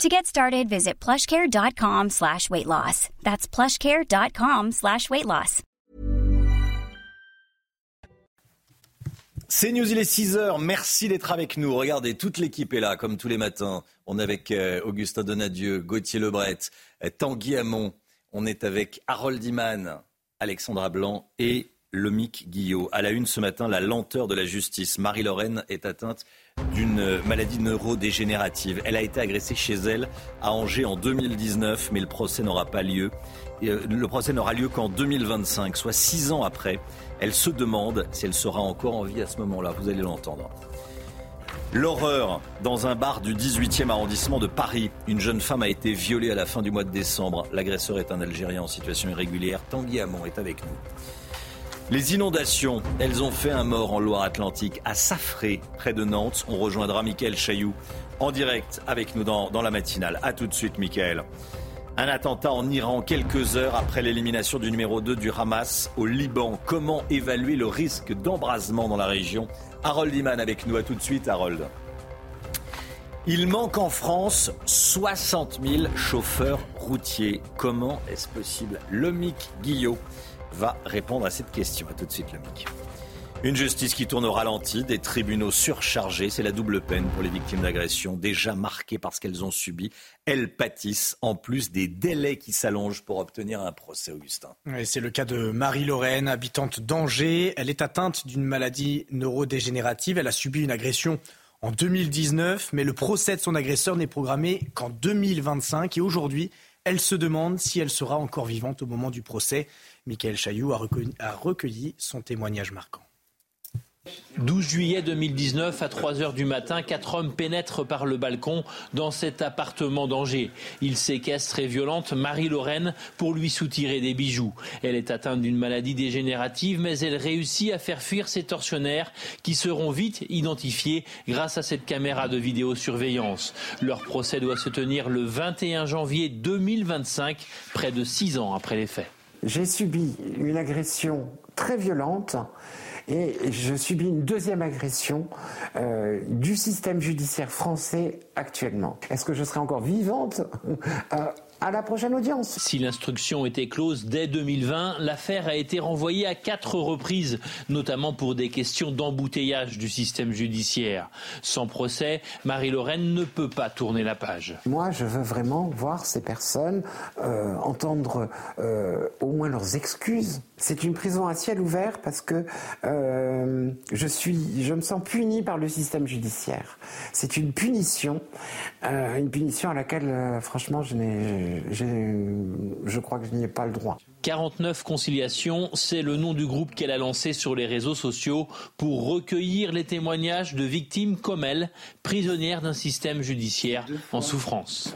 To get started, visit plushcare.com slash weight loss. That's plushcare.com slash weight loss. C'est News, il est 6h. Merci d'être avec nous. Regardez, toute l'équipe est là, comme tous les matins. On est avec euh, Augustin Donadieu, Gauthier Lebret, euh, Tanguy Hamon. On est avec Harold Iman, Alexandra Blanc et Lomic Guillot. À la une ce matin, la lenteur de la justice. Marie-Lorraine est atteinte d'une maladie neurodégénérative. Elle a été agressée chez elle à Angers en 2019, mais le procès n'aura pas lieu. Euh, le procès n'aura lieu qu'en 2025, soit six ans après. Elle se demande si elle sera encore en vie à ce moment-là. Vous allez l'entendre. L'horreur dans un bar du 18e arrondissement de Paris. Une jeune femme a été violée à la fin du mois de décembre. L'agresseur est un Algérien en situation irrégulière. Tanguy Hamon est avec nous. Les inondations, elles ont fait un mort en Loire-Atlantique, à Safré, près de Nantes. On rejoindra Michael Chailloux en direct avec nous dans, dans la matinale. A tout de suite, Michael. Un attentat en Iran quelques heures après l'élimination du numéro 2 du Hamas au Liban. Comment évaluer le risque d'embrasement dans la région? Harold Iman avec nous. A tout de suite, Harold. Il manque en France 60 000 chauffeurs routiers. Comment est-ce possible? Lomic Guillot va répondre à cette question. A tout de suite, Lomic. Une justice qui tourne au ralenti, des tribunaux surchargés, c'est la double peine pour les victimes d'agression, déjà marquées par ce qu'elles ont subi. Elles pâtissent en plus des délais qui s'allongent pour obtenir un procès, Augustin. c'est le cas de Marie-Lorraine, habitante d'Angers. Elle est atteinte d'une maladie neurodégénérative. Elle a subi une agression en 2019, mais le procès de son agresseur n'est programmé qu'en 2025. Et aujourd'hui, elle se demande si elle sera encore vivante au moment du procès. Michael Chailloux a recueilli son témoignage marquant. 12 juillet 2019, à 3 heures du matin, quatre hommes pénètrent par le balcon dans cet appartement d'Angers. Ils séquestrent et violentent Marie-Lorraine pour lui soutirer des bijoux. Elle est atteinte d'une maladie dégénérative, mais elle réussit à faire fuir ses tortionnaires qui seront vite identifiés grâce à cette caméra de vidéosurveillance. Leur procès doit se tenir le 21 janvier 2025, près de six ans après les faits. J'ai subi une agression très violente et je subis une deuxième agression euh, du système judiciaire français actuellement. Est-ce que je serai encore vivante? Euh, à la prochaine audience. Si l'instruction était close dès 2020, l'affaire a été renvoyée à quatre reprises, notamment pour des questions d'embouteillage du système judiciaire. Sans procès, Marie-Lorraine ne peut pas tourner la page. Moi, je veux vraiment voir ces personnes, euh, entendre euh, au moins leurs excuses. C'est une prison à ciel ouvert parce que euh, je suis, je me sens puni par le système judiciaire. C'est une punition, une punition à laquelle, franchement, je n'ai je crois que je n'y ai pas le droit. 49 conciliations, c'est le nom du groupe qu'elle a lancé sur les réseaux sociaux pour recueillir les témoignages de victimes comme elle, prisonnières d'un système judiciaire en souffrance.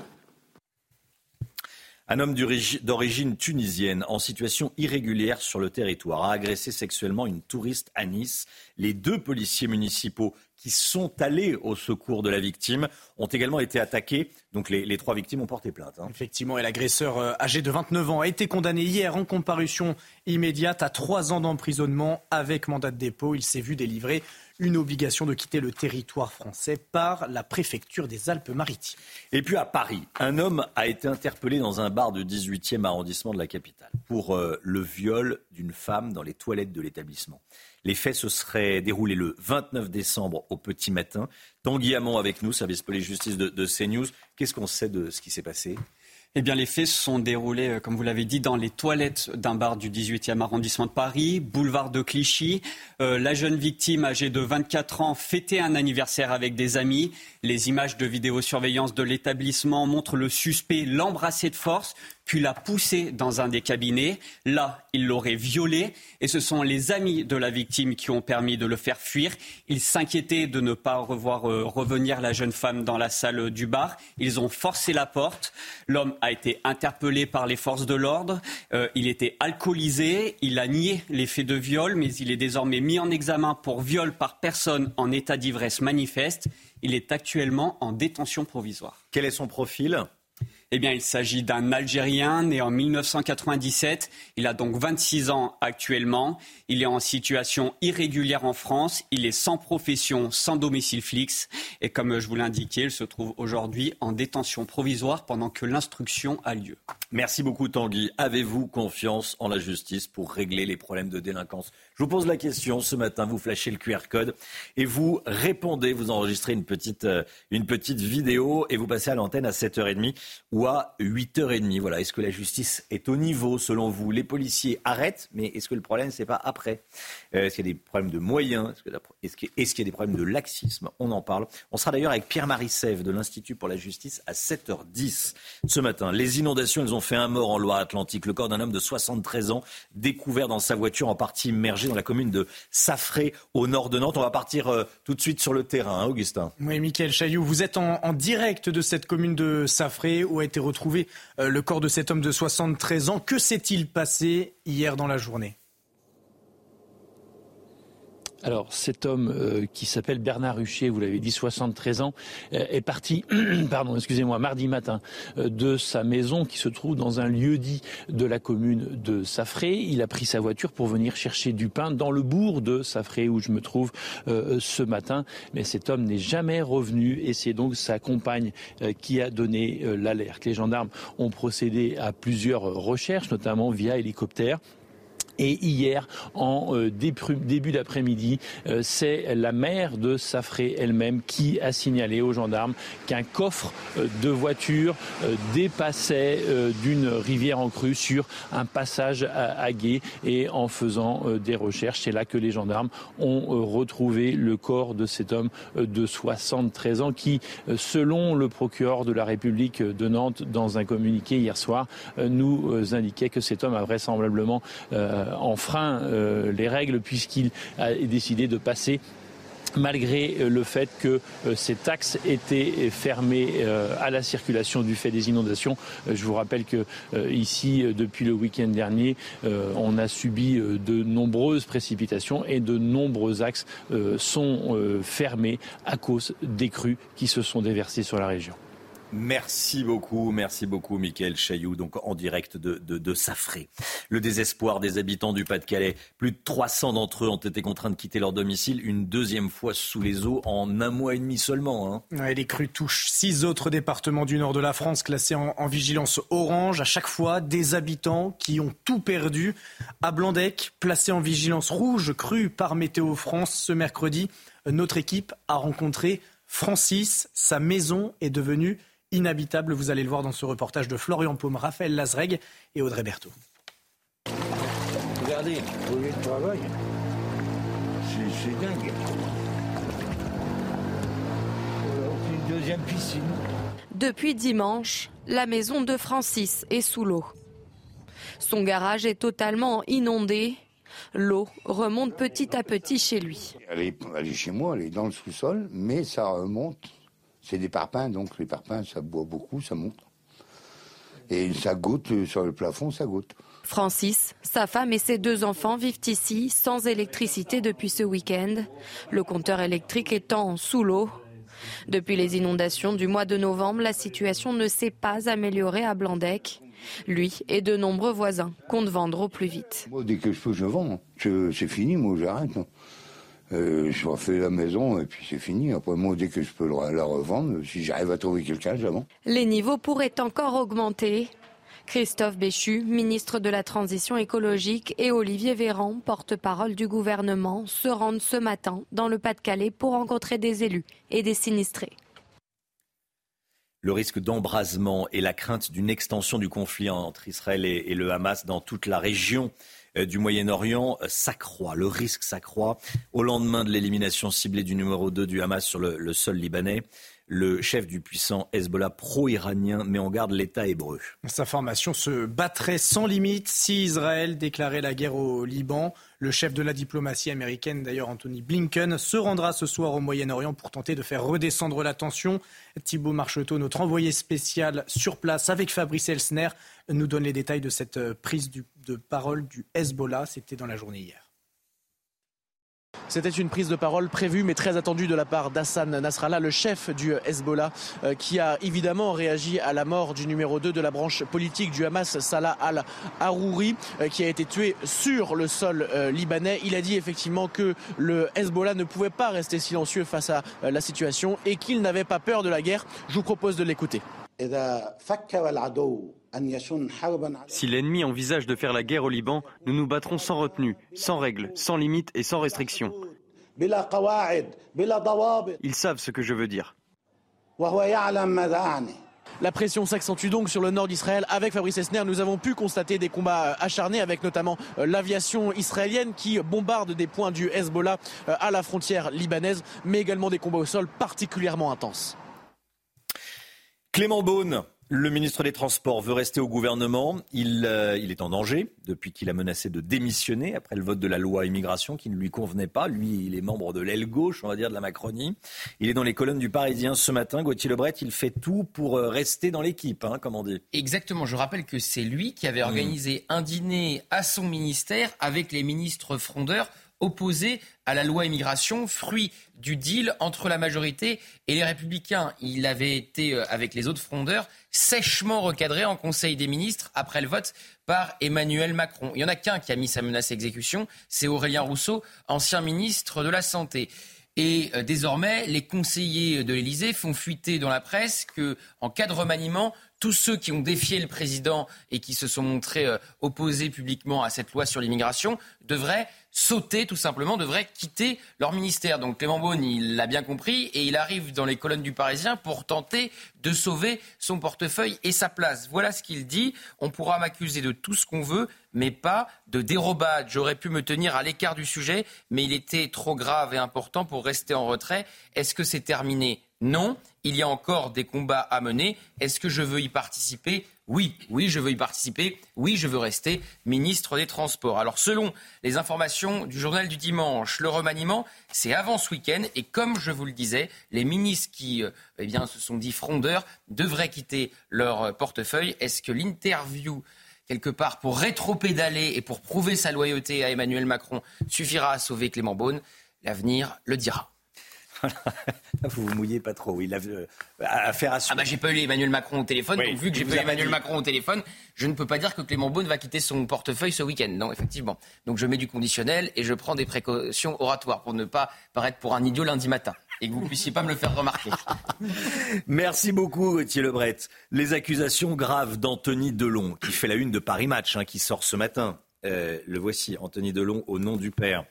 Un homme d'origine tunisienne en situation irrégulière sur le territoire a agressé sexuellement une touriste à Nice. Les deux policiers municipaux qui sont allés au secours de la victime ont également été attaqués. Donc les, trois victimes ont porté plainte. Hein. Effectivement, et l'agresseur euh, âgé de 29 ans a été condamné hier en comparution immédiate à trois ans d'emprisonnement avec mandat de dépôt. Il s'est vu délivrer une obligation de quitter le territoire français par la préfecture des Alpes-Maritimes. Et puis à Paris, un homme a été interpellé dans un bar du 18e arrondissement de la capitale pour euh, le viol d'une femme dans les toilettes de l'établissement. Les faits se seraient déroulés le 29 décembre au petit matin. Tanguy Hamon avec nous, service police-justice de, de CNews. Qu'est-ce qu'on sait de ce qui s'est passé? Eh bien, les faits se sont déroulés, euh, comme vous l'avez dit, dans les toilettes d'un bar du 18e arrondissement de Paris, boulevard de Clichy. Euh, la jeune victime, âgée de 24 ans, fêtait un anniversaire avec des amis. Les images de vidéosurveillance de l'établissement montrent le suspect l'embrasser de force, puis l'a poussé dans un des cabinets. Là, il l'aurait violé et ce sont les amis de la victime qui ont permis de le faire fuir. Ils s'inquiétaient de ne pas revoir euh, revenir la jeune femme dans la salle du bar. Ils ont forcé la porte. L'homme a été interpellé par les forces de l'ordre. Euh, il était alcoolisé. Il a nié les faits de viol, mais il est désormais mis en examen pour viol par personne en état d'ivresse manifeste. Il est actuellement en détention provisoire. Quel est son profil? Eh bien, il s'agit d'un Algérien né en 1997. Il a donc 26 ans actuellement. Il est en situation irrégulière en France. Il est sans profession, sans domicile fixe. Et comme je vous l'indiquais, il se trouve aujourd'hui en détention provisoire pendant que l'instruction a lieu. Merci beaucoup Tanguy. Avez-vous confiance en la justice pour régler les problèmes de délinquance Je vous pose la question ce matin, vous flashez le QR code et vous répondez, vous enregistrez une petite, euh, une petite vidéo et vous passez à l'antenne à 7h30 ou à 8h30. Voilà, est-ce que la justice est au niveau selon vous? Les policiers arrêtent, mais est-ce que le problème c'est pas après? Euh, Est-ce qu'il y a des problèmes de moyens? Est-ce qu'il y a des problèmes de laxisme? On en parle. On sera d'ailleurs avec Pierre-Marie Sève de l'Institut pour la justice à 7h10 ce matin. Les inondations, elles ont fait un mort en Loire-Atlantique. Le corps d'un homme de 73 ans découvert dans sa voiture en partie immergée dans la commune de Safré au nord de Nantes. On va partir euh, tout de suite sur le terrain, hein, Augustin. Oui, Mickaël Chailloux, vous êtes en, direct de cette commune de Safré où a été retrouvé euh, le corps de cet homme de 73 ans. Que s'est-il passé hier dans la journée? Alors cet homme euh, qui s'appelle Bernard Hucher, vous l'avez dit, 73 ans, euh, est parti, pardon, excusez-moi, mardi matin euh, de sa maison qui se trouve dans un lieu dit de la commune de Safré. Il a pris sa voiture pour venir chercher du pain dans le bourg de Safré où je me trouve ce matin. Mais cet homme n'est jamais revenu et c'est donc sa compagne qui a donné l'alerte. Les gendarmes ont procédé à plusieurs recherches, notamment via hélicoptère. Et hier, en euh, début d'après-midi, euh, c'est la mère de Safré elle-même qui a signalé aux gendarmes qu'un coffre euh, de voiture dépassait d'une rivière en crue sur un passage à, à Et en faisant des recherches, c'est là que les gendarmes ont retrouvé le corps de cet homme de 73 ans qui, selon le procureur de la République de Nantes, dans un communiqué hier soir, nous indiquait que cet homme a vraisemblablement enfreint euh, les règles puisqu'il a décidé de passer malgré euh, le fait que ces taxes étaient fermées à la circulation du fait des inondations. Je vous rappelle que ici, depuis le week-end dernier, on a subi de nombreuses précipitations et de nombreux axes sont fermés à cause des crues qui se sont déversées sur la région. Merci beaucoup, merci beaucoup, Mickaël Chailloux, donc en direct de, de, Safré. Le désespoir des habitants du Pas-de-Calais. Plus de 300 d'entre eux ont été contraints de quitter leur domicile une deuxième fois sous les eaux en un mois et demi seulement. Hein. les crues touchent six autres départements du nord de la France classés en, en, vigilance orange. À chaque fois, des habitants qui ont tout perdu. À Blandec, placé en vigilance rouge, crue par Météo France ce mercredi, notre équipe a rencontré Francis. Sa maison est devenue inhabitable. Vous allez le voir dans ce reportage de Florian Paume, Raphaël Lazreg et Audrey Berthaud. Regardez, le travail, c'est dingue. Une deuxième piscine. Depuis dimanche, la maison de Francis est sous l'eau. Son garage est totalement inondé. L'eau remonte petit à petit chez lui. Elle est, elle est chez moi, elle est dans le sous-sol, mais ça remonte c'est des parpaings, donc les parpaings, ça boit beaucoup, ça monte. Et ça goûte sur le plafond, ça goûte. Francis, sa femme et ses deux enfants vivent ici sans électricité depuis ce week-end, le compteur électrique étant sous l'eau. Depuis les inondations du mois de novembre, la situation ne s'est pas améliorée à Blandec. Lui et de nombreux voisins comptent vendre au plus vite. Moi, dès que je peux, je vends. C'est fini, moi, j'arrête. Euh, je refais la maison et puis c'est fini. Après, moi, dès que je peux la revendre, si j'arrive à trouver quelqu'un, j'avance. Les niveaux pourraient encore augmenter. Christophe Béchu, ministre de la Transition écologique, et Olivier Véran, porte-parole du gouvernement, se rendent ce matin dans le Pas-de-Calais pour rencontrer des élus et des sinistrés. Le risque d'embrasement et la crainte d'une extension du conflit entre Israël et le Hamas dans toute la région euh, du Moyen-Orient euh, s'accroît. Le risque s'accroît au lendemain de l'élimination ciblée du numéro 2 du Hamas sur le, sol libanais. Le chef du puissant Hezbollah pro-iranien met en garde l'État hébreu. Sa formation se battrait sans limite si Israël déclarait la guerre au Liban. Le chef de la diplomatie américaine, d'ailleurs Anthony Blinken, se rendra ce soir au Moyen-Orient pour tenter de faire redescendre la tension. Thibault Marcheteau, notre envoyé spécial sur place avec Fabrice Elsner, nous donne les détails de cette prise de parole du Hezbollah. C'était dans la journée hier. C'était une prise de parole prévue mais très attendue de la part d'Hassan Nasrallah, le chef du Hezbollah, euh, qui a évidemment réagi à la mort du numéro 2 de la branche politique du Hamas, Salah al-Harouri, euh, qui a été tué sur le sol euh, libanais. Il a dit effectivement que le Hezbollah ne pouvait pas rester silencieux face à la situation et qu'il n'avait pas peur de la guerre. Je vous propose de l'écouter. Si l'ennemi envisage de faire la guerre au Liban, nous nous battrons sans retenue, sans règles, sans limites et sans restrictions. Ils savent ce que je veux dire. La pression s'accentue donc sur le nord d'Israël. Avec Fabrice Esner, nous avons pu constater des combats euh, acharnés avec notamment euh, l'aviation israélienne qui bombarde des points du Hezbollah euh, à la frontière libanaise, mais également des combats au sol particulièrement intenses. Clément Beaune, le ministre des Transports veut rester au gouvernement. Il, euh, il est en danger depuis qu'il a menacé de démissionner après le vote de la loi immigration qui ne lui convenait pas. Lui, il est membre de l'aile gauche, on va dire, de la Macronie. Il est dans les colonnes du Parisien ce matin. Gauthier Lebret, il fait tout pour euh, rester dans l'équipe, hein, comme on dit. Exactement. Je rappelle que c'est lui qui avait mmh. organisé un dîner à son ministère avec les ministres frondeurs opposés à la loi immigration, fruit du deal entre la majorité et les républicains. Il avait été, euh, avec les autres frondeurs, sèchement recadré en Conseil des ministres après le vote par Emmanuel Macron. Il n'y en a qu'un qui a mis sa menace à exécution, c'est Aurélien Rousseau, ancien ministre de la Santé. Et euh, désormais, les conseillers de l'Élysée font fuiter dans la presse que, en cas de remaniement, tous ceux qui ont défié le président et qui se sont montrés euh, opposés publiquement à cette loi sur l'immigration devraient sauter tout simplement, devraient quitter leur ministère. Donc Clément Beaune, il l'a bien compris et il arrive dans les colonnes du Parisien pour tenter de sauver son portefeuille et sa place. Voilà ce qu'il dit. On pourra m'accuser de tout ce qu'on veut, mais pas de dérobade. J'aurais pu me tenir à l'écart du sujet, mais il était trop grave et important pour rester en retrait. Est-ce que c'est terminé? Non, il y a encore des combats à mener. Est-ce que je veux y participer? Oui, oui, je veux y participer. Oui, je veux rester ministre des Transports. Alors, selon les informations du journal du dimanche, le remaniement, c'est avant ce week-end. Et comme je vous le disais, les ministres qui euh, eh se sont dit frondeurs devraient quitter leur portefeuille. Est-ce que l'interview quelque part pour rétro-pédaler et pour prouver sa loyauté à Emmanuel Macron suffira à sauver Clément Beaune? L'avenir le dira. vous vous mouillez pas trop. Il a euh, affaire à Ah bah j'ai pas eu Emmanuel Macron au téléphone, donc vu que j'ai pas eu Emmanuel Macron au téléphone, je ne peux pas dire que Clément Beaune va quitter son portefeuille ce week-end. Non, effectivement. Donc je mets du conditionnel et je prends des précautions oratoires pour ne pas paraître pour un idiot lundi matin et que vous puissiez pas me le faire remarquer. Merci beaucoup, Gauthier Lebret. Les accusations graves d'Anthony Delon, qui fait la une de Paris Match, hein, qui sort ce matin. Euh, le voici, Anthony Delon, au nom du père.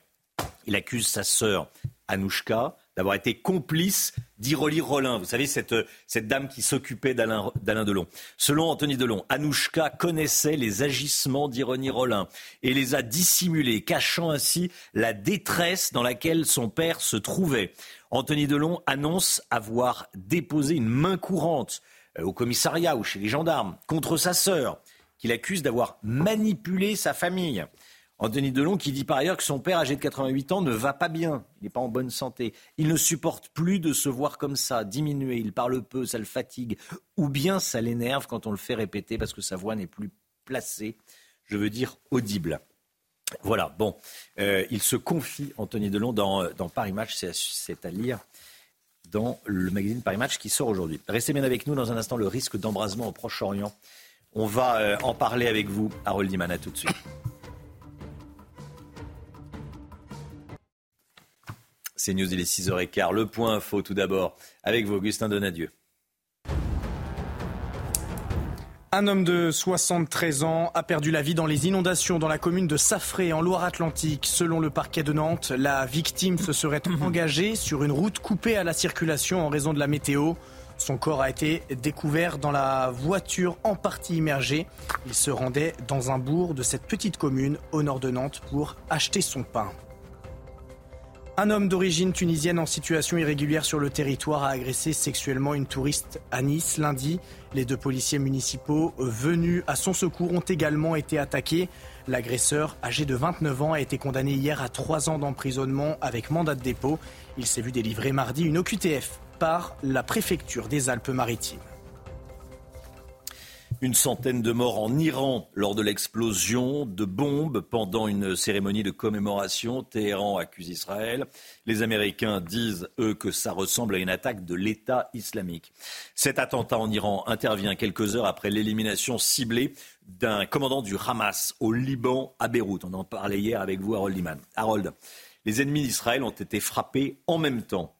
Il accuse sa sœur Anouchka d'avoir été complice d'Iroli Rollin. Vous savez, cette, cette dame qui s'occupait d'Alain Delon. Selon Anthony Delon, Anouchka connaissait les agissements d'Ironie Rollin et les a dissimulés, cachant ainsi la détresse dans laquelle son père se trouvait. Anthony Delon annonce avoir déposé une main courante euh, au commissariat ou chez les gendarmes contre sa sœur, qu'il accuse d'avoir manipulé sa famille. Anthony Delon qui dit par ailleurs que son père âgé de 88 ans ne va pas bien, il n'est pas en bonne santé. Il ne supporte plus de se voir comme ça, diminuer, il parle peu, ça le fatigue, ou bien ça l'énerve quand on le fait répéter parce que sa voix n'est plus placée, je veux dire audible. Voilà, bon, euh, il se confie, Anthony Delon, dans, Paris Match, c'est à lire dans le magazine Paris Match qui sort aujourd'hui. Restez bien avec nous dans un instant, le risque d'embrasement au Proche-Orient. On va euh, en parler avec vous, Harold Diman, tout de suite. C'est News, il est 6h15. Le point info tout d'abord avec vous, Augustin Donadieu. Un homme de 73 ans a perdu la vie dans les inondations dans la commune de Safré en Loire-Atlantique. Selon le parquet de Nantes, la victime se serait engagée sur une route coupée à la circulation en raison de la météo. Son corps a été découvert dans la voiture en partie immergée. Il se rendait dans un bourg de cette petite commune au nord de Nantes pour acheter son pain. Un homme d'origine tunisienne en situation irrégulière sur le territoire a agressé sexuellement une touriste à Nice lundi. Les deux policiers municipaux venus à son secours ont également été attaqués. L'agresseur, âgé de 29 ans, a été condamné hier à trois ans d'emprisonnement avec mandat de dépôt. Il s'est vu délivrer mardi une OQTF par la préfecture des Alpes-Maritimes. Une centaine de morts en Iran lors de l'explosion de bombes pendant une cérémonie de commémoration. Téhéran accuse Israël. Les Américains disent, eux, que ça ressemble à une attaque de l'État islamique. Cet attentat en Iran intervient quelques heures après l'élimination ciblée d'un commandant du Hamas au Liban, à Beyrouth. On en parlait hier avec vous, Harold Iman. Harold, les ennemis d'Israël ont été frappés en même temps.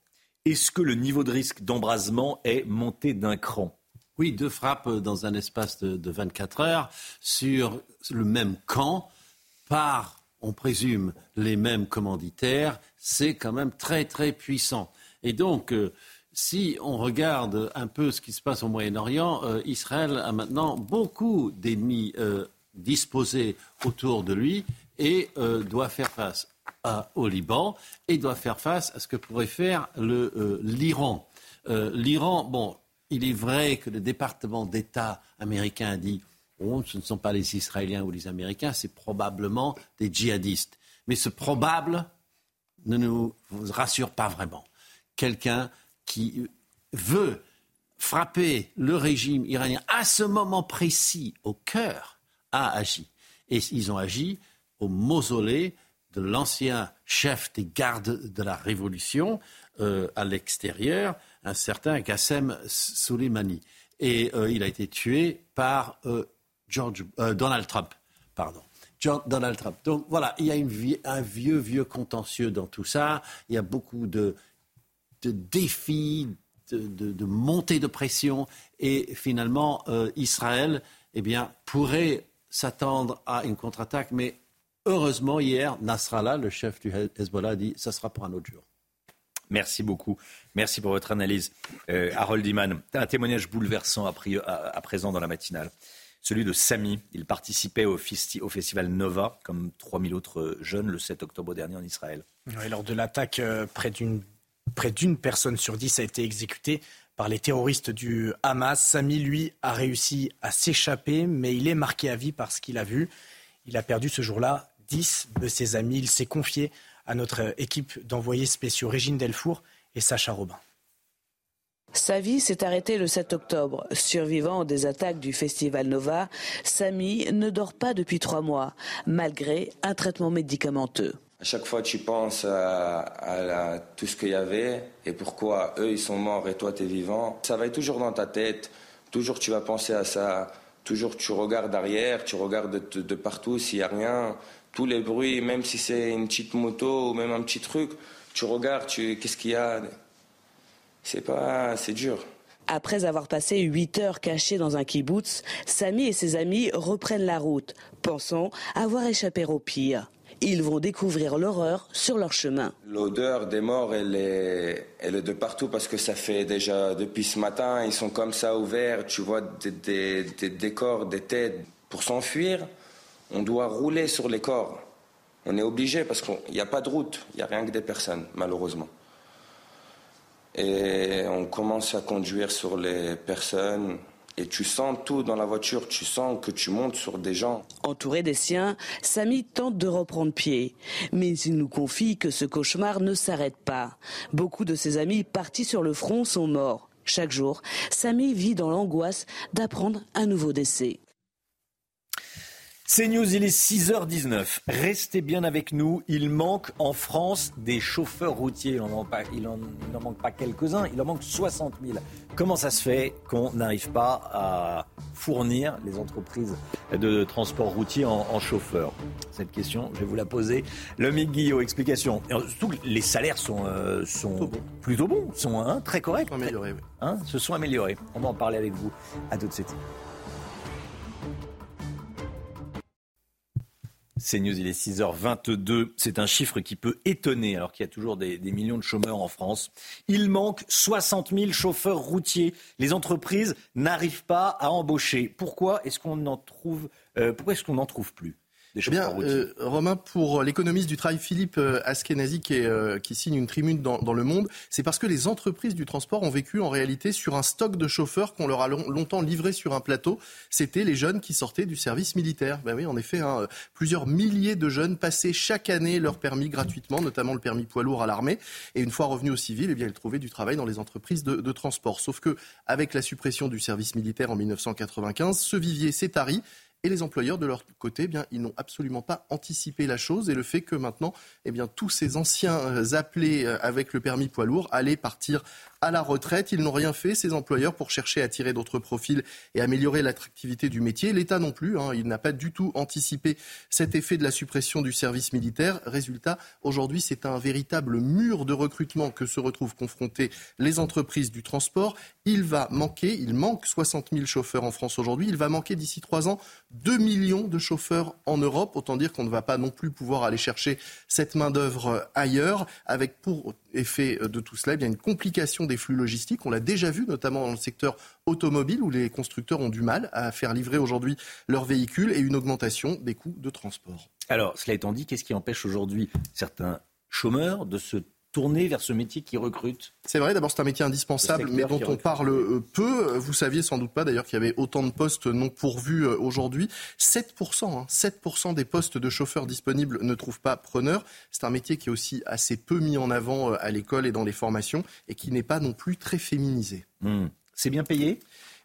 Est-ce que le niveau de risque d'embrasement est monté d'un cran? Oui, deux frappes dans un espace de, 24 heures sur le même camp par, on présume, les mêmes commanditaires. C'est quand même très, très puissant. Et donc, euh, si on regarde un peu ce qui se passe au Moyen-Orient, euh, Israël a maintenant beaucoup d'ennemis euh, disposés autour de lui et doit faire face au Liban et doit faire face à ce que pourrait faire l'Iran. L'Iran, bon, il est vrai que le département d'État américain a dit oh, ce ne sont pas les Israéliens ou les Américains, c'est probablement des djihadistes. Mais ce probable ne nous rassure pas vraiment. Quelqu'un qui veut frapper le régime iranien à ce moment précis au cœur a agi. Et ils ont agi au mausolée de l'ancien chef des gardes de la Révolution euh, à l'extérieur, un certain Qassem Soleimani. Et euh, il a été tué par euh, George, euh, Donald Trump. Pardon. Donald Trump. Donc voilà, il y a un vieux, vieux contentieux dans tout ça. Il y a beaucoup de, défis, de, montées de pression. Et finalement, Israël eh bien, pourrait s'attendre à une contre-attaque. Mais heureusement, hier, Nasrallah, le chef du Hezbollah, a dit ça sera pour un autre jour. Merci beaucoup. Merci pour votre analyse. Euh, Harold Iman, un témoignage bouleversant à, présent dans la matinale. Celui de Samy. Il participait au, festival Nova, comme 3000 autres jeunes, le 7 octobre dernier en Israël. lors de l'attaque, euh, près d'une personne sur dix a été exécutée par les terroristes du Hamas. Samy, lui, a réussi à s'échapper, mais il est marqué à vie par ce qu'il a vu. Il a perdu ce jour-là 10 de ses amis. Il s'est confié à notre équipe d'envoyés spéciaux Régine Delfour et Sacha Robin. Sa vie s'est arrêtée le 7 octobre. Survivant des attaques du festival Nova, Samy ne dort pas depuis trois mois, malgré un traitement médicamenteux. À chaque fois, tu penses à, tout ce qu'il y avait et pourquoi eux, ils sont morts et toi, tu es vivant. Ça va être toujours dans ta tête. Toujours, tu vas penser à ça. Toujours, tu regardes arrière, tu regardes de, de partout s'il n'y a rien tous les bruits, même si c'est une petite moto ou même un petit truc, tu regardes, tu, qu'est-ce qu'il y a? C'est pas, c'est dur. Après avoir passé 8 heures cachés dans un kibbutz, Samy et ses amis reprennent la route, pensant avoir échappé au pire. Ils vont découvrir l'horreur sur leur chemin. L'odeur des morts, elle est, elle est de partout parce que ça fait déjà depuis ce matin, ils sont comme ça ouverts, tu vois des, des, des décors, des têtes. Pour s'enfuir, on doit rouler sur les corps. On est obligé parce qu'il n'y a pas de route, il n'y a rien que des personnes, malheureusement. Et on commence à conduire sur les personnes. Et tu sens tout dans la voiture, tu sens que tu montes sur des gens. Entouré des siens, Samy tente de reprendre pied. Mais il nous confie que ce cauchemar ne s'arrête pas. Beaucoup de ses amis partis sur le front sont morts. Chaque jour, Samy vit dans l'angoisse d'apprendre un nouveau décès. C'est News, il est 6h19. Restez bien avec nous. Il manque en France des chauffeurs routiers. Il n'en manque pas, quelques-uns, il en manque 60 000. Comment ça se fait qu'on n'arrive pas à fournir les entreprises de transport routier en, chauffeurs? Cette question, je vais vous la poser. Lomique Guillot, explication. surtout, les salaires sont, euh, sont plutôt bons, sont hein, très corrects. Améliorés, oui. Hein, se sont améliorés. On va en parler avec vous. À tout de suite. C'est News, il est 6h22. C'est un chiffre qui peut étonner alors qu'il y a toujours des, millions de chômeurs en France. Il manque 60 000 chauffeurs routiers. Les entreprises n'arrivent pas à embaucher. Pourquoi est-ce qu'on euh, n'en trouve plus? Des Eh routiers euh, Romain, pour l'économiste du travail Philippe euh, Askenazi qui, est, euh, qui signe une tribune dans, dans Le Monde, c'est parce que les entreprises du transport ont vécu en réalité sur un stock de chauffeurs qu'on leur a long- longtemps livré sur un plateau. C'était les jeunes qui sortaient du service militaire. Ben oui, en effet, hein, plusieurs milliers de jeunes passaient chaque année leur permis gratuitement, notamment le permis poids lourd à l'armée. Et une fois revenus au civil, eh bien, ils trouvaient du travail dans les entreprises de, de transport. Sauf que, avec la suppression du service militaire en 1995, ce vivier s'est tari. Et les employeurs, de leur côté, eh bien, ils n'ont absolument pas anticipé la chose et le fait que maintenant, eh bien, tous ces anciens euh, appelés euh, avec le permis poids lourd allaient partir à la retraite. Ils n'ont rien fait, ces employeurs, pour chercher à attirer d'autres profils et améliorer l'attractivité du métier. L'État non plus, hein, il n'a pas du tout anticipé cet effet de la suppression du service militaire. Résultat, aujourd'hui, c'est un véritable mur de recrutement que se retrouvent confrontés les entreprises du transport. Il va manquer, il manque 60 000 chauffeurs en France aujourd'hui. Il va manquer d'ici trois ans 2 millions de chauffeurs en Europe. Autant dire qu'on ne va pas non plus pouvoir aller chercher cette main-d'œuvre ailleurs, avec pour effet de tout cela eh bien, une complication des flux logistiques. On l'a déjà vu, notamment dans le secteur automobile, où les constructeurs ont du mal à faire livrer aujourd'hui leurs véhicules et une augmentation des coûts de transport. Alors, cela étant dit, qu'est-ce qui empêche aujourd'hui certains chômeurs de se tourner vers ce métier qui recrute C'est vrai, d'abord c'est un métier indispensable, Le mais dont on parle euh, peu. Vous saviez sans doute pas d'ailleurs qu'il y avait autant de postes non pourvus euh, aujourd'hui. 7%, hein, 7% des postes de chauffeurs disponibles ne trouvent pas preneur. C'est un métier qui est aussi assez peu mis en avant euh, à l'école et dans les formations et qui n'est pas non plus très féminisé. Hmm. C'est bien payé?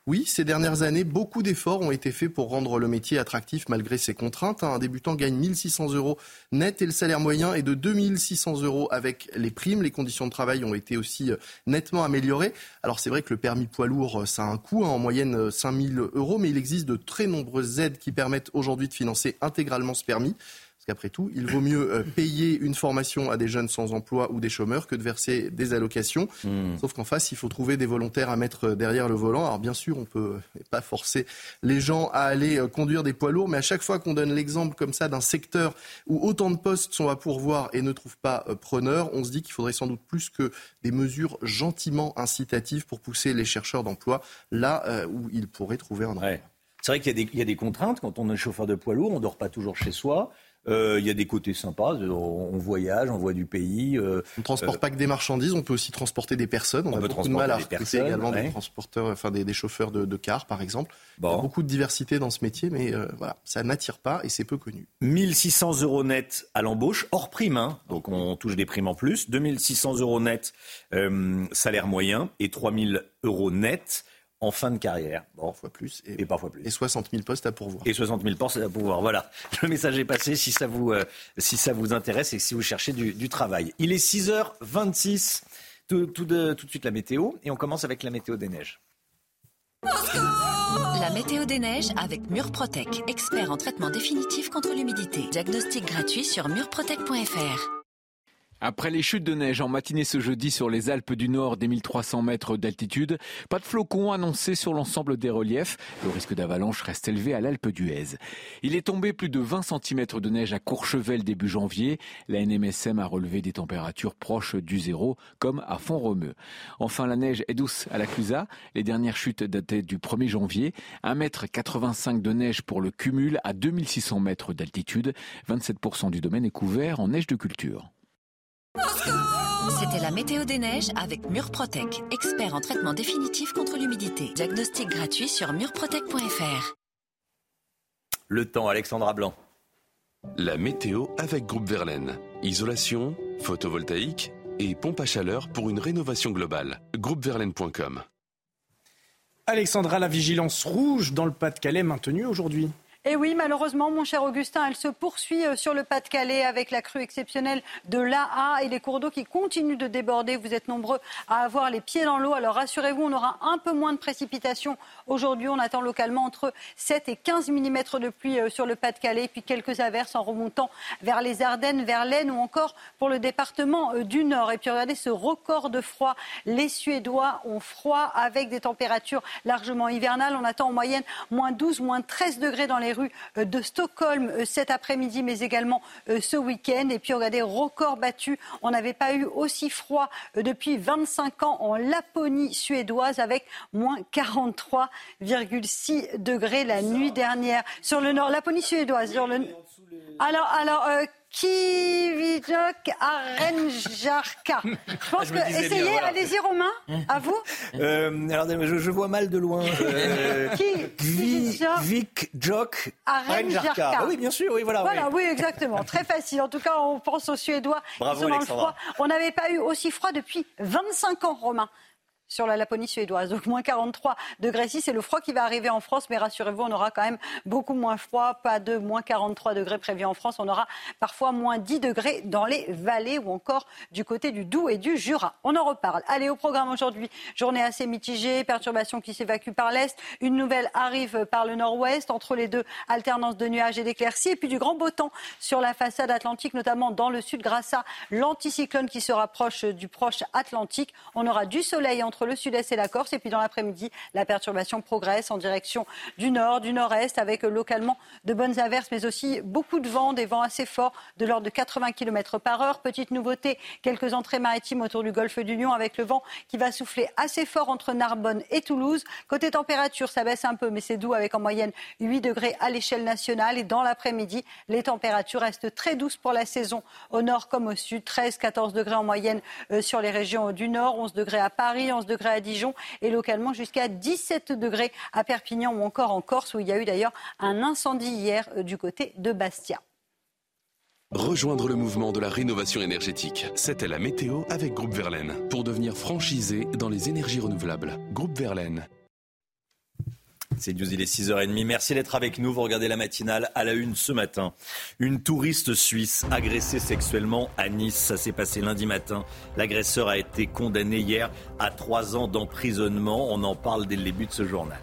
Oui, ces dernières années, beaucoup d'efforts ont été faits pour rendre le métier attractif malgré ses contraintes. Un débutant gagne 1600 euros net et le salaire moyen est de 2600 euros avec les primes. Les conditions de travail ont été aussi euh, nettement améliorées. Alors c'est vrai que le permis poids lourd, euh, ça a un coût, hein, en moyenne euh, 5000 euros, mais il existe de très nombreuses aides qui permettent aujourd'hui de financer intégralement ce permis. Parce qu'après tout, il vaut mieux euh, payer une formation à des jeunes sans emploi ou des chômeurs que de verser des allocations. Hmm. Sauf qu'en face, il faut trouver des volontaires à mettre euh, derrière le volant. Alors bien sûr, on peut euh, pas forcer les gens à aller euh, conduire des poids lourds, mais à chaque fois qu'on donne l'exemple comme ça d'un secteur où autant de postes sont à pourvoir et ne trouvent pas euh, preneur, on se dit qu'il faudrait sans doute plus que des mesures gentiment incitatives pour pousser les chercheurs d'emploi là où ils pourraient trouver un emploi. Ouais. C'est vrai qu'il y, y a des contraintes. Quand on est chauffeur de poids lourd, on ne dort pas toujours chez soi. Euh, il y a des côtés sympas. On, voyage, on voit du pays. euh, On ne transporte euh, pas que des marchandises, on peut aussi transporter des personnes. On, On a beaucoup de mal à recruter également ouais. des transporteurs, enfin des, des chauffeurs de, de cars par exemple. Il y a beaucoup de diversité dans ce métier, mais voilà, ça n'attire pas et c'est peu connu. 1600 euros net à l'embauche, hors prime, hein. donc on touche des primes en plus. 2600 euros net salaire moyen et 3000 euros net en fin de carrière. Bon, Parfois plus et, et parfois plus. et 60 000 postes à pourvoir. Et 60 000 portes à pouvoir. Voilà, le message est passé si ça vous, euh, si ça vous intéresse et si vous cherchez du, du travail. Il est 6h26, tout, tout de, tout de suite la météo, et on commence avec la météo des neiges. La météo des neiges avec Murprotec, expert en traitement définitif contre l'humidité. Diagnostic gratuit sur murprotec.fr. Après les chutes de neige en matinée ce jeudi sur les Alpes du Nord des 1300 mètres d'altitude, pas de flocons annoncés sur l'ensemble des reliefs. Le risque d'avalanche reste élevé à l'Alpe d'Huez. Il est tombé plus de 20 cm de neige à Courchevel début janvier. La NMSM a relevé des températures proches du zéro, comme à Font-Romeu. Enfin, la neige est douce à la Clusaz. Les dernières chutes dataient du 1er janvier. 1,85 m de neige pour le cumul à 2600 mètres d'altitude. 27% du domaine est couvert en neige de culture. C'était la météo des neiges avec Murprotec, expert en traitement définitif contre l'humidité. Diagnostic gratuit sur murprotec.fr. Le temps, Alexandra Blanc. La météo avec Groupe Verlaine. Isolation, photovoltaïque et pompe à chaleur pour une rénovation globale. Groupeverlaine.com Alexandra, la vigilance rouge dans le Pas-de-Calais maintenue aujourd'hui. Et oui, malheureusement, mon cher Augustin, elle se poursuit euh, sur le Pas-de-Calais avec la crue exceptionnelle de l'AA et les cours d'eau qui continuent de déborder. Vous êtes nombreux à avoir les pieds dans l'eau. Alors rassurez-vous, on aura un peu moins de précipitations aujourd'hui. On attend localement entre 7 et 15 mm de pluie euh, sur le Pas-de-Calais, puis quelques averses en remontant vers les Ardennes, vers l'Aisne ou encore pour le département euh, du Nord. Et puis regardez ce record de froid. Les Suédois ont froid avec des températures largement hivernales. On attend en moyenne moins 12, moins 13 degrés dans les rues euh, de Stockholm euh, cet après-midi, mais également euh, ce week-end. Et puis regardez, record battu. On n'avait pas eu aussi froid depuis 25 ans en Laponie suédoise avec moins 43,6 degrés la nuit dernière. Sur le nord, Laponie suédoise, sur le... Alors, alors euh, Kividok Arenjarka. Je pense Je que. Essayez, voilà. allez-y, Romain. À vous. Euh, alors, je, je vois mal de loin. Euh, Qui Vi- Vic Jok Arenjarka. Ah oui, bien sûr, oui, voilà. Voilà, oui. oui, exactement. Très facile. En tout cas, on pense aux Suédois. Bravo, qui sont dans le Alexandra. froid. On n'avait pas eu aussi froid depuis 25 ans, Romain. Sur la Laponie suédoise. Donc, moins 43 degrés 6. C'est le froid qui va arriver en France. Mais rassurez-vous, on aura quand même beaucoup moins froid. Pas de moins 43 degrés prévus en France. On aura parfois moins 10 degrés dans les vallées ou encore du côté du Doubs et du Jura. On en reparle. Allez, au programme aujourd'hui. Journée assez mitigée. Perturbations qui s'évacuent par l'Est. Une nouvelle arrive par le Nord-Ouest. Entre les deux, alternance de nuages et d'éclaircies. Et puis du grand beau temps sur la façade atlantique, notamment dans le sud grâce à l'anticyclone qui se rapproche du proche Atlantique. On aura du soleil entre le sud-est et la Corse. Et puis dans l'après-midi, la perturbation progresse en direction du nord, du nord-est, avec localement de bonnes averses, mais aussi beaucoup de vent, des vents assez forts de l'ordre de 80 km par heure. Petite nouveauté, quelques entrées maritimes autour du golfe du Lion avec le vent qui va souffler assez fort entre Narbonne et Toulouse. Côté température, ça baisse un peu, mais c'est doux avec en moyenne 8 degrés à l'échelle nationale. Et dans l'après-midi, les températures restent très douces pour la saison au nord comme au sud. 13-14 degrés en moyenne euh, sur les régions du nord, 11 degrés à Paris, 11 degrés à Dijon et localement jusqu'à 17 degrés à Perpignan ou encore en Corse où il y a eu d'ailleurs un incendie hier euh, du côté de Bastia. Rejoindre le mouvement de la rénovation énergétique. C'était la météo avec Groupe Verlaine. Pour devenir franchisé dans les énergies renouvelables. Groupe Verlaine. C'est News, il est 6h30. Merci d'être avec nous. Vous regardez la matinale à la une ce matin. Une touriste suisse agressée sexuellement à Nice. Ça s'est passé lundi matin. L'agresseur a été condamné hier à trois ans d'emprisonnement. On en parle dès le début de ce journal.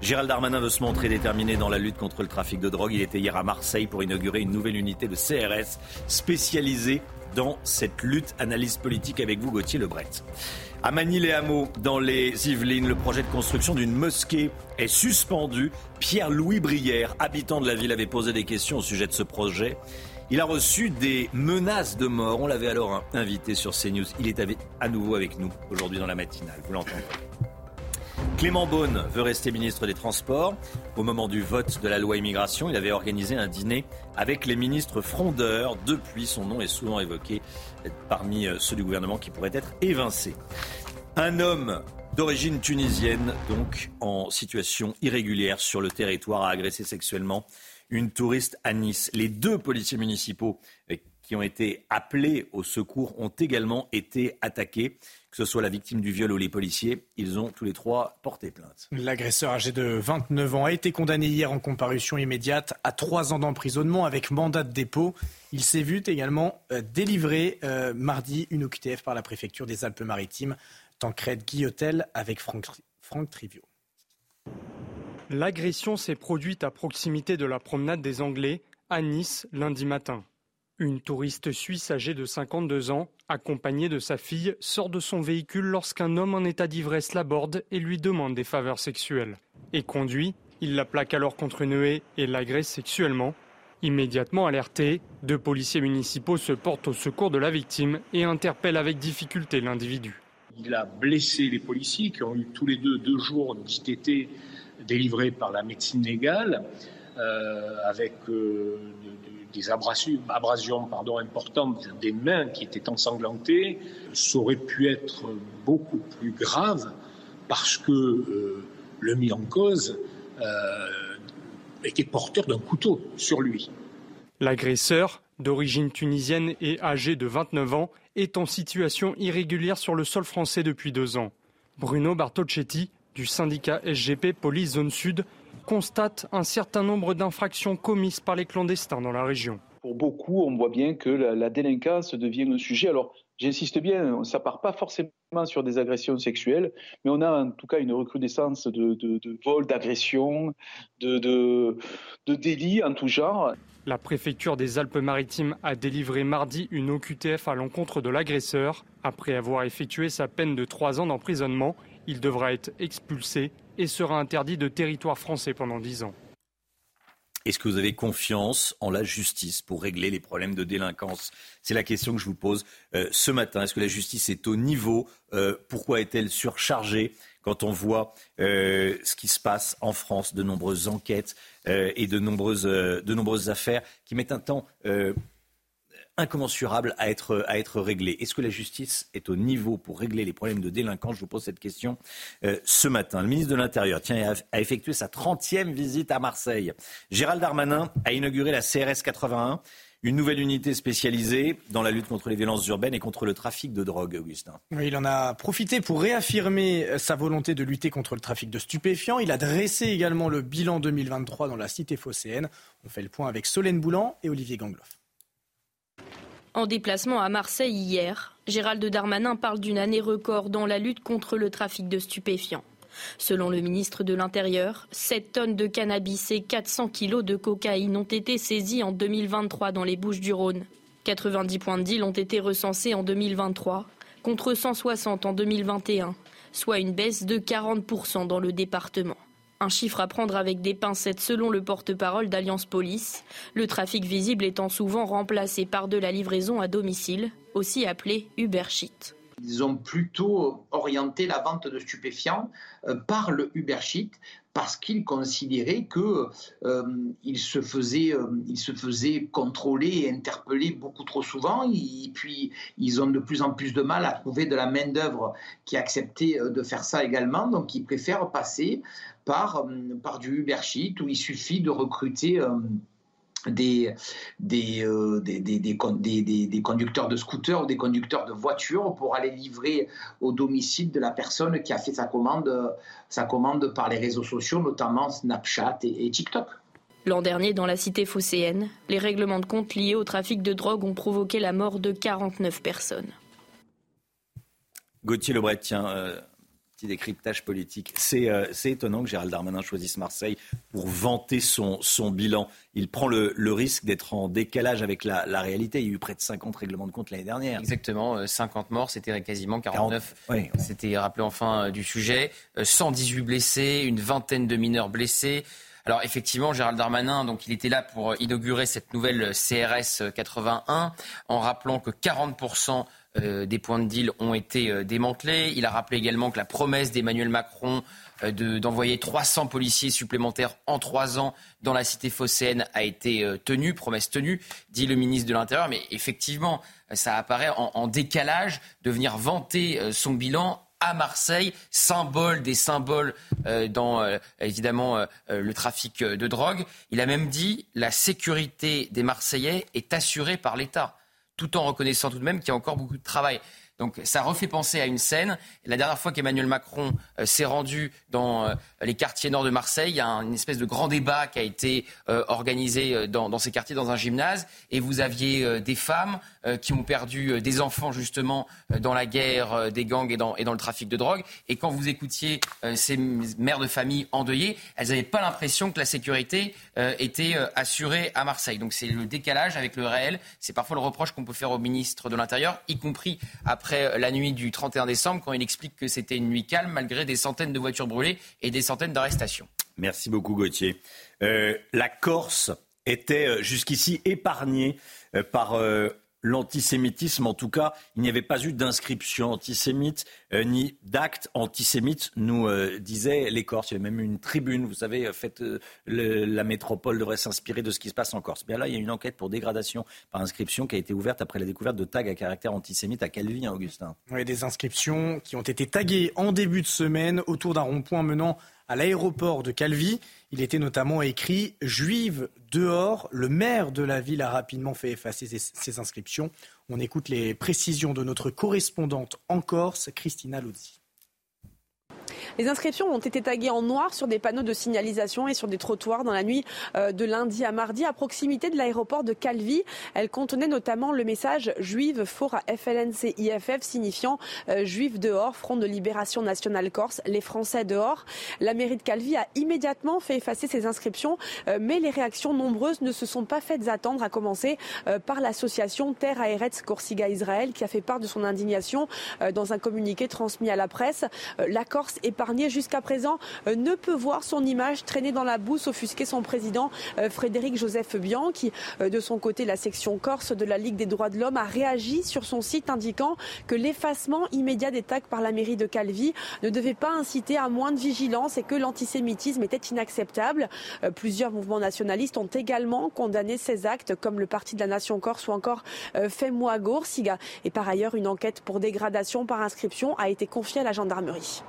Gérald Darmanin veut se montrer déterminé dans la lutte contre le trafic de drogue. Il était hier à Marseille pour inaugurer une nouvelle unité de CRS spécialisée dans cette lutte. Analyse politique avec vous, Gauthier Lebret. À Manille-les-Hameaux, dans les Yvelines, le projet de construction d'une mosquée est suspendu. Pierre-Louis Brière, habitant de la ville, avait posé des questions au sujet de ce projet. Il a reçu des menaces de mort. On l'avait alors invité sur CNews. Il est à nouveau avec nous aujourd'hui dans la matinale. Vous l'entendez. Clément Beaune veut rester ministre des Transports. Au moment du vote de la loi immigration, il avait organisé un dîner avec les ministres frondeurs. Depuis, son nom est souvent évoqué parmi euh, ceux du gouvernement qui pourraient être évincés. Un homme d'origine tunisienne, donc en situation irrégulière sur le territoire, a agressé sexuellement une touriste à Nice. Les deux policiers municipaux euh, qui ont été appelés au secours ont également été attaqués. Que ce soit la victime du viol ou les policiers, ils ont tous les trois porté plainte. L'agresseur âgé de 29 ans a été condamné hier en comparution immédiate à trois ans d'emprisonnement avec mandat de dépôt. Il s'est vu également euh, délivrer euh, mardi une OQTF par la préfecture des Alpes-Maritimes. Tancred Guillotel avec Franck, Franck Trivio. L'agression s'est produite à proximité de la promenade des Anglais à Nice lundi matin. Une touriste suisse âgée de 52 ans, accompagnée de sa fille, sort de son véhicule lorsqu'un homme en état d'ivresse l'aborde et lui demande des faveurs sexuelles. Et conduit, il la plaque alors contre une haie et l'agresse sexuellement. Immédiatement alertés, deux policiers municipaux se portent au secours de la victime et interpellent avec difficulté l'individu. Il a blessé les policiers qui ont eu tous les deux deux jours d'ITT délivrés par la médecine légale, euh, avec euh, de- de- des abrasions, importantes des mains qui étaient ensanglantées. Ça aurait pu être beaucoup plus grave parce que euh, le mis en cause euh, était porteur d'un couteau sur lui. L'agresseur, d'origine tunisienne et âgé de 29 ans, est en situation irrégulière sur le sol français depuis deux ans. Bruno Bartocchetti, du syndicat SGP Police Zone Sud, constate un certain nombre d'infractions commises par les clandestins dans la région. Pour beaucoup, on voit bien que la, la délinquance devient un sujet. Alors, j'insiste bien, ça part pas forcément sur des agressions sexuelles, mais on a en tout cas une recrudescence de, de, de vols, d'agressions, de, de, de délits en tout genre. La préfecture des Alpes-Maritimes a délivré mardi une OQTF à l'encontre de l'agresseur. Après avoir effectué sa peine de trois ans d'emprisonnement, il devra être expulsé et sera interdit de territoire français pendant dix ans. Est-ce que vous avez confiance en la justice pour régler les problèmes de délinquance? C'est la question que je vous pose euh, ce matin. Est-ce que la justice est au niveau Euh, Pourquoi est-elle surchargée quand on voit ce qui se passe en France, de nombreuses enquêtes et de nombreuses affaires qui mettent un temps incommensurable à être, à être réglé. Est-ce que la justice est au niveau pour régler les problèmes de délinquance? Je vous pose cette question euh, ce matin. Le ministre de l'Intérieur tient à, effectuer sa 30e visite à Marseille. Gérald Darmanin a inauguré la CRS 81 une nouvelle unité spécialisée dans la lutte contre les violences urbaines et contre le trafic de drogue, Augustin. il en a profité pour réaffirmer sa volonté de lutter contre le trafic de stupéfiants. Il a dressé également le bilan 2023 dans la cité phocéenne. On fait le point avec Solène Boulan et Olivier Gangloff. En déplacement à Marseille hier, Gérald Darmanin parle d'une année record dans la lutte contre le trafic de stupéfiants. Selon le ministre de l'Intérieur, 7 tonnes de cannabis et 400 kilos de cocaïne ont été saisis en 2023 dans les Bouches du Rhône. 90 points de deal ont été recensés en 2023, contre 160 en 2021, soit une baisse de 40% dans le département. Un chiffre à prendre avec des pincettes selon le porte-parole d'Alliance Police, le trafic visible étant souvent remplacé par de la livraison à domicile, aussi appelée Uber. Ils ont plutôt orienté la vente de stupéfiants euh, par le Uber parce qu'ils considéraient qu'ils euh, se faisaient euh, se faisaient contrôler et interpeller beaucoup trop souvent. Et puis ils ont de plus en plus de mal à trouver de la main d'œuvre qui acceptait de faire ça également. Donc ils préfèrent passer par par du Uber Sheet où il suffit de recruter des, des, euh, des, des, des, conducteurs de scooters ou des conducteurs de voitures pour aller livrer au domicile de la personne qui a fait sa commande, sa commande par les réseaux sociaux, notamment Snapchat et, TikTok. L'an dernier, dans la cité phocéenne, les règlements de compte liés au trafic de drogue ont provoqué la mort de 49 personnes. Gauthier Lebret, tiens, euh, décryptage politique. Euh, c'est étonnant que Gérald Darmanin choisisse Marseille pour vanter son, son bilan. Il prend le, le risque d'être en décalage avec la, la, réalité. Il y a eu près de 50 règlements de compte l'année dernière. Exactement, 50 euh, morts, c'était quasiment 49. C'était rappelé enfin euh, du sujet. 118 blessés, une vingtaine de mineurs blessés. Alors effectivement, Gérald Darmanin, donc il était là pour inaugurer cette nouvelle CRS 81, en rappelant que 40 euh, des points de deal ont été euh, démantelés. Il a rappelé également que la promesse d'Emmanuel Macron euh, d'envoyer 300 policiers supplémentaires en trois ans dans la cité phocéenne a été tenue, promesse tenue, dit le ministre de l'Intérieur. Mais effectivement, ça apparaît en, décalage de venir vanter son bilan à Marseille, symbole des symboles dans évidemment le trafic de drogue. Il a même dit la sécurité des Marseillais est assurée par l'État tout en reconnaissant tout de même qu'il y a encore beaucoup de travail. Donc ça refait penser à une scène. La dernière fois qu'Emmanuel Macron euh, s'est rendu dans euh, les quartiers nord de Marseille, il y a une espèce de grand débat qui a été euh, organisé dans, dans, ces quartiers, dans un gymnase, et vous aviez des femmes qui ont perdu des enfants justement dans la guerre des gangs et dans, et dans, le trafic de drogue. Et quand vous écoutiez ces mères de famille endeuillées, elles n'avaient pas l'impression que la sécurité était assurée à Marseille. Donc c'est le décalage avec le réel. C'est parfois le reproche qu'on peut faire au ministre de l'Intérieur, y compris après après la nuit du 31 décembre, quand il explique que c'était une nuit calme malgré des centaines de voitures brûlées et des centaines d'arrestations. Merci beaucoup Gauthier. Euh, la Corse était euh, jusqu'ici épargnée euh, par l'antisémitisme. En tout cas, il n'y avait pas eu d'inscription antisémite euh, ni d'acte antisémite, nous euh, disait les Corses. Il y avait même une tribune, vous savez, euh, fait, la métropole devrait s'inspirer de ce qui se passe en Corse. Bien là, il y a une enquête pour dégradation par inscription qui a été ouverte après la découverte de tags à caractère antisémite à Calvi, hein, Augustin. Oui, des inscriptions qui ont été taguées en début de semaine autour d'un rond-point menant à l'aéroport de Calvi. Il était notamment écrit Juive dehors. Le maire de la ville a rapidement fait effacer ces, inscriptions. On écoute les précisions de notre correspondante en Corse, Christina Luzzi. Les inscriptions ont été taguées en noir sur des panneaux de signalisation et sur des trottoirs dans la nuit euh, de lundi à mardi à proximité de l'aéroport de Calvi. Elles contenaient notamment le message Juive fort à FLNC IFF signifiant euh, Juive dehors, Front de libération nationale corse, les Français dehors. La mairie de Calvi a immédiatement fait effacer ces inscriptions, euh, mais les réactions nombreuses ne se sont pas faites attendre, à commencer par l'association Terre à Eretz Corsiga Israël qui a fait part de son indignation dans un communiqué transmis à la presse. Épargné jusqu'à présent ne peut voir son image traîner dans la boue, offusquer son président Frédéric Joseph Bianchi. De son côté, la section corse de la Ligue des droits de l'homme a réagi sur son site indiquant que l'effacement immédiat des tags par la mairie de Calvi ne devait pas inciter à moins de vigilance et que l'antisémitisme était inacceptable. Plusieurs mouvements nationalistes ont également condamné ces actes, comme le Parti de la Nation Corse ou encore Fais-moi Siga. Et par ailleurs, une enquête pour dégradation par inscription a été confiée à la gendarmerie.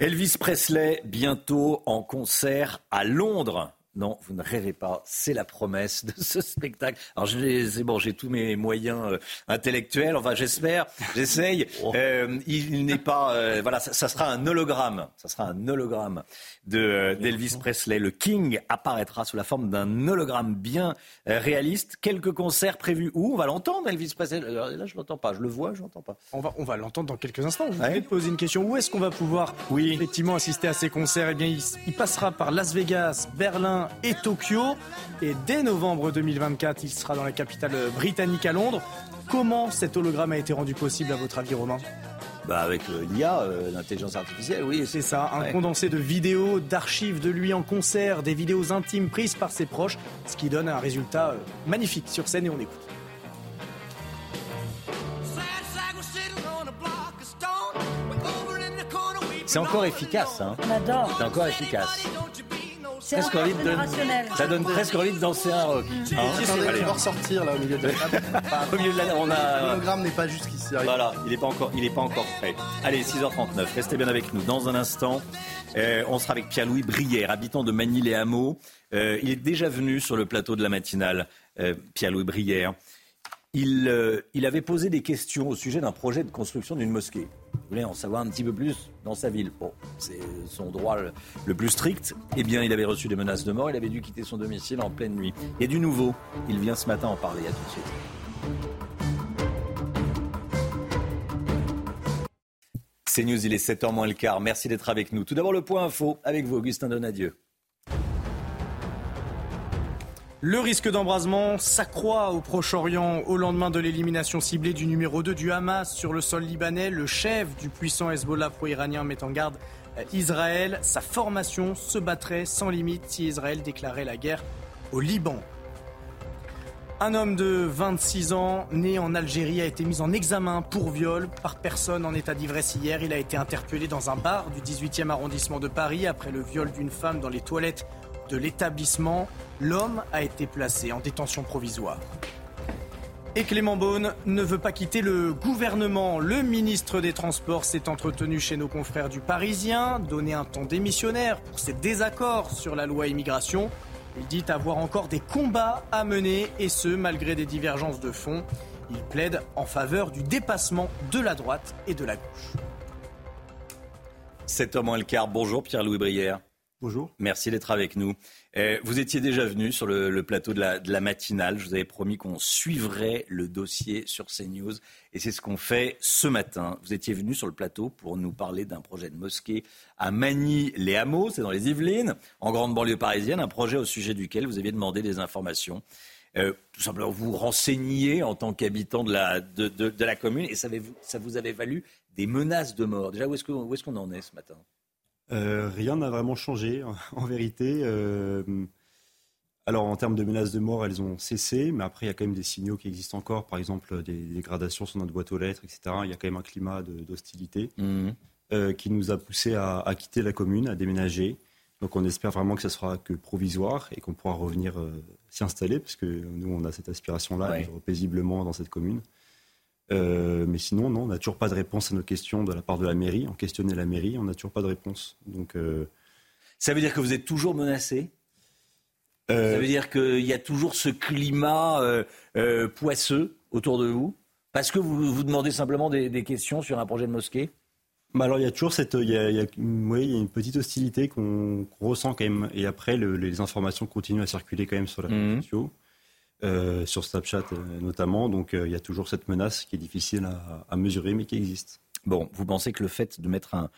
Elvis Presley, bientôt en concert à Londres. Non, vous ne rêvez pas. C'est la promesse de ce spectacle. Alors, c'est bon, j'ai tous mes moyens euh, intellectuels. Enfin, j'espère, j'essaye. Oh. Euh, il n'est pas. Euh, voilà, ça, ça, sera un hologramme. Ça sera un hologramme de d'Elvis Presley. Le King apparaîtra sous la forme d'un hologramme bien réaliste. Quelques concerts prévus où? On va l'entendre, Elvis Presley. Là, je l'entends pas. Je le vois, je l'entends pas. On va, on va l'entendre dans quelques instants. Vous ouais? poser une question. Où est-ce qu'on va pouvoir oui. effectivement assister à ces concerts? Eh bien, il, il passera par Las Vegas, Berlin et Tokyo. Et dès novembre 2024, il sera dans la capitale britannique à Londres. Comment cet hologramme a été rendu possible à votre avis, Romain? Bah avec l'IA, euh, l'intelligence artificielle, oui. C'est ça, un condensé de vidéos, d'archives de lui en concert, des vidéos intimes prises par ses proches, ce qui donne un résultat euh, magnifique sur scène et on écoute. C'est encore efficace, hein On adore. C'est encore efficace. Presque envie de, ça donne presque envie de danser un rock. Hein Attendez, il va ressortir là au milieu de la table. au milieu de la on a. L'hologramme n'est pas jusqu'ici. Voilà, il n'est pas encore, il est pas encore prêt. Allez, 6h39. Restez bien avec nous. Dans un instant, euh, on sera avec Pierre-Louis Brière, habitant de Manille-les-Hameaux. Euh, il est déjà venu sur le plateau de la matinale, euh, Pierre-Louis Brière. Il, euh, il avait posé des questions au sujet d'un projet de construction d'une mosquée. Vous voulez en savoir un petit peu plus dans sa ville Bon, c'est son droit le, plus strict. Eh bien, il avait reçu des menaces de mort. Il avait dû quitter son domicile en pleine nuit. Il y a du nouveau. Il vient ce matin en parler. À tout de suite. C'est News, il est 7h moins le quart. Merci d'être avec nous. Tout d'abord, le point info avec vous, Augustin Donadieu. Le risque d'embrasement s'accroît au Proche-Orient au lendemain de l'élimination ciblée du numéro 2 du Hamas sur le sol libanais. Le chef du puissant Hezbollah pro-iranien met en garde Israël. Sa formation se battrait sans limite si Israël déclarait la guerre au Liban. Un homme de 26 ans, né en Algérie, a été mis en examen pour viol par personne en état d'ivresse hier. Il a été interpellé dans un bar du 18e arrondissement de Paris après le viol d'une femme dans les toilettes de l'établissement. L'homme a été placé en détention provisoire. Et Clément Beaune ne veut pas quitter le gouvernement. Le ministre des Transports s'est entretenu chez nos confrères du Parisien, donné un ton démissionnaire pour ses désaccords sur la loi immigration. Il dit avoir encore des combats à mener, et ce, malgré des divergences de fond. Il plaide en faveur du dépassement de la droite et de la gauche. Cet homme en le quart. Bonjour Pierre-Louis Brière. Bonjour. Merci d'être avec nous. Euh, vous étiez déjà venu sur le, plateau de la, matinale. Je vous avais promis qu'on suivrait le dossier sur CNews. Et c'est ce qu'on fait ce matin. Vous étiez venu sur le plateau pour nous parler d'un projet de mosquée à Magny-les-Hameaux, c'est dans les Yvelines, en grande banlieue parisienne. Un projet au sujet duquel vous aviez demandé des informations. Euh, tout simplement vous renseigniez en tant qu'habitant de la, de, la commune et ça, ça, vous avait valu des menaces de mort. Déjà, où est-ce qu'on en est ce matin? Euh, rien n'a vraiment changé, en, vérité. Euh, alors, en termes de menaces de mort, elles ont cessé, mais après, il y a quand même des signaux qui existent encore. Par exemple, des dégradations sur notre boîte aux lettres, etc. Il y a quand même un climat d'hostilité mmh. euh, qui nous a poussé à, quitter la commune, à déménager. Donc, on espère vraiment que ce sera que provisoire et qu'on pourra revenir s'y installer, parce que nous, on a cette aspiration-là, vivre paisiblement dans cette commune. Euh, mais sinon, non, on n'a toujours pas de réponse à nos questions de la part de la mairie. On questionnait la mairie, on n'a toujours pas de réponse. Donc, euh, Ça veut dire que vous êtes toujours menacé? Euh, Ça veut dire qu'il y a toujours ce climat poisseux autour de vous? Parce que vous vous demandez simplement des, questions sur un projet de mosquée? Bah alors il y a toujours cette, il y a, il y a, une petite hostilité qu'on ressent quand même. Et après, les informations continuent à circuler quand même sur les réseaux mmh. sociaux. Euh, sur Snapchat euh, notamment. Donc euh, il y a toujours cette menace qui est difficile à, mesurer, mais qui existe. Bon, vous pensez que le fait de mettre un,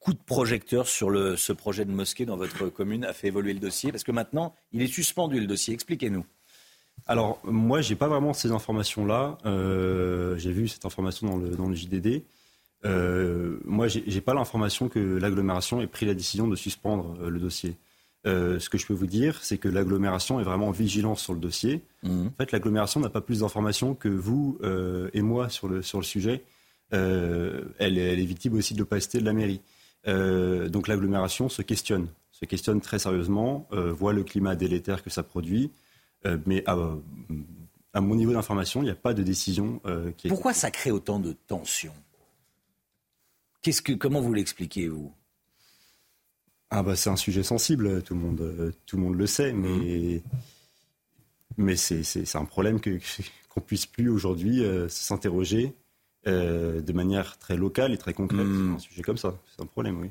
coup de projecteur sur le, ce projet de mosquée dans votre commune a fait évoluer le dossier? Parce que maintenant, il est suspendu le dossier. Expliquez-nous. Alors, moi, j'ai pas vraiment ces informations-là. j'ai vu cette information dans le, dans le JDD. moi, j'ai pas l'information que l'agglomération ait pris la décision de suspendre le dossier. Ce que je peux vous dire, c'est que l'agglomération est vraiment vigilante sur le dossier. Mmh. En fait, l'agglomération n'a pas plus d'informations que vous et moi sur le, sur le sujet. Elle, elle, est victime aussi de l'opacité de la mairie. donc l'agglomération se questionne se questionne très sérieusement, euh, voit le climat délétère que ça produit. Euh, mais à, mon niveau d'information, il n'y a pas de décision euh, qui est... Pourquoi ça crée autant de tensions? Qu'est-ce que, Comment vous l'expliquez, vous? Ah bah, C'est un sujet sensible, tout le monde, tout le, monde le sait, mais, mais c'est un problème qu'on ne puisse plus aujourd'hui s'interroger de manière très locale et très concrète mmh. un sujet comme ça. C'est un problème, oui.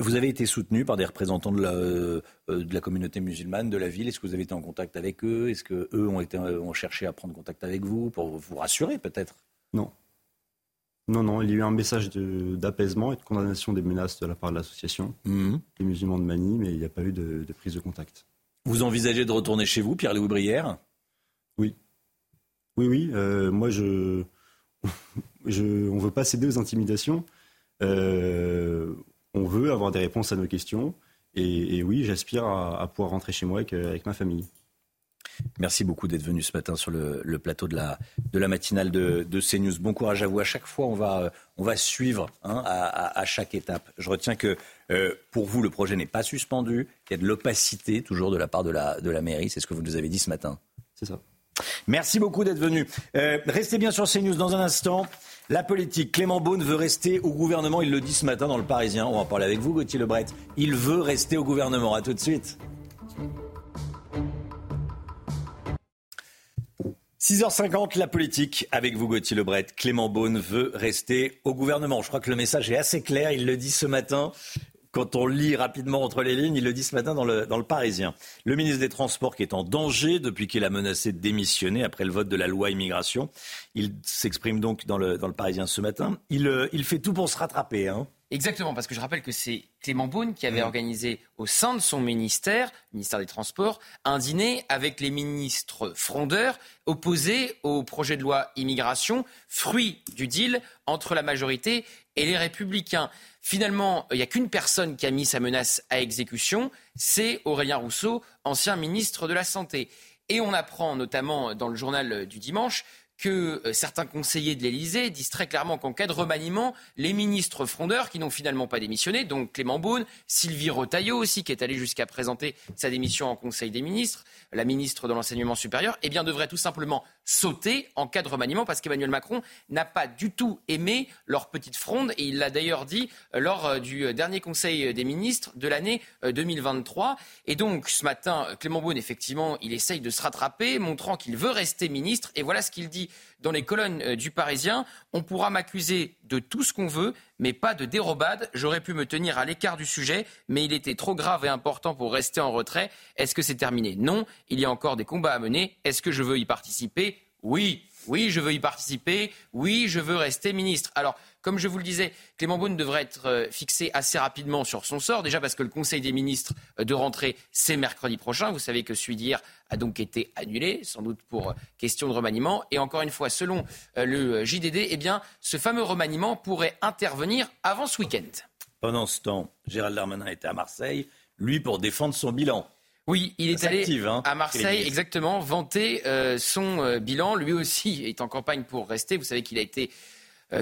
Vous avez été soutenu par des représentants de la, euh, de la, communauté musulmane de la ville. Est-ce que vous avez été en contact avec eux? Est-ce qu'eux ont, été, euh, ont cherché à prendre contact avec vous pour vous rassurer peut-être? Non. Non, non, il y a eu un message d'apaisement et de condamnation des menaces de la part de l'association, mmh. les musulmans de Mani, mais il n'y a pas eu de, prise de contact. Vous envisagez de retourner chez vous, Pierre-Louis Brière Oui. Oui, oui. Euh, moi, je, je on ne veut pas céder aux intimidations. Euh, on veut avoir des réponses à nos questions. Et, oui, j'aspire à, pouvoir rentrer chez moi avec, ma famille. Merci beaucoup d'être venu ce matin sur le, plateau de la, de la matinale de, de, CNews. Bon courage à vous. À chaque fois, on va, on va suivre hein, à, chaque étape. Je retiens que euh, pour vous, le projet n'est pas suspendu, qu'il y a de l'opacité toujours de la part de la, de la mairie. C'est ce que vous nous avez dit ce matin. C'est ça. Merci beaucoup d'être venu. Euh, restez bien sur CNews dans un instant. La politique, Clément Beaune veut rester au gouvernement. Il le dit ce matin dans le Parisien. On va en parler avec vous, Gauthier Lebret. Il veut rester au gouvernement. À tout de suite. 6h50, la politique, avec vous Gauthier Lebret. Clément Beaune veut rester au gouvernement. Je crois que le message est assez clair, il le dit ce matin quand on lit rapidement entre les lignes, il le dit ce matin dans le, dans le Parisien. Le ministre des Transports qui est en danger depuis qu'il a menacé de démissionner après le vote de la loi immigration. Il s'exprime donc dans le, dans le Parisien ce matin. Il, euh, il fait tout pour se rattraper. Hein. Exactement, parce que je rappelle que c'est Clément Beaune qui avait mmh. organisé au sein de son ministère, ministère des Transports, un dîner avec les ministres frondeurs opposés au projet de loi immigration, fruit du deal entre la majorité et les républicains. Finalement, il n'y a qu'une personne qui a mis sa menace à exécution, c'est Aurélien Rousseau, ancien ministre de la Santé. Et on apprend notamment dans le journal du dimanche que euh, certains conseillers de l'Élysée disent très clairement qu'en cas de remaniement, les ministres frondeurs, qui n'ont finalement pas démissionné, donc Clément Beaune, Sylvie Rotaillot aussi, qui est allée jusqu'à présenter sa démission en Conseil des ministres, la ministre de l'Enseignement supérieur, eh bien, devraient tout simplement sauter en cas de remaniement parce qu'Emmanuel Macron n'a pas du tout aimé leur petite fronde et il l'a d'ailleurs dit euh, lors euh, du dernier Conseil des ministres de l'année 2023. Et donc, ce matin, Clément Beaune, effectivement, il essaye de se rattraper, montrant qu'il veut rester ministre. Et voilà ce qu'il dit dans les colonnes euh, du Parisien. On pourra m'accuser de tout ce qu'on veut, mais pas de dérobade. J'aurais pu me tenir à l'écart du sujet, mais il était trop grave et important pour rester en retrait. Est-ce que c'est terminé? Non. Il y a encore des combats à mener. Est-ce que je veux y participer? Oui. Oui, je veux y participer. Oui, je veux rester ministre. Alors, comme je vous le disais, Clément Beaune devrait être euh, fixé assez rapidement sur son sort, déjà parce que le Conseil des ministres euh, de rentrée, c'est mercredi prochain. Vous savez que celui d'hier a donc été annulé, sans doute pour euh, question de remaniement. Et encore une fois, selon le JDD, eh bien, ce fameux remaniement pourrait intervenir avant ce week-end. Pendant ce temps, Gérald Darmanin était à Marseille, lui pour défendre son bilan. Oui, il est allé hein, à Marseille, exactement, vanter son bilan. Lui aussi est en campagne pour rester. Vous savez qu'il a été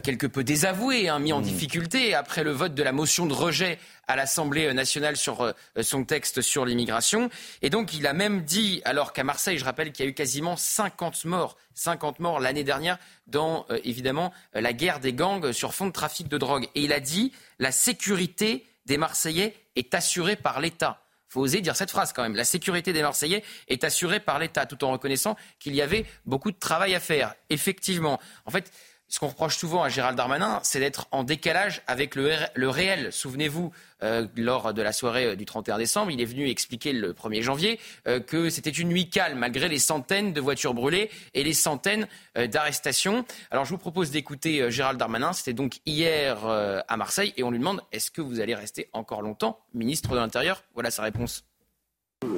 quelque peu désavoué, hein, mis en mmh. difficulté après le vote de la motion de rejet à l'Assemblée nationale sur euh, son texte sur l'immigration. Et donc, il a même dit, alors qu'à Marseille, je rappelle qu'il y a eu quasiment 50 morts, 50 morts l'année dernière dans, euh, évidemment, la guerre des gangs sur fond de trafic de drogue. Et il a dit, la sécurité des Marseillais est assurée par l'État faut oser dire cette phrase quand même. La sécurité des Marseillais est assurée par l'État, tout en reconnaissant qu'il y avait beaucoup de travail à faire. Effectivement. En fait, ce qu'on reproche souvent à Gérald Darmanin, c'est d'être en décalage avec le, réel. Souvenez-vous, euh, lors de la soirée euh, du 31 décembre, il est venu expliquer le 1er janvier euh, que c'était une nuit calme malgré les centaines de voitures brûlées et les centaines d'arrestations. Alors je vous propose d'écouter Gérald Darmanin. C'était donc hier à Marseille et on lui demande est-ce que vous allez rester encore longtemps ministre de l'Intérieur? Voilà sa réponse.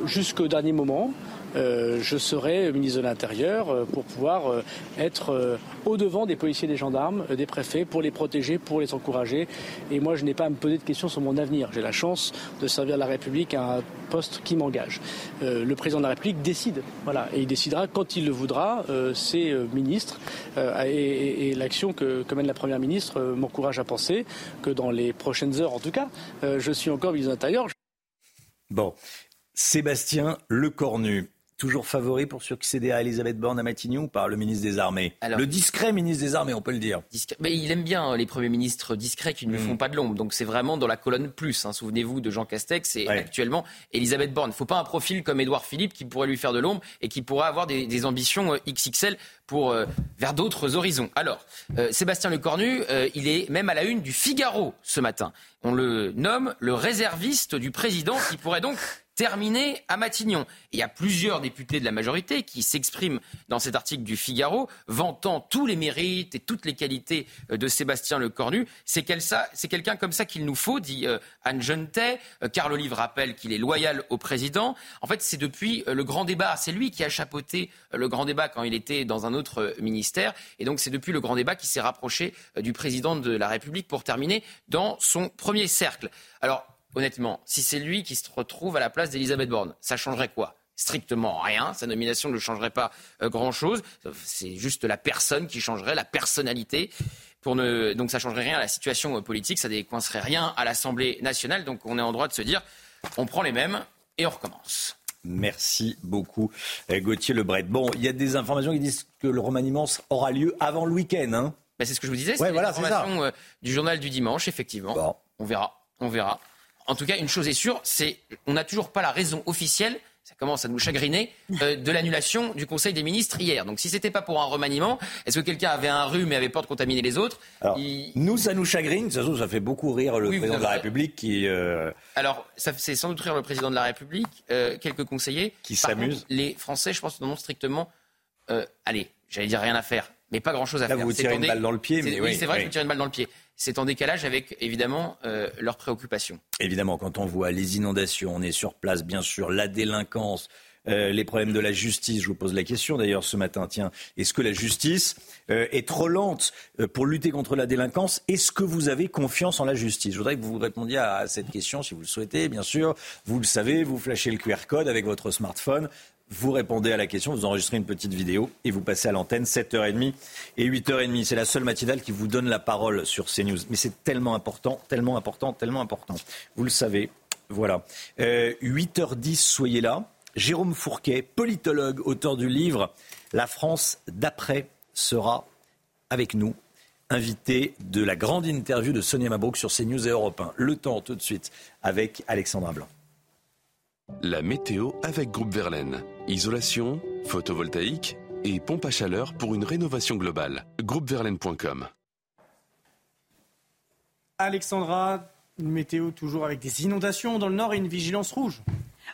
Jusqu'au dernier moment, je serai ministre de l'Intérieur pour pouvoir être au-devant des policiers, des gendarmes, des préfets, pour les protéger, pour les encourager. Et moi, je n'ai pas à me poser de questions sur mon avenir. J'ai la chance de servir la République à un poste qui m'engage. le président de la République décide, voilà, et il décidera quand il le voudra. ses ministres et, l'action que, mène la Première ministre m'encourage à penser que dans les prochaines heures, en tout cas, je suis encore ministre de l'Intérieur. Bon, Sébastien Lecornu, toujours favori pour succéder à Elisabeth Borne à Matignon par le ministre des Armées Le discret ministre des Armées, on peut le dire. Mais il aime bien les premiers ministres discrets qui ne lui hmm. font pas de l'ombre. Donc c'est vraiment dans la colonne plus. Hein. Souvenez-vous de Jean Castex et actuellement Elisabeth Borne. Il ne faut pas un profil comme Édouard Philippe qui pourrait lui faire de l'ombre et qui pourrait avoir des, ambitions euh, XXL pour, euh, vers d'autres horizons. Alors, euh, Sébastien Lecornu, il est même à la une du Figaro ce matin. On le nomme le réserviste du président qui pourrait donc terminé à Matignon. il y a plusieurs députés de la majorité qui s'expriment dans cet article du Figaro, vantant tous les mérites et toutes les qualités euh, de Sébastien Lecornu. C'est quelqu'un comme ça qu'il nous faut, dit euh, Anne Jeunetet. Euh, Carl Olive rappelle qu'il est loyal au président. En fait, c'est depuis le grand débat. C'est lui qui a chapeauté le grand débat quand il était dans un autre ministère. Et donc, c'est depuis le grand débat qu'il s'est rapproché du président de la République pour terminer dans son premier cercle. Alors, honnêtement, si c'est lui qui se retrouve à la place d'Elisabeth Borne, ça changerait quoi? Strictement rien. Sa nomination ne changerait pas euh, grand-chose. C'est juste la personne qui changerait, la personnalité. Pour ne... Donc ça changerait rien à la situation euh, politique, ça décoincerait rien à l'Assemblée nationale. Donc on est en droit de se dire, on prend les mêmes et on recommence. Merci beaucoup, euh, Gauthier Lebret. Bon, il y a des informations qui disent que le remaniement aura lieu avant le week-end. Hein bah, c'est ce que je vous disais, c'est l'information du journal du dimanche, effectivement. On verra, on verra. En tout cas, une chose est sûre, c'est on n'a toujours pas la raison officielle ça commence à nous chagriner, euh, de l'annulation du Conseil des ministres hier. Donc si ce n'était pas pour un remaniement, est-ce que quelqu'un avait un rhume et avait peur de contaminer les autres? Nous, ça nous chagrine, ça, ça fait beaucoup rire le président de la République qui... Euh, Alors, ça fait sans doute rire le président de la République, euh, quelques conseillers. Qui s'amusent. Les Français, je pense, n'en ont strictement... allez, j'allais dire rien à faire, mais pas grand-chose à Là, faire. vous tirez une balle dans le pied. Mais oui, c'est vrai que vous tirez une balle dans le pied c'est en décalage avec évidemment euh, leurs préoccupations. Évidemment, quand on voit les inondations, on est sur place, bien sûr, la délinquance. Euh, les problèmes de la justice, je vous pose la question d'ailleurs ce matin, tiens, est-ce que la justice euh, est trop lente pour lutter contre la délinquance? Est-ce que vous avez confiance en la justice? Je voudrais que vous répondiez à cette question si vous le souhaitez, bien sûr. Vous le savez, vous flashez le QR code avec votre smartphone. Vous répondez à la question, vous enregistrez une petite vidéo et vous passez à l'antenne 7h30 et 8h30. C'est la seule matinale qui vous donne la parole sur CNews. Mais c'est tellement important, tellement important, tellement important. Vous le savez. Voilà. 8h10, euh, soyez là. Jérôme Fourquet, politologue, auteur du livre La France d'après sera avec nous, invité de la grande interview de Sonia Mabrouk sur CNews et Europe 1. Le temps tout de suite avec Alexandra Blanc. La météo avec Groupe Verlaine. Isolation, photovoltaïque et pompe à chaleur pour une rénovation globale. Groupeverlaine.com. Alexandra, une météo toujours avec des inondations dans le nord et une vigilance rouge.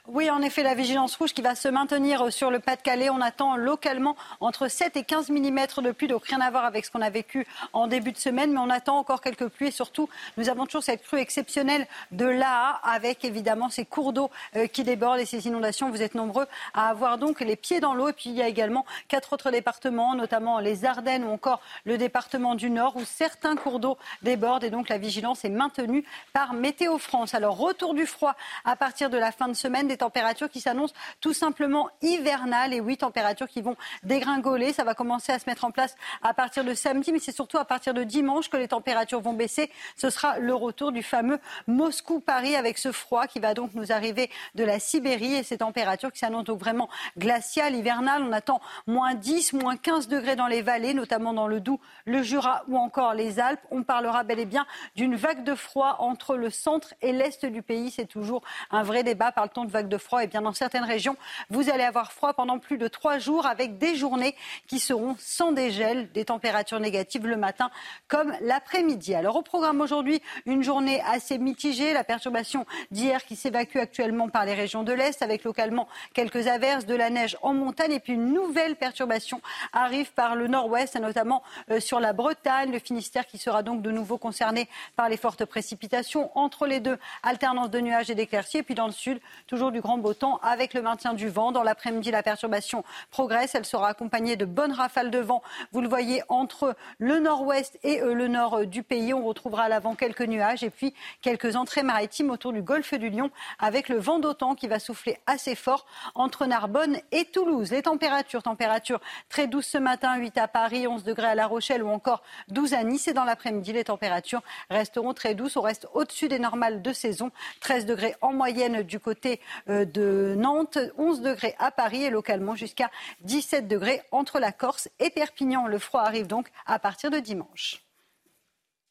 Oui, en effet, la vigilance rouge qui va se maintenir sur le Pas-de-Calais. On attend localement entre 7 et 15 mm de pluie, donc rien à voir avec ce qu'on a vécu en début de semaine, mais on attend encore quelques pluies et surtout, nous avons toujours cette crue exceptionnelle de l'Aa avec évidemment ces cours d'eau euh, qui débordent et ces inondations. Vous êtes nombreux à avoir donc les pieds dans l'eau et puis il y a également quatre autres départements, notamment les Ardennes ou encore le département du Nord où certains cours d'eau débordent et donc la vigilance est maintenue par Météo France. Alors retour du froid à partir de la fin de semaine températures qui s'annoncent tout simplement hivernales. Et oui, températures qui vont dégringoler. Ça va commencer à se mettre en place à partir de samedi, mais c'est surtout à partir de dimanche que les températures vont baisser. Ce sera le retour du fameux Moscou-Paris avec ce froid qui va donc nous arriver de la Sibérie et ces températures qui s'annoncent donc vraiment glaciales, hivernales. On attend moins 10, moins 15 degrés dans les vallées, notamment dans le Doubs, le Jura ou encore les Alpes. On parlera bel et bien d'une vague de froid entre le centre et l'est du pays. C'est toujours un vrai débat. par le temps de vague de froid, et bien dans certaines régions, vous allez avoir froid pendant plus de trois jours avec des journées qui seront sans dégel, des températures négatives le matin comme l'après-midi. Alors au programme aujourd'hui, une journée assez mitigée, la perturbation d'hier qui s'évacue actuellement par les régions de l'Est avec localement quelques averses, de la neige en montagne et puis une nouvelle perturbation arrive par le nord-ouest, notamment euh, sur la Bretagne, le Finistère qui sera donc de nouveau concerné par les fortes précipitations. Entre les deux, alternance de nuages et d'éclaircies et puis dans le sud, toujours du du grand beau temps avec le maintien du vent. Dans l'après-midi, la perturbation progresse. Elle sera accompagnée de bonnes rafales de vent. Vous le voyez entre le nord-ouest et euh, le nord euh, du pays. On retrouvera à l'avant quelques nuages et puis quelques entrées maritimes autour du golfe du Lion avec le vent d'autant qui va souffler assez fort entre Narbonne et Toulouse. Les températures, températures très douces ce matin, 8 à Paris, 11 degrés à La Rochelle ou encore 12 à Nice. Et dans l'après-midi, les températures resteront très douces. On reste au-dessus des normales de saison. 13 degrés en moyenne du côté de Nantes, 11 degrés à Paris et localement jusqu'à 17 degrés entre la Corse et Perpignan. Le froid arrive donc à partir de dimanche.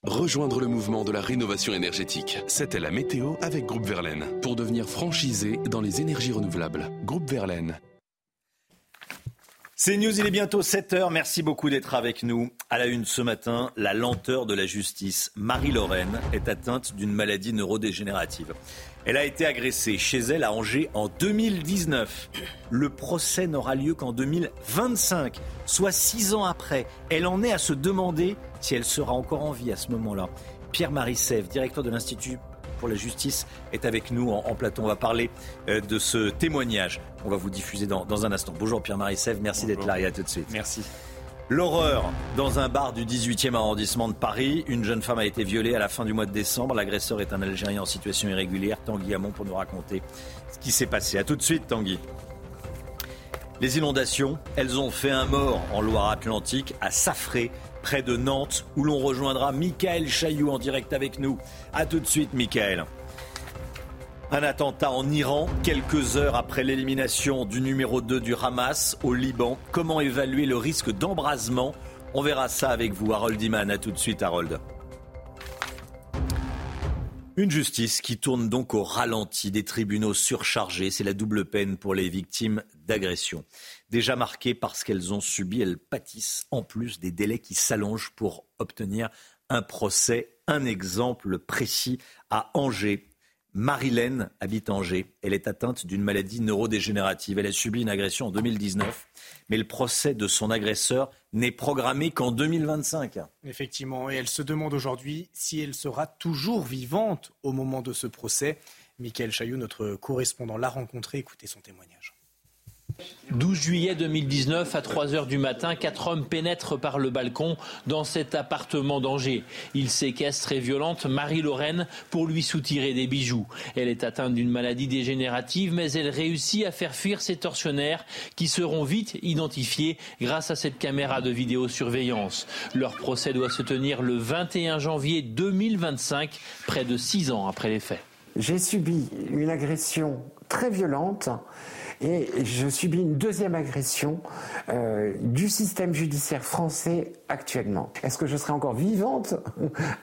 Rejoindre le mouvement de la rénovation énergétique. C'était la météo avec Groupe Verlaine. Pour devenir franchisé dans les énergies renouvelables. Groupe Verlaine. C'est News, il est bientôt 7h. Merci beaucoup d'être avec nous. À la une ce matin, la lenteur de la justice. Marie-Lorraine est atteinte d'une maladie neurodégénérative. Elle a été agressée chez elle à Angers en 2019. Le procès n'aura lieu qu'en 2025, soit six ans après. Elle en est à se demander si elle sera encore en vie à ce moment-là. Pierre-Marie Sèvres, directeur de l'Institut pour la justice, est avec nous en, plateau. On va parler euh, de ce témoignage. On va vous diffuser dans, un instant. Bonjour Pierre-Marie Sèvres, merci d'être là et à tout de suite. Merci. L'horreur dans un bar du 18e arrondissement de Paris. Une jeune femme a été violée à la fin du mois de décembre. L'agresseur est un Algérien en situation irrégulière. Tanguy Hamon pour nous raconter ce qui s'est passé. A tout de suite Tanguy. Les inondations, elles ont fait un mort en Loire-Atlantique, à Safré, près de Nantes, où l'on rejoindra Michael Chailloux en direct avec nous. A tout de suite, Michael. Un attentat en Iran, quelques heures après l'élimination du numéro 2 du Hamas au Liban. Comment évaluer le risque d'embrasement? On verra ça avec vous, Harold Iman. A tout de suite, Harold. Une justice qui tourne donc au ralenti des tribunaux surchargés. C'est la double peine pour les victimes d'agressions. Déjà marquées parce qu'elles ont subi, elles pâtissent en plus des délais qui s'allongent pour obtenir un procès. Un exemple précis à Angers. Marilène habite Angers. Elle est atteinte d'une maladie neurodégénérative. Elle a subi une agression en 2019, mais le procès de son agresseur n'est programmé qu'en 2025. Effectivement, et elle se demande aujourd'hui si elle sera toujours vivante au moment de ce procès. Michael Chaillot, notre correspondant, l'a rencontré. Écoutez son témoignage. 12 juillet 2019, à 3 heures du matin, quatre hommes pénètrent par le balcon dans cet appartement d'Angers. Ils séquestrent et violentent Marie-Lorraine pour lui soutirer des bijoux. Elle est atteinte d'une maladie dégénérative, mais elle réussit à faire fuir ses tortionnaires qui seront vite identifiés grâce à cette caméra de vidéosurveillance. Leur procès doit se tenir le 21 janvier 2025, près de six ans après les faits. J'ai subi une agression très violente et je subis une deuxième agression euh, du système judiciaire français actuellement. Est-ce que je serai encore vivante?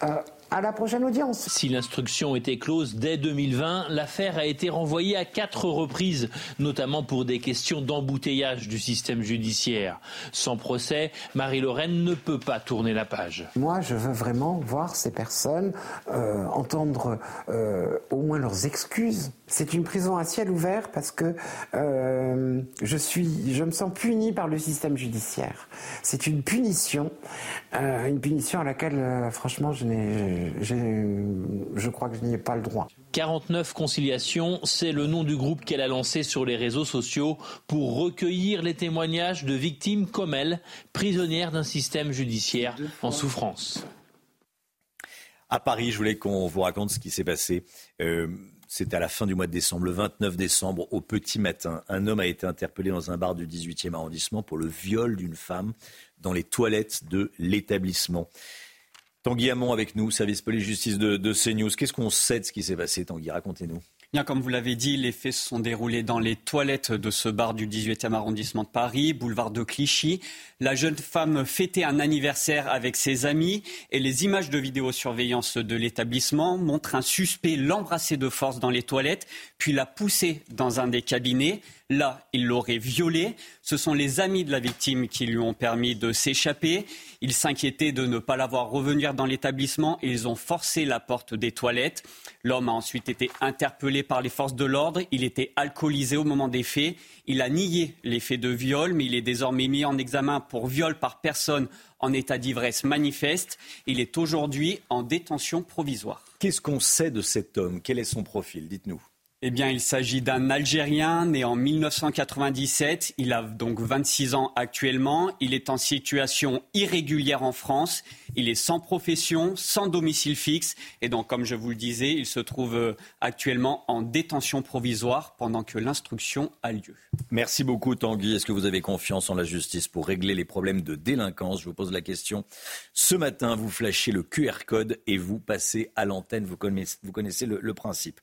Euh, à la prochaine audience. Si l'instruction était close dès 2020, l'affaire a été renvoyée à quatre reprises, notamment pour des questions d'embouteillage du système judiciaire. Sans procès, Marie-Lorraine ne peut pas tourner la page. Moi, je veux vraiment voir ces personnes, euh, entendre euh, au moins leurs excuses. C'est une prison à ciel ouvert parce que euh, je suis, je me sens puni par le système judiciaire. C'est une punition, une punition à laquelle, franchement, je n'ai je crois que je n'y ai pas le droit. 49 conciliations, c'est le nom du groupe qu'elle a lancé sur les réseaux sociaux pour recueillir les témoignages de victimes comme elle, prisonnières d'un système judiciaire en souffrance. À Paris, je voulais qu'on vous raconte ce qui s'est passé. Euh, c'était à la fin du mois de décembre, le 29 décembre, au petit matin. Un homme a été interpellé dans un bar du 18e arrondissement pour le viol d'une femme dans les toilettes de l'établissement. Tanguy Hamon avec nous, service police-justice de, de CNews. Qu'est-ce qu'on sait de ce qui s'est passé, Tanguy? Racontez-nous. Bien, comme vous l'avez dit, les faits se sont déroulés dans les toilettes de ce bar du 18e arrondissement de Paris, boulevard de Clichy. La jeune femme fêtait un anniversaire avec ses amis et les images de vidéosurveillance de l'établissement montrent un suspect l'embrasser de force dans les toilettes, puis la pousser dans un des cabinets. Là, il l'aurait violée. Ce sont les amis de la victime qui lui ont permis de s'échapper. Ils s'inquiétaient de ne pas la voir revenir dans l'établissement et ils ont forcé la porte des toilettes. L'homme a ensuite été interpellé par les forces de l'ordre. Il était alcoolisé au moment des faits. Il a nié les faits de viol, mais il est désormais mis en examen pour viol par personne en état d'ivresse manifeste. Il est aujourd'hui en détention provisoire. Qu'est-ce qu'on sait de cet homme? Quel est son profil? Dites-nous. Eh bien, il s'agit d'un Algérien né en 1997. Il a donc 26 ans actuellement. Il est en situation irrégulière en France. Il est sans profession, sans domicile fixe. Et donc, comme je vous le disais, il se trouve euh, actuellement en détention provisoire pendant que l'instruction a lieu. Merci beaucoup, Tanguy. Est-ce que vous avez confiance en la justice pour régler les problèmes de délinquance? Je vous pose la question. Ce matin, vous flashez le QR code et vous passez à l'antenne. Vous connaissez, le, le principe.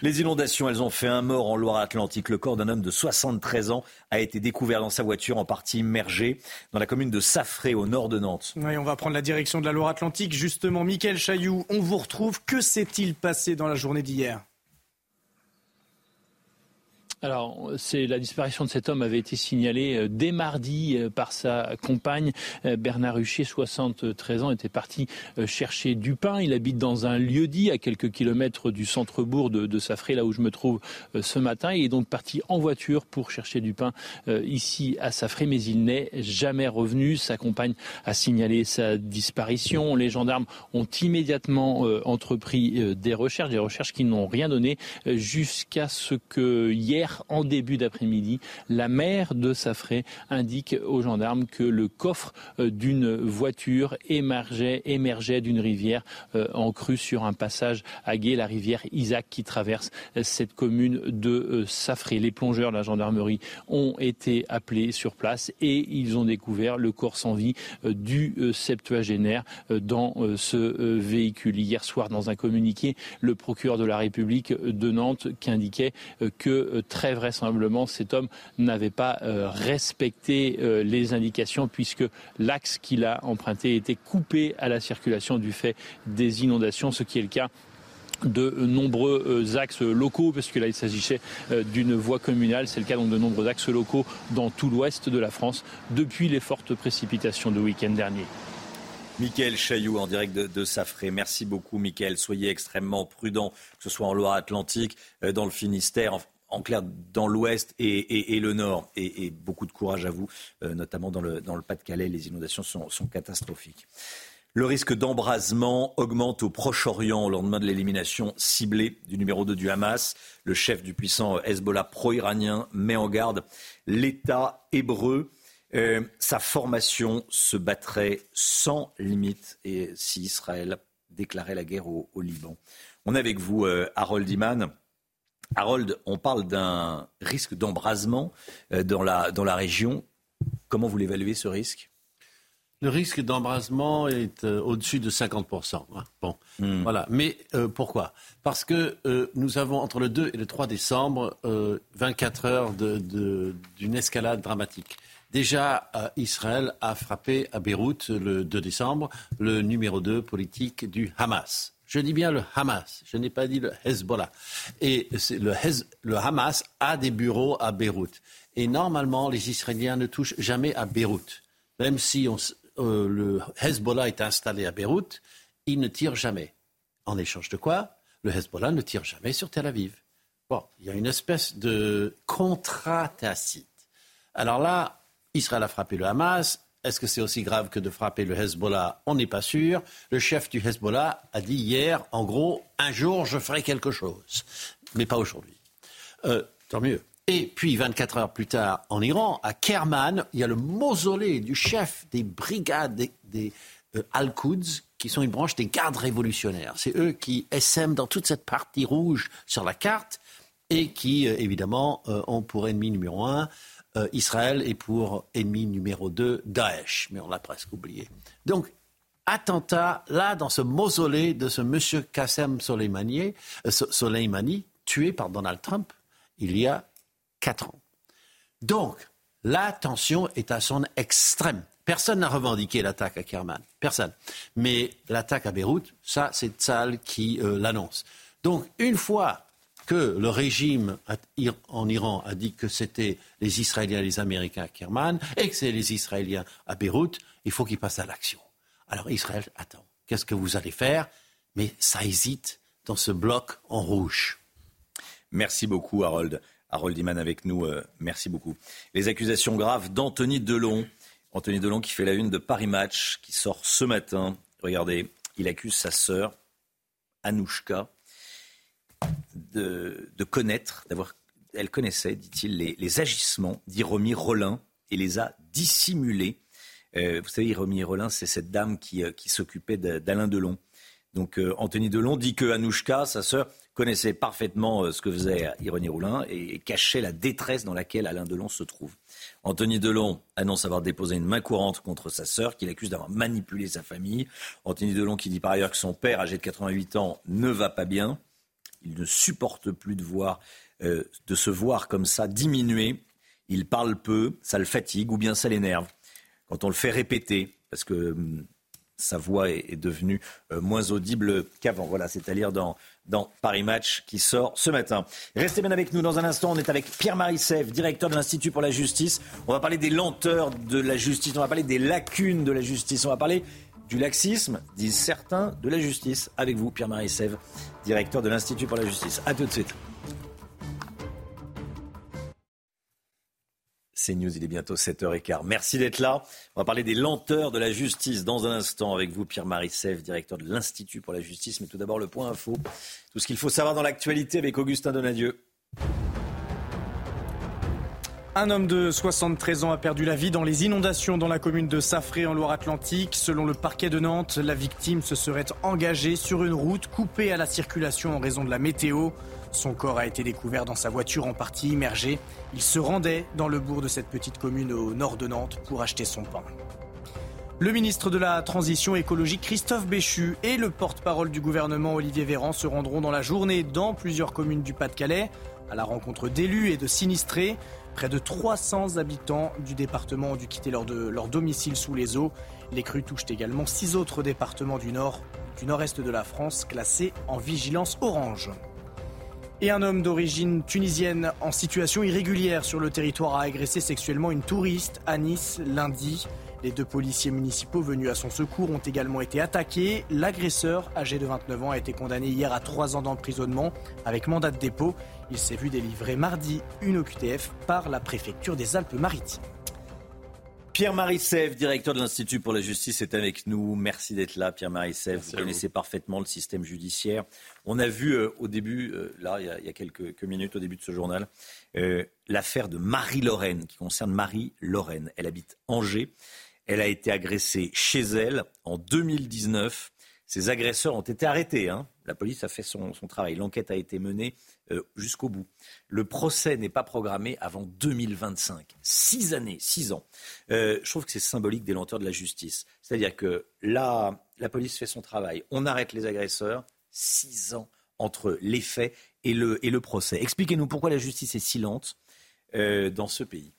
Les inondations elles ont fait un mort en Loire-Atlantique. Le corps d'un homme de 73 ans a été découvert dans sa voiture en partie immergée dans la commune de Safré au nord de Nantes. On va prendre la direction de la Loire-Atlantique. Justement, Mickaël Chailloux, on vous retrouve. Que s'est-il passé dans la journée d'hier? Alors, c'est la disparition de cet homme avait été signalée euh, dès mardi euh, par sa compagne euh, Bernard Hucher, 73 ans, était parti chercher du pain. Il habite dans un lieu dit à quelques kilomètres du centre-bourg de, de Safré, là où je me trouve ce matin. Il est donc parti en voiture pour chercher du pain ici à Safré, mais il n'est jamais revenu. Sa compagne a signalé sa disparition. Les gendarmes ont immédiatement entrepris des recherches, des recherches qui n'ont rien donné jusqu'à ce que hier en début d'après-midi, la mère de Safré indique aux gendarmes que le coffre euh, d'une voiture émergeait, d'une rivière euh, en crue sur un passage à Gué, la rivière Isaac qui traverse euh, cette commune de Safré. Les plongeurs de la gendarmerie ont été appelés sur place et ils ont découvert le corps sans vie du septuagénaire dans ce véhicule. Hier soir, dans un communiqué, le procureur de la République de Nantes qui indiquait que très vraisemblablement, cet homme n'avait pas euh, respecté euh, les indications puisque l'axe qu'il a emprunté était coupé à la circulation du fait des inondations, ce qui est le cas de nombreux euh, axes locaux, parce que là il s'agissait d'une voie communale. C'est le cas donc de nombreux axes locaux dans tout l'ouest de la France depuis les fortes précipitations de week-end dernier. Michael Chailloux en direct de, Safré. Merci beaucoup, Michael. Soyez extrêmement prudent, que ce soit en Loire-Atlantique, dans le Finistère clair dans l'ouest et, le nord. Et, beaucoup de courage à vous, euh, notamment dans le, Pas-de-Calais. Les inondations sont, catastrophiques. Le risque d'embrasement augmente au Proche-Orient au lendemain de l'élimination ciblée du numéro 2 du Hamas. Le chef du puissant Hezbollah pro-iranien met en garde l'État hébreu. Euh, sa formation se battrait sans limite et si Israël déclarait la guerre au, Liban. On est avec vous, euh, Harold Iman. Harold, on parle d'un risque d'embrasement euh, dans la, dans la région. Comment vous l'évaluez ce risque? Le risque d'embrasement est euh, au-dessus de 50%. Hein. Bon, hmm. voilà. Mais euh, pourquoi? Parce que nous avons entre le 2 et le 3 décembre 24 heures d'une escalade dramatique. Déjà, Israël a frappé à Beyrouth le 2 décembre le numéro 2 politique du Hamas. Je dis bien le Hamas, je n'ai pas dit le Hezbollah. Et le, Hamas a des bureaux à Beyrouth. Et normalement, les Israéliens ne touchent jamais à Beyrouth. Même si euh, le Hezbollah est installé à Beyrouth, il ne tire jamais. En échange de quoi? Le Hezbollah ne tire jamais sur Tel Aviv. Bon, il y a une espèce de contrat tacite. Alors là, Israël a frappé le Hamas, est-ce que c'est aussi grave que de frapper le Hezbollah? On n'est pas sûr. Le chef du Hezbollah a dit hier, en gros, un jour, je ferai quelque chose. Mais pas aujourd'hui. Euh, tant mieux. Et puis, 24 heures plus tard, en Iran, à Kerman, il y a le mausolée du chef des brigades des, euh, Al-Quds, qui sont une branche des gardes révolutionnaires. C'est eux qui essaiment dans toute cette partie rouge sur la carte et qui, euh, évidemment, ont pour ennemi numéro un euh, Israël est pour ennemi numéro 2 Daesh, mais on l'a presque oublié. Donc, attentat là dans ce mausolée de ce monsieur Qassem Soleimani, euh, Soleimani tué par Donald Trump il y a quatre ans. Donc, la tension est à son extrême. Personne n'a revendiqué l'attaque à Kerman, personne. Mais l'attaque à Beyrouth, ça, c'est Tzal qui euh, l'annonce. Donc, une fois que le régime en Iran a dit que c'était les Israéliens et les Américains à Kerman et que c'est les Israéliens à Beyrouth, il faut qu'ils passent à l'action. Alors Israël attend. Qu'est-ce que vous allez faire? Mais ça hésite dans ce bloc en rouge. Merci beaucoup, Harold. Harold Iman avec nous, euh, merci beaucoup. Les accusations graves d'Anthony Delon. Anthony Delon qui fait la une de Paris Match, qui sort ce matin. Regardez, il accuse sa sœur, Anouchka, de, connaître, d'avoir, elle connaissait, dit-il, les, agissements d'Iromi Rollin et les a dissimulés. Euh, vous savez, Iromi Rollin, c'est cette dame qui, qui s'occupait d'Alain Delon. Donc Anthony Delon dit que Anouchka, sa sœur, connaissait parfaitement ce que faisait Iromi Rollin et cachait la détresse dans laquelle Alain Delon se trouve. Anthony Delon annonce avoir déposé une main courante contre sa sœur, qu'il accuse d'avoir manipulé sa famille. Anthony Delon qui dit par ailleurs que son père, âgé de 88 ans, ne va pas bien. Il ne supporte plus de, voir, euh, de se voir comme ça diminuer. Il parle peu, ça le fatigue ou bien ça l'énerve. Quand on le fait répéter, parce que hum, sa voix est, devenue euh, moins audible qu'avant. Voilà, c'est à lire dans, dans Paris Match qui sort ce matin. Restez bien avec nous dans un instant. On est avec Pierre-Marie Seff, directeur de l'Institut pour la justice. On va parler des lenteurs de la justice, on va parler des lacunes de la justice, on va parler du laxisme, disent certains, de la justice. Avec vous, Pierre-Marie Sèvres, directeur de l'Institut pour la justice. A tout de suite. C'est News, il est bientôt 7h15. Merci d'être là. On va parler des lenteurs de la justice dans un instant avec vous, Pierre-Marie Sèvres, directeur de l'Institut pour la justice. Mais tout d'abord, le point info. Tout ce qu'il faut savoir dans l'actualité avec Augustin Donadieu. Un homme de 73 ans a perdu la vie dans les inondations dans la commune de Safré en Loire-Atlantique. Selon le parquet de Nantes, la victime se serait engagée sur une route coupée à la circulation en raison de la météo. Son corps a été découvert dans sa voiture en partie immergée. Il se rendait dans le bourg de cette petite commune au nord de Nantes pour acheter son pain. Le ministre de la Transition écologique Christophe Béchu et le porte-parole du gouvernement Olivier Véran se rendront dans la journée dans plusieurs communes du Pas-de-Calais à la rencontre d'élus et de sinistrés. Près de 300 habitants du département ont dû quitter leur, domicile sous les eaux. Les crues touchent également six autres départements du nord, du nord-est de la France classés en vigilance orange. Et un homme d'origine tunisienne en situation irrégulière sur le territoire a agressé sexuellement une touriste à Nice lundi. Les deux policiers municipaux venus à son secours ont également été attaqués. L'agresseur, âgé de 29 ans, a été condamné hier à trois ans d'emprisonnement avec mandat de dépôt. Il s'est vu délivrer mardi une OQTF par la préfecture des Alpes-Maritimes. Pierre-Marie Sèvres, directeur de l'Institut pour la justice, est avec nous. Merci d'être là, Pierre-Marie Sèvres. Vous connaissez parfaitement le système judiciaire. On a vu euh, au début, euh, là, il y, a, quelques, minutes, au début de ce journal, euh, l'affaire de Marie-Lorraine, qui concerne Marie-Lorraine. Elle habite Angers. Elle a été agressée chez elle en 2019. Ses agresseurs ont été arrêtés. Hein. La police a fait son travail. L'enquête a été menée euh, jusqu'au bout. Le procès n'est pas programmé avant 2025. Six années, six ans. Euh, je trouve que c'est symbolique des lenteurs de la justice. C'est-à-dire que là, la police fait son travail, on arrête les agresseurs, six ans entre les faits et le, procès. Expliquez-nous pourquoi la justice est si lente euh, dans ce pays.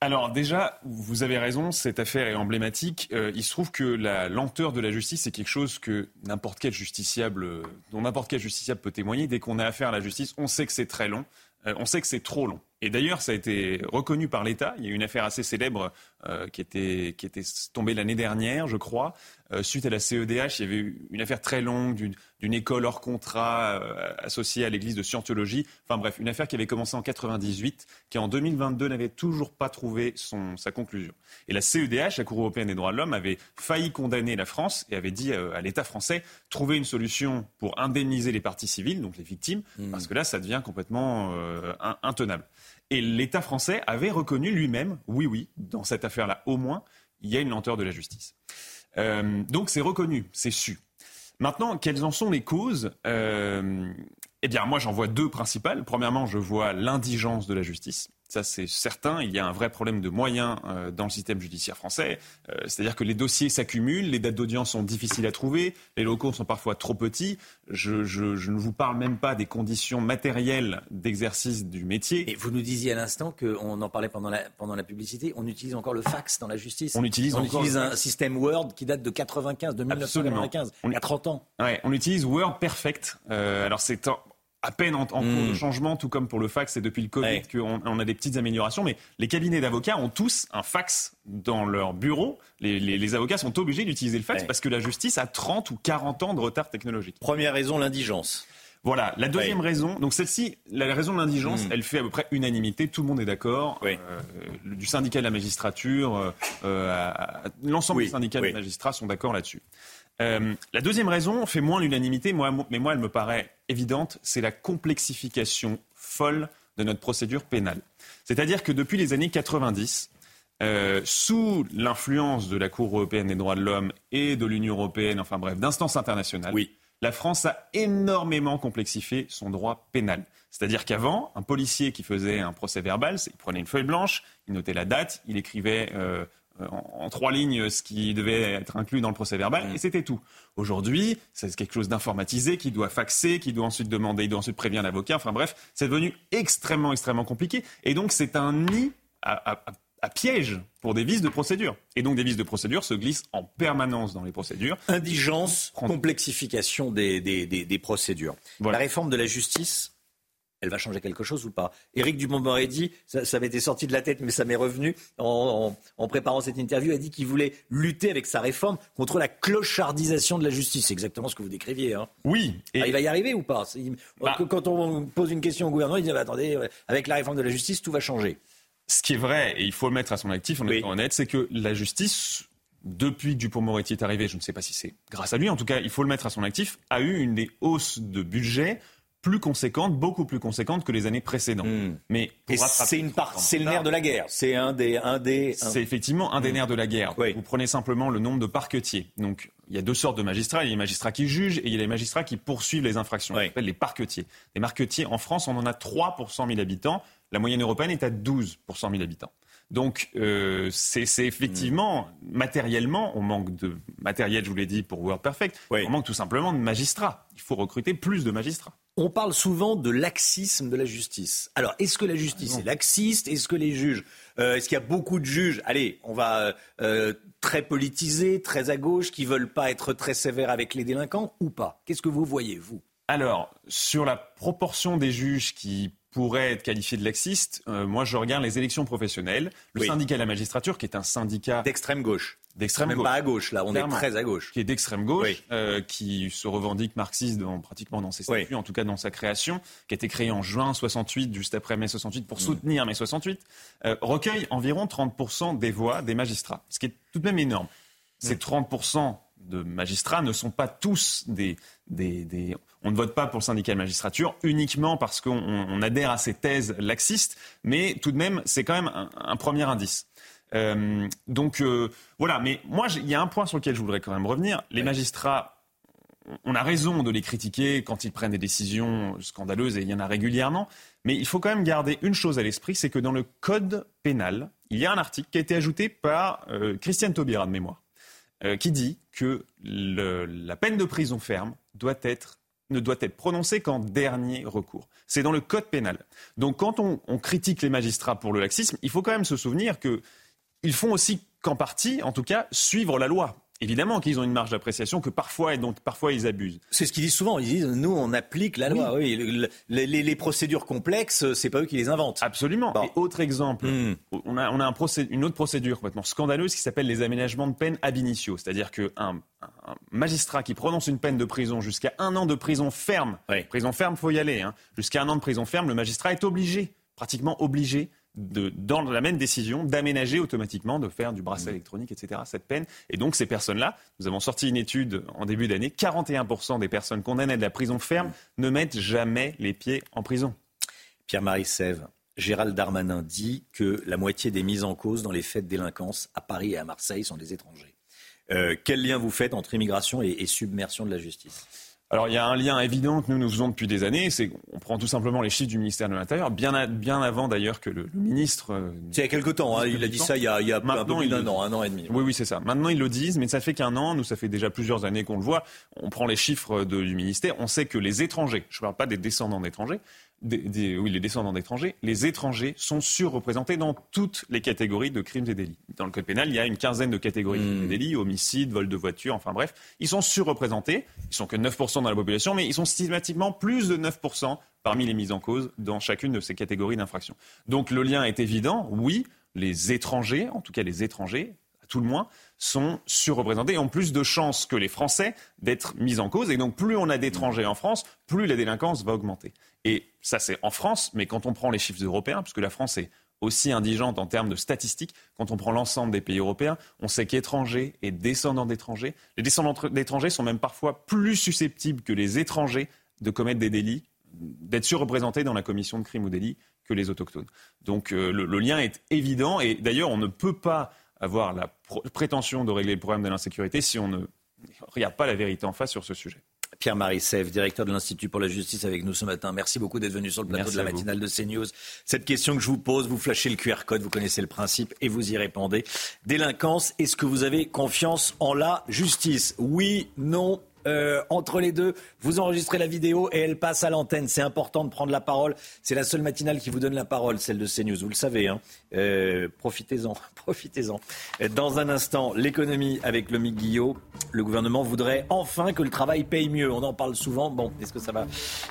Alors déjà, vous avez raison, cette affaire est emblématique. Euh, il se trouve que la lenteur de la justice, c'est quelque chose que n'importe quel justiciable, dont n'importe quel justiciable peut témoigner. Dès qu'on a affaire à la justice, on sait que c'est très long, euh, on sait que c'est trop long. Et d'ailleurs, ça a été reconnu par l'État. Il y a eu une affaire assez célèbre euh, qui, était, qui était tombée l'année dernière, je crois. Euh, suite à la CEDH, il y avait eu une affaire très longue d'une école hors contrat euh, associée à l'église de Scientologie. Enfin bref, une affaire qui avait commencé en 98, qui en 2022 n'avait toujours pas trouvé son, sa conclusion. Et la CEDH, la Cour européenne des droits de l'homme, avait failli condamner la France et avait dit à l'État français trouver une solution pour indemniser les parties civiles, donc les victimes, mmh. parce que là, ça devient complètement intenable. Et l'État français avait reconnu lui-même, oui, oui, dans cette affaire-là, au moins, il y a une lenteur de la justice. Euh, donc c'est reconnu, c'est su. Maintenant, quelles en sont les causes euh, Eh bien, moi, j'en vois deux principales. Premièrement, je vois l'indigence de la justice. Ça, c'est certain. Il y a un vrai problème de moyens euh, dans le système judiciaire français. Euh, c'est-à-dire que les dossiers s'accumulent, les dates d'audience sont difficiles à trouver, les locaux sont parfois trop petits. Je, ne vous parle même pas des conditions matérielles d'exercice du métier. Et vous nous disiez à l'instant qu'on en parlait pendant la, pendant la publicité, on utilise encore le fax dans la justice. On utilise, on utilise un système Word qui date de 95, de 1995, on, il y a 30 ans. Ouais, on utilise Word Perfect. Euh, alors c'est à peine en, cours de hmm. changement, tout comme pour le fax, et depuis le Covid qu'on on a des petites améliorations. Mais les cabinets d'avocats ont tous un fax dans leur bureau. Les, avocats sont obligés d'utiliser le fax parce que la justice a 30 ou 40 ans de retard technologique. Première raison, l'indigence. Voilà, la deuxième raison, donc celle-ci, la raison de l'indigence, Mm. elle fait à peu près unanimité, tout le monde est d'accord, euh, du syndicat de la magistrature, euh, euh, l'ensemble Oui, des syndicats oui. de magistrats sont d'accord là-dessus. Euh, la deuxième raison fait moins l'unanimité, moi, mais moi elle me paraît évidente, c'est la complexification folle de notre procédure pénale. C'est-à-dire que depuis les années 90, euh, sous l'influence de la Cour européenne des droits de l'homme et de l'Union européenne, enfin bref, d'instances internationales, la France a énormément complexifié son droit pénal. C'est-à-dire qu'avant, un policier qui faisait un procès verbal, il prenait une feuille blanche, il notait la date, il écrivait euh, en, en trois lignes ce qui devait être inclus dans le procès verbal, et c'était tout. Aujourd'hui, c'est quelque chose d'informatisé qui doit faxer, qui doit ensuite demander, il doit ensuite prévenir l'avocat. Enfin bref, c'est devenu extrêmement, extrêmement compliqué. Et donc, c'est un nid à, à- à- piège pour des vices de procédure. Et donc, des vices de procédure se glissent en permanence dans les procédures. Indigence, complexification des, des- des- des procédures. La réforme de la justice, elle va changer quelque chose ou pas? Éric Dupond-Moretti, ça, ça m'était sorti de la tête, mais ça m'est revenu en, en- en préparant cette interview, a dit qu'il voulait lutter avec sa réforme contre la clochardisation de la justice. C'est exactement ce que vous décriviez. hein. Oui. Ah, il va y arriver ou pas? C'est- Quand on pose une question au gouvernement, il dit ah, bah, attendez, euh, avec la réforme de la justice, tout va changer. Ce qui est vrai, et il faut le mettre à son actif en étant honnête, c'est que la justice, depuis que Dupont-Moretti est arrivé, je ne sais pas si c'est grâce à lui, en tout cas, il faut le mettre à son actif, a eu une des hausses de budget plus conséquentes, beaucoup plus conséquentes que les années précédentes. Mais Et rattraper c'est une part, ce c'est le nerf de la guerre. C'est un des, un des. un- c'est effectivement un des Mm. nerfs de la guerre. Vous prenez simplement le nombre de parquetiers. Donc, il y a deux sortes de magistrats. Il y a les magistrats qui jugent et il y a les magistrats qui poursuivent les infractions. On appelle les parquetiers. Les parquetiers, en France, on en a 3 pour 100 000 habitants. La moyenne européenne est à 12 pour 100 000 habitants. Donc, euh, c'est effectivement, matériellement, on manque de matériel, je vous l'ai dit, pour WordPerfect. On manque tout simplement de magistrats. Il faut recruter plus de magistrats. On parle souvent de laxisme de la justice. Alors, est-ce que la justice est laxiste? Est-ce que les juges, euh, est-ce qu'il y a beaucoup de juges, allez, on va euh, très politisés, très à gauche, qui veulent pas être très sévères avec les délinquants ou pas? Qu'est-ce que vous voyez, vous? Alors, sur la proportion des juges qui pourraient être qualifiés de laxistes, euh, moi je regarde les élections professionnelles. Le Oui. syndicat de la magistrature, qui est un syndicat d'extrême gauche. D'extrême Même gauche. pas à gauche, là, on est très à gauche. Qui est d'extrême gauche, euh, qui se revendique marxiste dans, pratiquement dans ses statuts, en tout cas dans sa création, qui a été créé en juin 68, juste après mai 68, Mm. pour soutenir mai 68, euh, recueille environ 30% des voix des magistrats, ce qui est tout de même énorme. Mm. Ces 30% de magistrats ne sont pas tous des, des, des- On ne vote pas pour le syndicat de magistrature uniquement parce qu'on on- on adhère à ces thèses laxistes, mais tout de même, c'est quand même un, un premier indice. Euh, donc euh, voilà, mais moi, il y a un point sur lequel je voudrais quand même revenir. Les magistrats, on a raison de les critiquer quand ils prennent des décisions scandaleuses, et il y en a régulièrement, mais il faut quand même garder une chose à l'esprit, c'est que dans le code pénal, il y a un article qui a été ajouté par euh, Christiane Taubira de mémoire, euh, qui dit que la peine de prison ferme ne doit être prononcée qu'en dernier recours. C'est dans le code pénal. Donc quand on, on critique les magistrats pour le laxisme, il faut quand même se souvenir que ils font aussi qu'en partie, en tout cas, suivre la loi. Évidemment qu'ils ont une marge d'appréciation que parfois et donc parfois ils abusent. C'est ce qu'ils disent souvent. Ils disent nous on applique la loi. Oui, le- le- les, procédures complexes, c'est pas eux qui les inventent. Absolument. Et autre exemple, Hmm. on a, on a un procé- une autre procédure complètement scandaleuse qui s'appelle les aménagements de peine ab initio. C'est-à-dire qu'un un magistrat qui prononce une peine de prison jusqu'à un an de prison ferme, prison ferme, faut y aller, hein, jusqu'à un an de prison ferme, le magistrat est obligé, pratiquement obligé, de, dans la même décision, d'aménager automatiquement, de faire du bracelet électronique, etc., cette peine. Et donc, ces personnes-là, nous avons sorti une étude en début d'année, 41% des personnes condamnées à de la prison ferme ne mettent jamais les pieds en prison. Pierre-Marie Sèvres, Gérald Darmanin dit que la moitié des mises en cause dans les faits de délinquance à Paris et à Marseille sont des étrangers. Euh, quel lien vous faites entre immigration et, et submersion de la justice? Alors il y a un lien évident que nous nous faisons depuis des années, c'est qu'on prend tout simplement les chiffres du ministère de l'Intérieur, bien, bien avant d'ailleurs que le, le ministre. euh, C'est il y a quelque temps, hein, il a dit ça il y a, il y a un peu plus d'un an, un an et demi. Oui, oui, c'est ça. Maintenant, ils le disent, mais ça fait qu'un an. Nous, ça fait déjà plusieurs années qu'on le voit. On prend les chiffres de- du ministère. On sait que les étrangers, je ne parle pas des descendants d'étrangers, des, des- oui, les descendants d'étrangers, les étrangers sont surreprésentés dans toutes les catégories de crimes et délits. Dans le code pénal, il y a une quinzaine de catégories de crimes et délits, homicide, vol de voiture, enfin bref. Ils sont surreprésentés. Ils sont que 9% dans la population, mais ils sont systématiquement plus de 9% parmi les mises en cause dans chacune de ces catégories d'infractions. Donc le lien est évident. Oui, les étrangers, en tout cas les étrangers, tout le moins, sont surreprésentés et ont plus de chances que les Français d'être mis en cause. Et donc, plus on a d'étrangers en France, plus la délinquance va augmenter. Et ça, c'est en France, mais quand on prend les chiffres européens, puisque la France est aussi indigente en termes de statistiques, quand on prend l'ensemble des pays européens, on sait qu'étrangers et descendants d'étrangers, les descendants d'étrangers sont même parfois plus susceptibles que les étrangers de commettre des délits, d'être surreprésentés dans la commission de crimes ou délits que les autochtones. Donc euh, le, le, lien est évident et d'ailleurs on ne peut pas avoir la prétention de régler le problème de l'insécurité si on ne regarde pas la vérité en face sur ce sujet. Pierre-Marie Sèvres, directeur de l'Institut pour la justice avec nous ce matin. Merci beaucoup d'être venu sur le plateau de la matinale de CNews. Cette question que je vous pose, vous flashez le QR code, vous connaissez le principe et vous y répondez. Délinquance, est-ce que vous avez confiance en la justice? Oui, non, euh, entre les deux. Vous enregistrez la vidéo et elle passe à l'antenne. C'est important de prendre la parole. C'est la seule matinale qui vous donne la parole, celle de CNews. Vous le savez. Hein. Euh, profitez-en. Profitez-en. Dans un instant, l'économie avec le Guillot. Le gouvernement voudrait enfin que le travail paye mieux. On en parle souvent. Bon, est-ce que ça va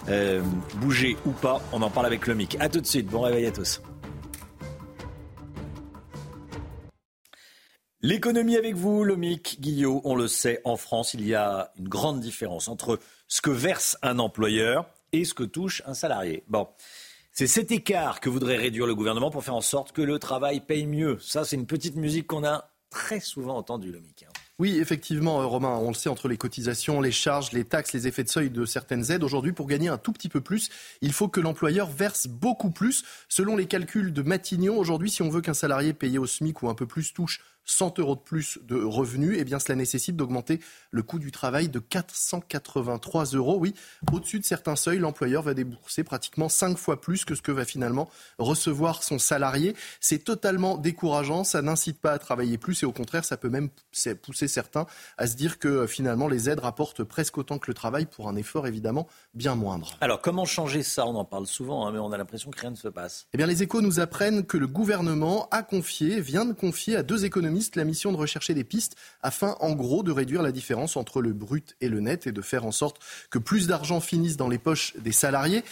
euh, bouger ou pas? On en parle avec le MIC. A tout de suite. Bon réveil à tous. L'économie avec vous, Lomic, Guillot, on le sait, en France, il y a une grande différence entre ce que verse un employeur et ce que touche un salarié. Bon. C'est cet écart que voudrait réduire le gouvernement pour faire en sorte que le travail paye mieux. Ça, c'est une petite musique qu'on a très souvent entendue, Lomic. Hein. Oui, effectivement, euh, Romain, on le sait, entre les cotisations, les charges, les taxes, les effets de seuil de certaines aides, aujourd'hui, pour gagner un tout petit peu plus, il faut que l'employeur verse beaucoup plus. Selon les calculs de Matignon, aujourd'hui, si on veut qu'un salarié payé au SMIC ou un peu plus touche 100 euros de plus de revenus, eh bien cela nécessite d'augmenter le coût du travail de 483 euros. Oui, au-dessus de certains seuils, l'employeur va débourser pratiquement 5 fois plus que ce que va finalement recevoir son salarié. C'est totalement décourageant, ça n'incite pas à travailler plus et au contraire, ça peut même pousser certains à se dire que finalement les aides rapportent presque autant que le travail pour un effort évidemment bien moindre. Alors comment changer ça? On en parle souvent, hein, mais on a l'impression que rien ne se passe. Eh bien les échos nous apprennent que le gouvernement a confié, vient de confier à deux économistes la mission de rechercher des pistes afin, en gros, de réduire la différence entre le brut et le net et de faire en sorte que plus d'argent finisse dans les poches des salariés.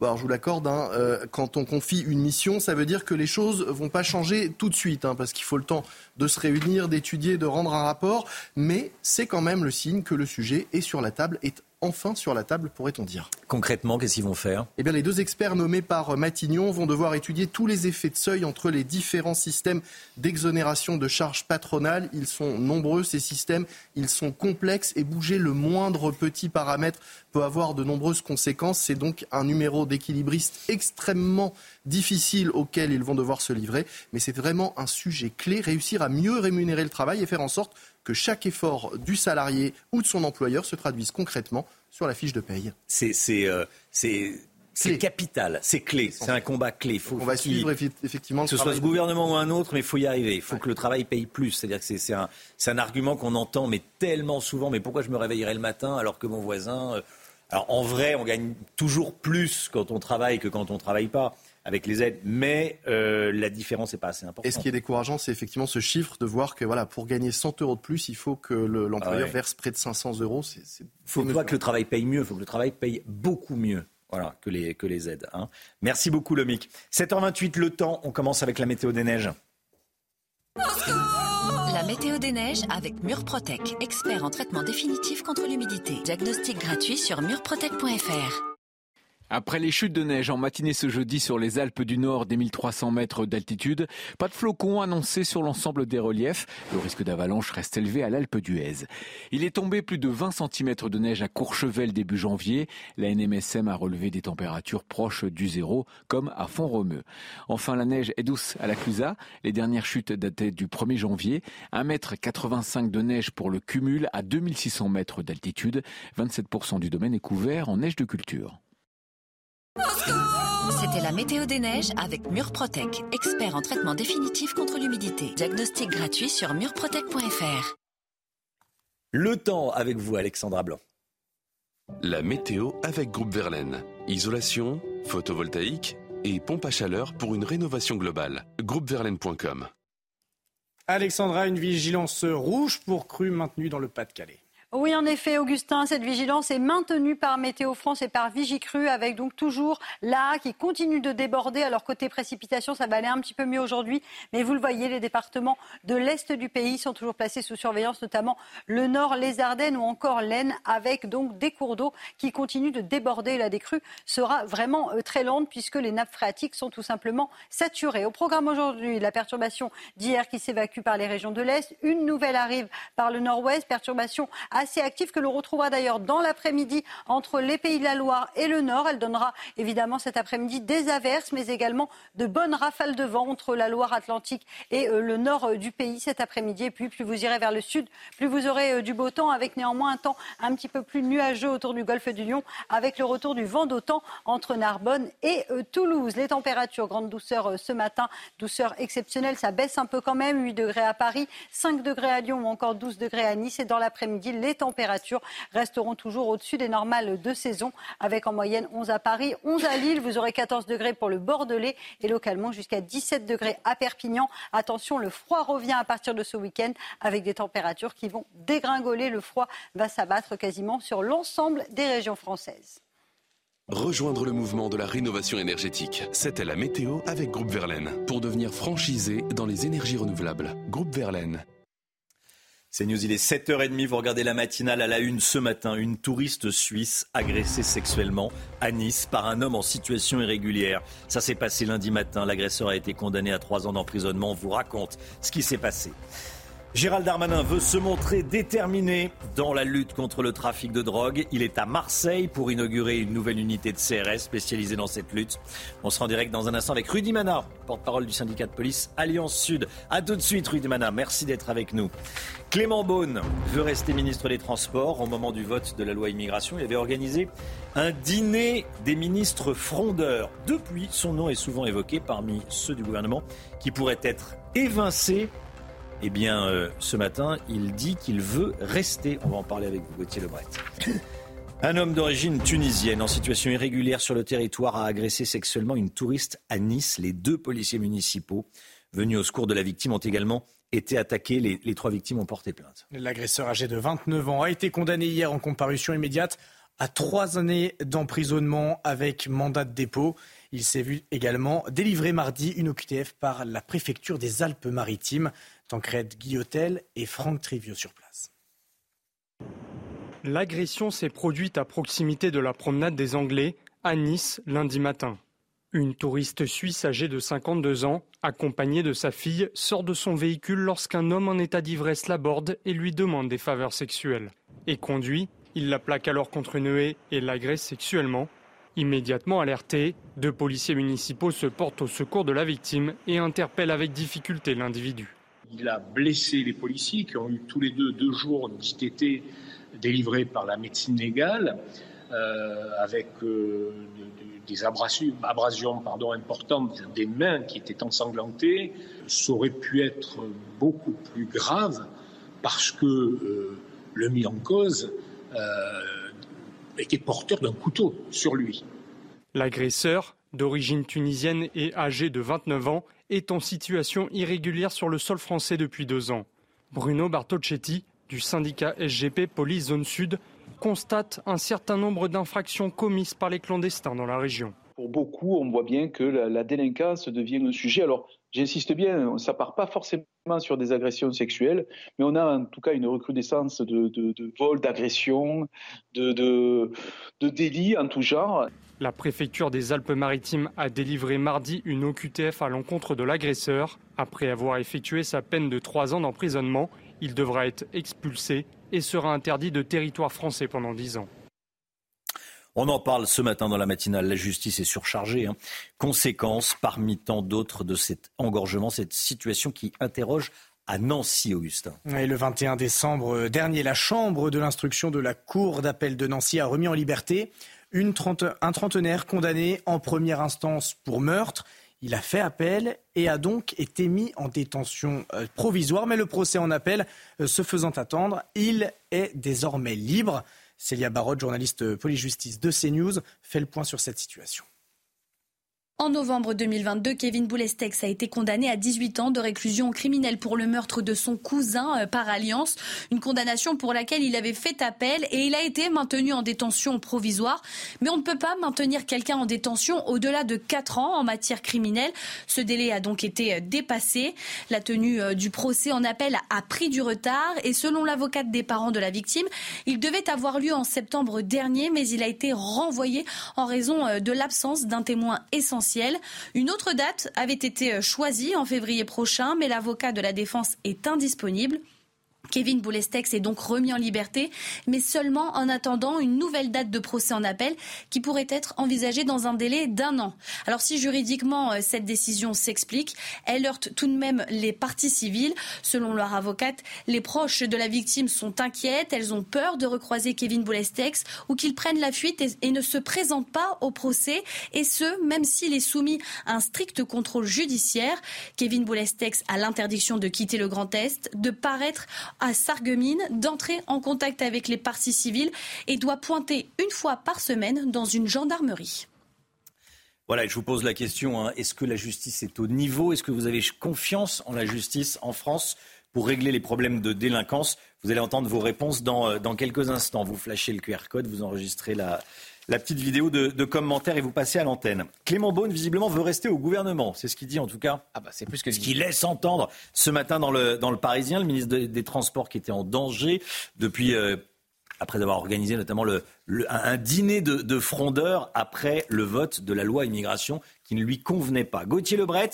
alors je vous l'accorde, hein, euh, quand on confie une mission, ça veut dire que les choses vont pas changer tout de suite, hein, parce qu'il faut le temps de se réunir, d'étudier, de rendre un rapport. Mais c'est quand même le signe que le sujet est sur la table, enfin sur la table, pourrait-on dire. Concrètement, qu'est-ce qu'ils vont faire? Eh bien, les deux experts nommés par Matignon vont devoir étudier tous les effets de seuil entre les différents systèmes d'exonération de charges patronales. Ils sont nombreux, ces systèmes, ils sont complexes et bouger le moindre petit paramètre peut avoir de nombreuses conséquences. C'est donc un numéro d'équilibriste extrêmement difficile auquel ils vont devoir se livrer. Mais c'est vraiment un sujet clé, réussir à mieux rémunérer le travail et faire en sorte que chaque effort du salarié ou de son employeur se traduise concrètement sur la fiche de paye. C'est euh, capital, c'est clé, c'est un combat clé. Faut On va suivre effectivement que ce soit ce gouvernement ou un autre, mais il faut y arriver. Il faut que le travail paye plus. C'est-à-dire que c'est un, un, argument qu'on entend, mais tellement souvent. Mais pourquoi je me réveillerai le matin alors que mon voisin euh, Alors en vrai, on gagne toujours plus quand on travaille que quand on ne travaille pas avec les aides, mais euh, la différence n'est pas assez importante. Et ce qui est décourageant, c'est effectivement ce chiffre de voir que voilà, pour gagner 100 euros de plus, il faut que l'employeur verse près de 500 euros. Il faut pas que le travail paye mieux, il faut que le travail paye beaucoup mieux. Voilà, que les, que les aides. Hein. Merci beaucoup, Lomic. 7h28, le temps. On commence avec la météo des neiges. La météo des neiges avec Murprotec, expert en traitement définitif contre l'humidité. Diagnostic gratuit sur murprotec.fr. Après les chutes de neige en matinée ce jeudi sur les Alpes du Nord des 1300 mètres d'altitude, pas de flocons annoncés sur l'ensemble des reliefs. Le risque d'avalanche reste élevé à l'Alpe d'Huez. Il est tombé plus de 20 cm de neige à Courchevel début janvier. La NMSM a relevé des températures proches du zéro, comme à Font-Romeu. Enfin, la neige est douce à la Clusa. Les dernières chutes dataient du 1er janvier. 1,85 m de neige pour le cumul à 2600 mètres d'altitude. 27% du domaine est couvert en neige de culture. C'était la météo des neiges avec Murprotec, expert en traitement définitif contre l'humidité. Diagnostic gratuit sur murprotec.fr. Le temps avec vous, Alexandra Blanc. La météo avec Groupe Verlaine. Isolation, photovoltaïque et pompe à chaleur pour une rénovation globale. Groupeverlaine.com. Alexandra, une vigilance rouge pour crues maintenue dans le Pas-de-Calais. Oui, en effet, Augustin, cette vigilance est maintenue par Météo France et par Vigicru, avec donc toujours là qui continue de déborder. Alors côté précipitation, ça va aller un petit peu mieux aujourd'hui, mais vous le voyez, les départements de l'est du pays sont toujours placés sous surveillance, notamment le nord, les Ardennes ou encore l'Aisne, avec donc des cours d'eau qui continuent de déborder. La décrue sera vraiment euh, très lente puisque les nappes phréatiques sont tout simplement saturées. Au programme aujourd'hui, la perturbation d'hier qui s'évacue par les régions de l'est, une nouvelle arrive par le nord-ouest, perturbation assez active que l'on retrouvera d'ailleurs dans l'après-midi entre les Pays de la Loire et le Nord. Elle donnera évidemment cet après-midi des averses, mais également de bonnes rafales de vent entre la Loire-Atlantique et euh, le nord euh, du pays cet après-midi. Et puis, plus vous irez vers le sud, plus vous aurez euh, du beau temps, avec néanmoins un temps un petit peu plus nuageux autour du golfe du Lion, avec le retour du vent d'autant entre Narbonne et Toulouse. Les températures, grande douceur ce matin, douceur exceptionnelle, ça baisse un peu quand même, 8 degrés à Paris, 5 degrés à Lyon ou encore 12 degrés à Nice. Et dans l'après-midi, les températures resteront toujours au-dessus des normales de saison, avec en moyenne 11 à Paris, 11 à Lille. Vous aurez 14 degrés pour le Bordelais et localement jusqu'à 17 degrés à Perpignan. Attention, le froid revient à partir de ce week-end avec des températures qui vont dégringoler. Le froid va s'abattre quasiment sur l'ensemble des régions françaises. Rejoindre le mouvement de la rénovation énergétique. C'était la météo avec Groupe Verlaine. Pour devenir franchisé dans les énergies renouvelables. Groupe Verlaine. C'est News, il est 7h30, vous regardez la matinale à la une ce matin. Une touriste suisse agressée sexuellement à Nice par un homme en situation irrégulière. Ça s'est passé lundi matin. L'agresseur a été condamné à trois ans d'emprisonnement. On vous raconte ce qui s'est passé. Gérald Darmanin veut se montrer déterminé dans la lutte contre le trafic de drogue. Il est à Marseille pour inaugurer une nouvelle unité de CRS spécialisée dans cette lutte. On se rend direct dans un instant avec Rudy Mana, porte-parole du syndicat de police Alliance Sud. A tout de suite, Rudy Mana. Merci d'être avec nous. Clément Beaune veut rester ministre des Transports. Au moment du vote de la loi immigration, il avait organisé un dîner des ministres frondeurs. Depuis, son nom est souvent évoqué parmi ceux du gouvernement qui pourraient être évincés eh bien, euh, ce matin, il dit qu'il veut rester. On va en parler avec vous, Gauthier Lebret. Un homme d'origine tunisienne en situation irrégulière sur le territoire a agressé sexuellement une touriste à Nice. Les deux policiers municipaux venus au secours de la victime ont également été attaqués. Les, les trois victimes ont porté plainte. L'agresseur âgé de 29 ans a été condamné hier en comparution immédiate à trois années d'emprisonnement avec mandat de dépôt. Il s'est vu également délivrer mardi une OQTF par la préfecture des Alpes-Maritimes. Tancred Guillotel et Franck Trivio sur place. L'agression s'est produite à proximité de la promenade des Anglais à Nice lundi matin. Une touriste suisse âgée de 52 ans, accompagnée de sa fille, sort de son véhicule lorsqu'un homme en état d'ivresse l'aborde et lui demande des faveurs sexuelles. Et conduit, il la plaque alors contre une haie et l'agresse sexuellement. Immédiatement alertés, deux policiers municipaux se portent au secours de la victime et interpellent avec difficulté l'individu. Il a blessé les policiers qui ont eu tous les deux deux jours d'ITT délivrés par la médecine légale, euh, avec euh, des abrasions, importantes des mains qui étaient ensanglantées. Ça aurait pu être beaucoup plus grave parce que euh, le mis en cause était porteur d'un couteau sur lui. L'agresseur, d'origine tunisienne et âgé de 29 ans, est en situation irrégulière sur le sol français depuis deux ans. Bruno Bartocchetti, du syndicat SGP Police Zone Sud, constate un certain nombre d'infractions commises par les clandestins dans la région. Pour beaucoup, on voit bien que la, délinquance devient un sujet. Alors, j'insiste bien, ça part pas forcément sur des agressions sexuelles, mais on a en tout cas une recrudescence de, vols, d'agressions, de délits en tout genre. La préfecture des Alpes-Maritimes a délivré mardi une OQTF à l'encontre de l'agresseur. Après avoir effectué sa peine de trois ans d'emprisonnement, il devra être expulsé et sera interdit de territoire français pendant dix ans. On en parle ce matin dans la matinale. La justice est surchargée. Hein. Conséquence parmi tant d'autres de cet engorgement, cette situation qui interroge à Nancy, Augustin. Et le 21 décembre dernier, la Chambre de l'instruction de la Cour d'appel de Nancy a remis en liberté un trentenaire condamné en première instance pour meurtre. Il a fait appel et a donc été mis en détention euh, provisoire. Mais le procès en appel euh, se faisant attendre, il est désormais libre. Célia Barotte, journaliste police-justice de CNews, fait le point sur cette situation. En novembre 2022, Kevin Boulestex a été condamné à 18 ans de réclusion criminelle pour le meurtre de son cousin euh, par alliance. Une condamnation pour laquelle il avait fait appel et il a été maintenu en détention provisoire. Mais on ne peut pas maintenir quelqu'un en détention au-delà de 4 ans en matière criminelle. Ce délai a donc été euh, dépassé. La tenue euh, du procès en appel a pris du retard et selon l'avocate des parents de la victime, il devait avoir lieu en septembre dernier, mais il a été renvoyé en raison de l'absence d'un témoin essentiel une autre date avait été choisie en février prochain, mais l'avocat de la défense est indisponible. Kevin Boulestex est donc remis en liberté, mais seulement en attendant une nouvelle date de procès en appel qui pourrait être envisagée dans un délai d'un an. Alors si juridiquement euh, cette décision s'explique, elle heurte tout de même les parties civiles. Selon leur avocate, les proches de la victime sont inquiètes, elles ont peur de recroiser Kevin Boulestex ou qu'il prenne la fuite et, ne se présente pas au procès, et ce, même s'il est soumis à un strict contrôle judiciaire. Kevin Boulestex a l'interdiction de quitter le Grand Est, de paraître à Sarreguemines d'entrer en contact avec les parties civiles et doit pointer une fois par semaine dans une gendarmerie. Voilà, je vous pose la question, hein. est-ce que la justice est au niveau? Est-ce que vous avez confiance en la justice en France pour régler les problèmes de délinquance? Vous allez entendre vos réponses dans, euh, dans quelques instants. Vous flashez le QR code, vous enregistrez la, la petite vidéo de, commentaires et vous passez à l'antenne. Clément Beaune, visiblement, veut rester au gouvernement. C'est ce qu'il dit en tout cas. Ah bah c'est plus que ce qu'il laisse entendre ce matin dans le, dans le Parisien, le ministre des Transports qui était en danger depuis. Euh, après avoir organisé notamment le, un dîner de, de frondeurs après le vote de la loi immigration qui ne lui convenait pas. Gauthier Lebret,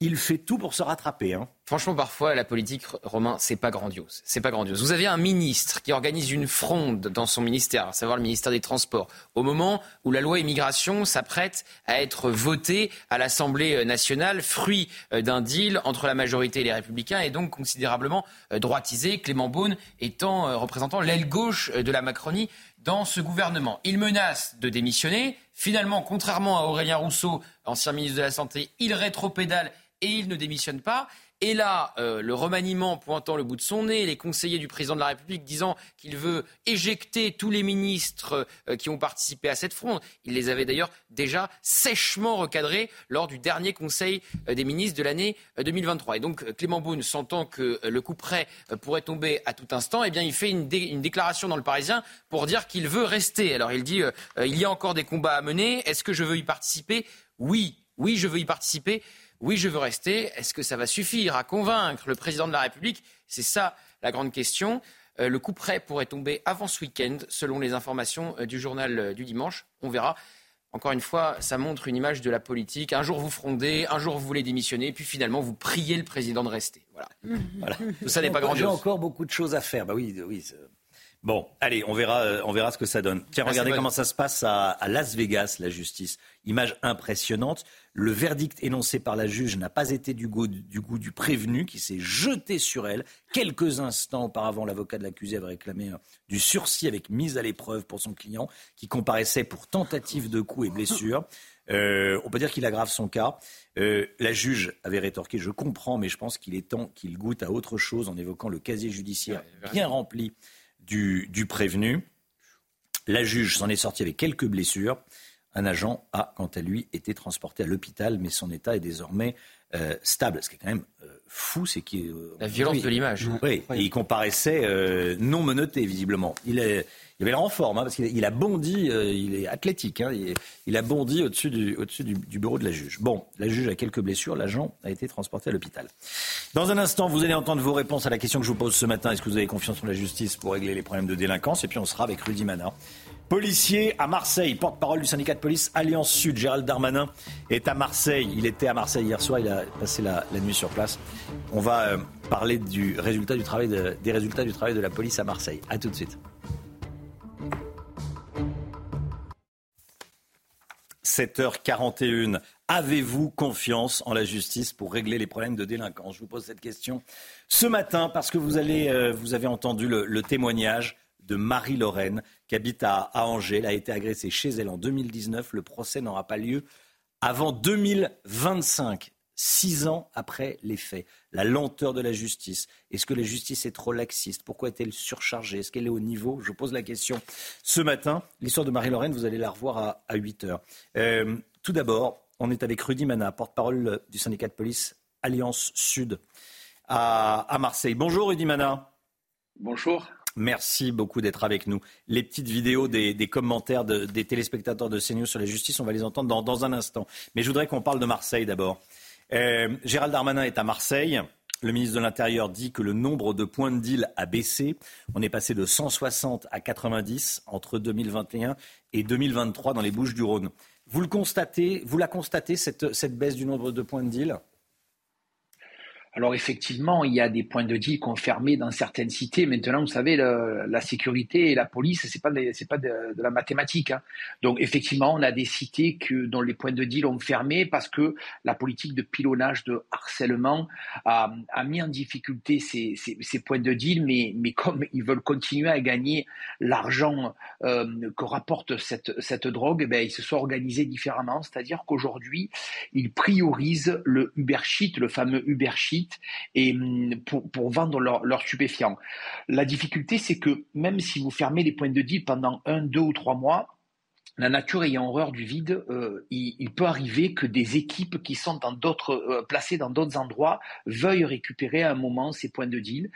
il fait tout pour se rattraper. Hein. Franchement, parfois, la politique, Romain, c'est pas grandiose. C'est pas grandiose. Vous avez un ministre qui organise une fronde dans son ministère, à savoir le ministère des Transports, au moment où la loi immigration s'apprête à être votée à l'Assemblée nationale, fruit euh, d'un deal entre la majorité et les Républicains, et donc considérablement euh, droitisé, Clément Beaune étant euh, représentant l'aile gauche de la Macronie dans ce gouvernement. Il menace de démissionner. Finalement, contrairement à Aurélien Rousseau, ancien ministre de la Santé, il rétropédale et il ne démissionne pas. Et là, euh, le remaniement pointant le bout de son nez, les conseillers du président de la République disant qu'il veut éjecter tous les ministres euh, qui ont participé à cette fronde. Il les avait d'ailleurs déjà sèchement recadrés lors du dernier Conseil euh, des ministres de l'année 2023. Et donc Clément Beaune, sentant que le coup près pourrait tomber à tout instant, eh bien il fait une, déclaration dans le Parisien pour dire qu'il veut rester. Alors il dit il y a encore des combats à mener. Est-ce que je veux y participer? Oui, oui, je veux y participer oui, je veux rester. Est-ce que ça va suffire à convaincre le président de la République? C'est ça la grande question. Euh, le coup prêt pourrait tomber avant ce week-end, selon les informations euh, du journal euh, du dimanche. On verra. Encore une fois, ça montre une image de la politique. Un jour vous frondez, un jour vous voulez démissionner, puis finalement vous priez le président de rester. Voilà. voilà. Tout ça n'est pas grandiose. J'ai encore beaucoup de choses à faire. Bah oui, oui. Bon, allez, on verra, on verra ce que ça donne. Tiens, regardez comment ça se passe à, à Las Vegas, la justice. Image impressionnante. Le verdict énoncé par la juge n'a pas été du goût, du prévenu qui s'est jeté sur elle. Quelques instants auparavant, l'avocat de l'accusé avait réclamé du sursis avec mise à l'épreuve pour son client qui comparaissait pour tentative de coup et blessure. Euh, on peut dire qu'il aggrave son cas. Euh, la juge avait rétorqué, je comprends, mais je pense qu'il est temps qu'il goûte à autre chose en évoquant le casier judiciaire bien rempli du, du prévenu. La juge s'en est sortie avec quelques blessures. Un agent a, quant à lui, été transporté à l'hôpital, mais son état est désormais euh, stable. Ce qui est quand même euh, fou, c'est qu'il... Euh, La violence de l'image. Oui, il comparaissait non menotté, visiblement. Il, est, il avait l'air en forme, hein, parce qu'il a bondi, il est athlétique, hein, il, a bondi au-dessus, du, bureau de la juge. Bon, la juge a quelques blessures, l'agent a été transporté à l'hôpital. Dans un instant, vous allez entendre vos réponses à la question que je vous pose ce matin. Est-ce que vous avez confiance en la justice pour régler les problèmes de délinquance? Et puis on sera avec Rudy Mana Policier à Marseille, porte-parole du syndicat de police Alliance Sud, Gérald Darmanin est à Marseille. Il était à Marseille hier soir, il a passé la, nuit sur place. On va euh, parler du résultat du travail des résultats du travail de la police à Marseille. A tout de suite. 7h41. Avez-vous confiance en la justice pour régler les problèmes de délinquance? Je vous pose cette question ce matin parce que vous, euh, avez entendu le témoignage de Marie-Lorraine, qui habite à, Angers. Elle a été agressée chez elle en 2019. Le procès n'aura pas lieu avant 2025, six ans après les faits. La lenteur de la justice. Est-ce que la justice est trop laxiste? Pourquoi est-elle surchargée? Est-ce qu'elle est au niveau? Je pose la question ce matin. L'histoire de Marie-Lorraine, vous allez la revoir à, 8 heures. Euh, tout d'abord, On est avec Rudy Mana, porte-parole du syndicat de police Alliance Sud à, Marseille. Bonjour Rudy Mana. Bonjour. Merci beaucoup d'être avec nous. Les petites vidéos des, commentaires des téléspectateurs de CNews sur la justice, on va les entendre dans, un instant. Mais je voudrais qu'on parle de Marseille d'abord. Euh, Gérald Darmanin est à Marseille. Le ministre de l'Intérieur dit que le nombre de points de deal a baissé. On est passé de 160 à 90 entre 2021 et 2023 dans les Bouches du Rhône. Vous le constatez, vous la constatez, cette, cette baisse du nombre de points de deal? Alors effectivement, il y a des points de deal confirmés dans certaines cités. Maintenant, vous savez, la sécurité et la police, c'est pas pas de, la mathématique. Hein. Donc effectivement, on a des cités que, dont les points de deal ont fermé parce que la politique de pilonnage, de harcèlement a, mis en difficulté ces, points de deal. Mais, comme ils veulent continuer à gagner l'argent euh, que rapporte cette, cette drogue, eh ben, ils se sont organisés différemment. C'est-à-dire qu'aujourd'hui, ils priorisent le Uber Sheet, le fameux Uber Sheet et hum, pour, vendre leurs stupéfiants. La difficulté, c'est que même si vous fermez les points de deal pendant un, deux ou trois mois, la nature ayant horreur du vide, euh, il, peut arriver que des équipes qui sont euh, placées dans d'autres endroits veuillent récupérer à un moment ces points de deal.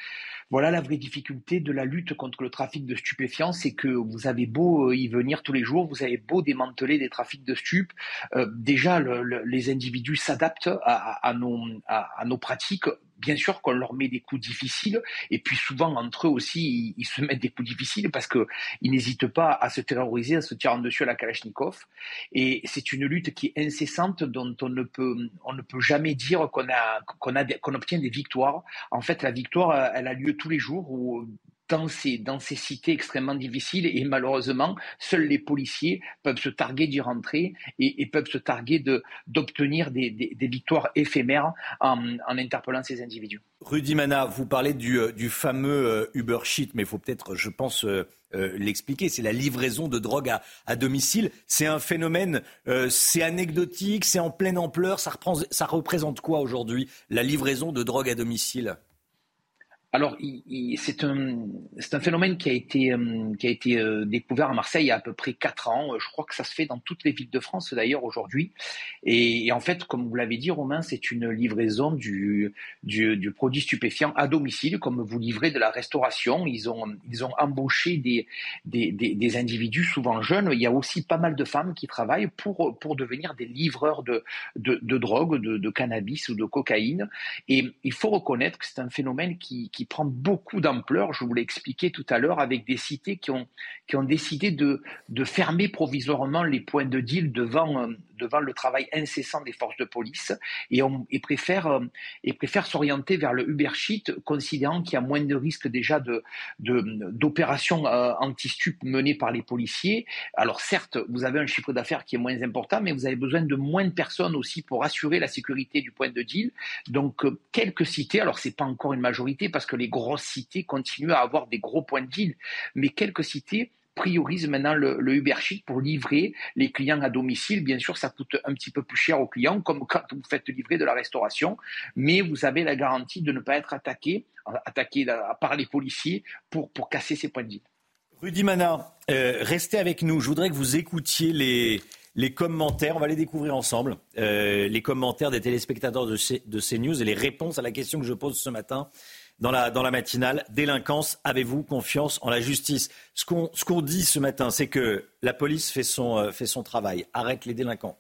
Voilà la vraie difficulté de la lutte contre le trafic de stupéfiants, c'est que vous avez beau euh, y venir tous les jours, vous avez beau démanteler des trafics de stupes, déjà les individus s'adaptent à, nos pratiques bien sûr qu'on leur met des coups difficiles, et puis souvent entre eux aussi, ils, se mettent des coups difficiles parce qu'ils n'hésitent pas à se terroriser, à se tirer en dessus à la Kalachnikov. Et c'est une lutte qui est incessante, dont on ne peut, on ne peut jamais dire qu'on qu'on a, qu'on obtient des victoires. En fait, la victoire, elle a lieu tous les jours dans ces, dans cités extrêmement difficiles et malheureusement, seuls les policiers peuvent se targuer d'y rentrer et, peuvent se targuer d'obtenir des, victoires éphémères en, interpellant ces individus. Rudy Mana, vous parlez du, euh, fameux euh, Uber Sheet, mais il faut peut-être, je pense, euh, l'expliquer. C'est la livraison de drogue à, domicile. C'est un phénomène, c'est anecdotique, c'est en pleine ampleur. Ça représente quoi aujourd'hui, la livraison de drogue à domicile? Alors, c'est un, phénomène qui a été, euh, euh, découvert à Marseille il y a à peu près quatre ans. Je crois que ça se fait dans toutes les villes de France d'ailleurs aujourd'hui. Et, en fait, comme vous l'avez dit, Romain, c'est une livraison du, du, du, produit stupéfiant à domicile, comme vous livrez de la restauration. Ils ont, embauché des, individus, souvent jeunes. Il y a aussi pas mal de femmes qui travaillent pour, devenir des livreurs de, drogue, de, cannabis ou de cocaïne. Et il faut reconnaître que c'est un phénomène qui prend beaucoup d'ampleur, je vous l'ai expliqué tout à l'heure, avec des cités qui ont, qui ont décidé de, de fermer provisoirement les points de deal devant, euh, devant le travail incessant des forces de police et, on, et préfèrent, euh, et préfèrent s'orienter vers le Uber Sheet, considérant qu'il y a moins de risques déjà de, d'opérations euh, anti-stup menées par les policiers. Alors certes, vous avez un chiffre d'affaires qui est moins important, mais vous avez besoin de moins de personnes aussi pour assurer la sécurité du point de deal. Donc quelques cités, alors c'est pas encore une majorité parce que les grosses cités continuent à avoir des gros points de deal, mais quelques cités priorisent maintenant le, le pour livrer les clients à domicile. Bien sûr, ça coûte un petit peu plus cher aux clients, comme quand vous faites livrer de la restauration, mais vous avez la garantie de ne pas être attaqué, attaqué par les policiers pour, pour casser ces points de deal. Rudy Mana, euh, restez avec nous. Je voudrais que vous écoutiez les, les commentaires, on va les découvrir ensemble, euh, les commentaires des téléspectateurs de, de CNews et les réponses à la question que je pose ce matin dans la, matinale. Délinquance, avez-vous confiance en la justice? Ce qu'on dit ce matin, c'est que la police fait son, euh, travail, arrête les délinquants.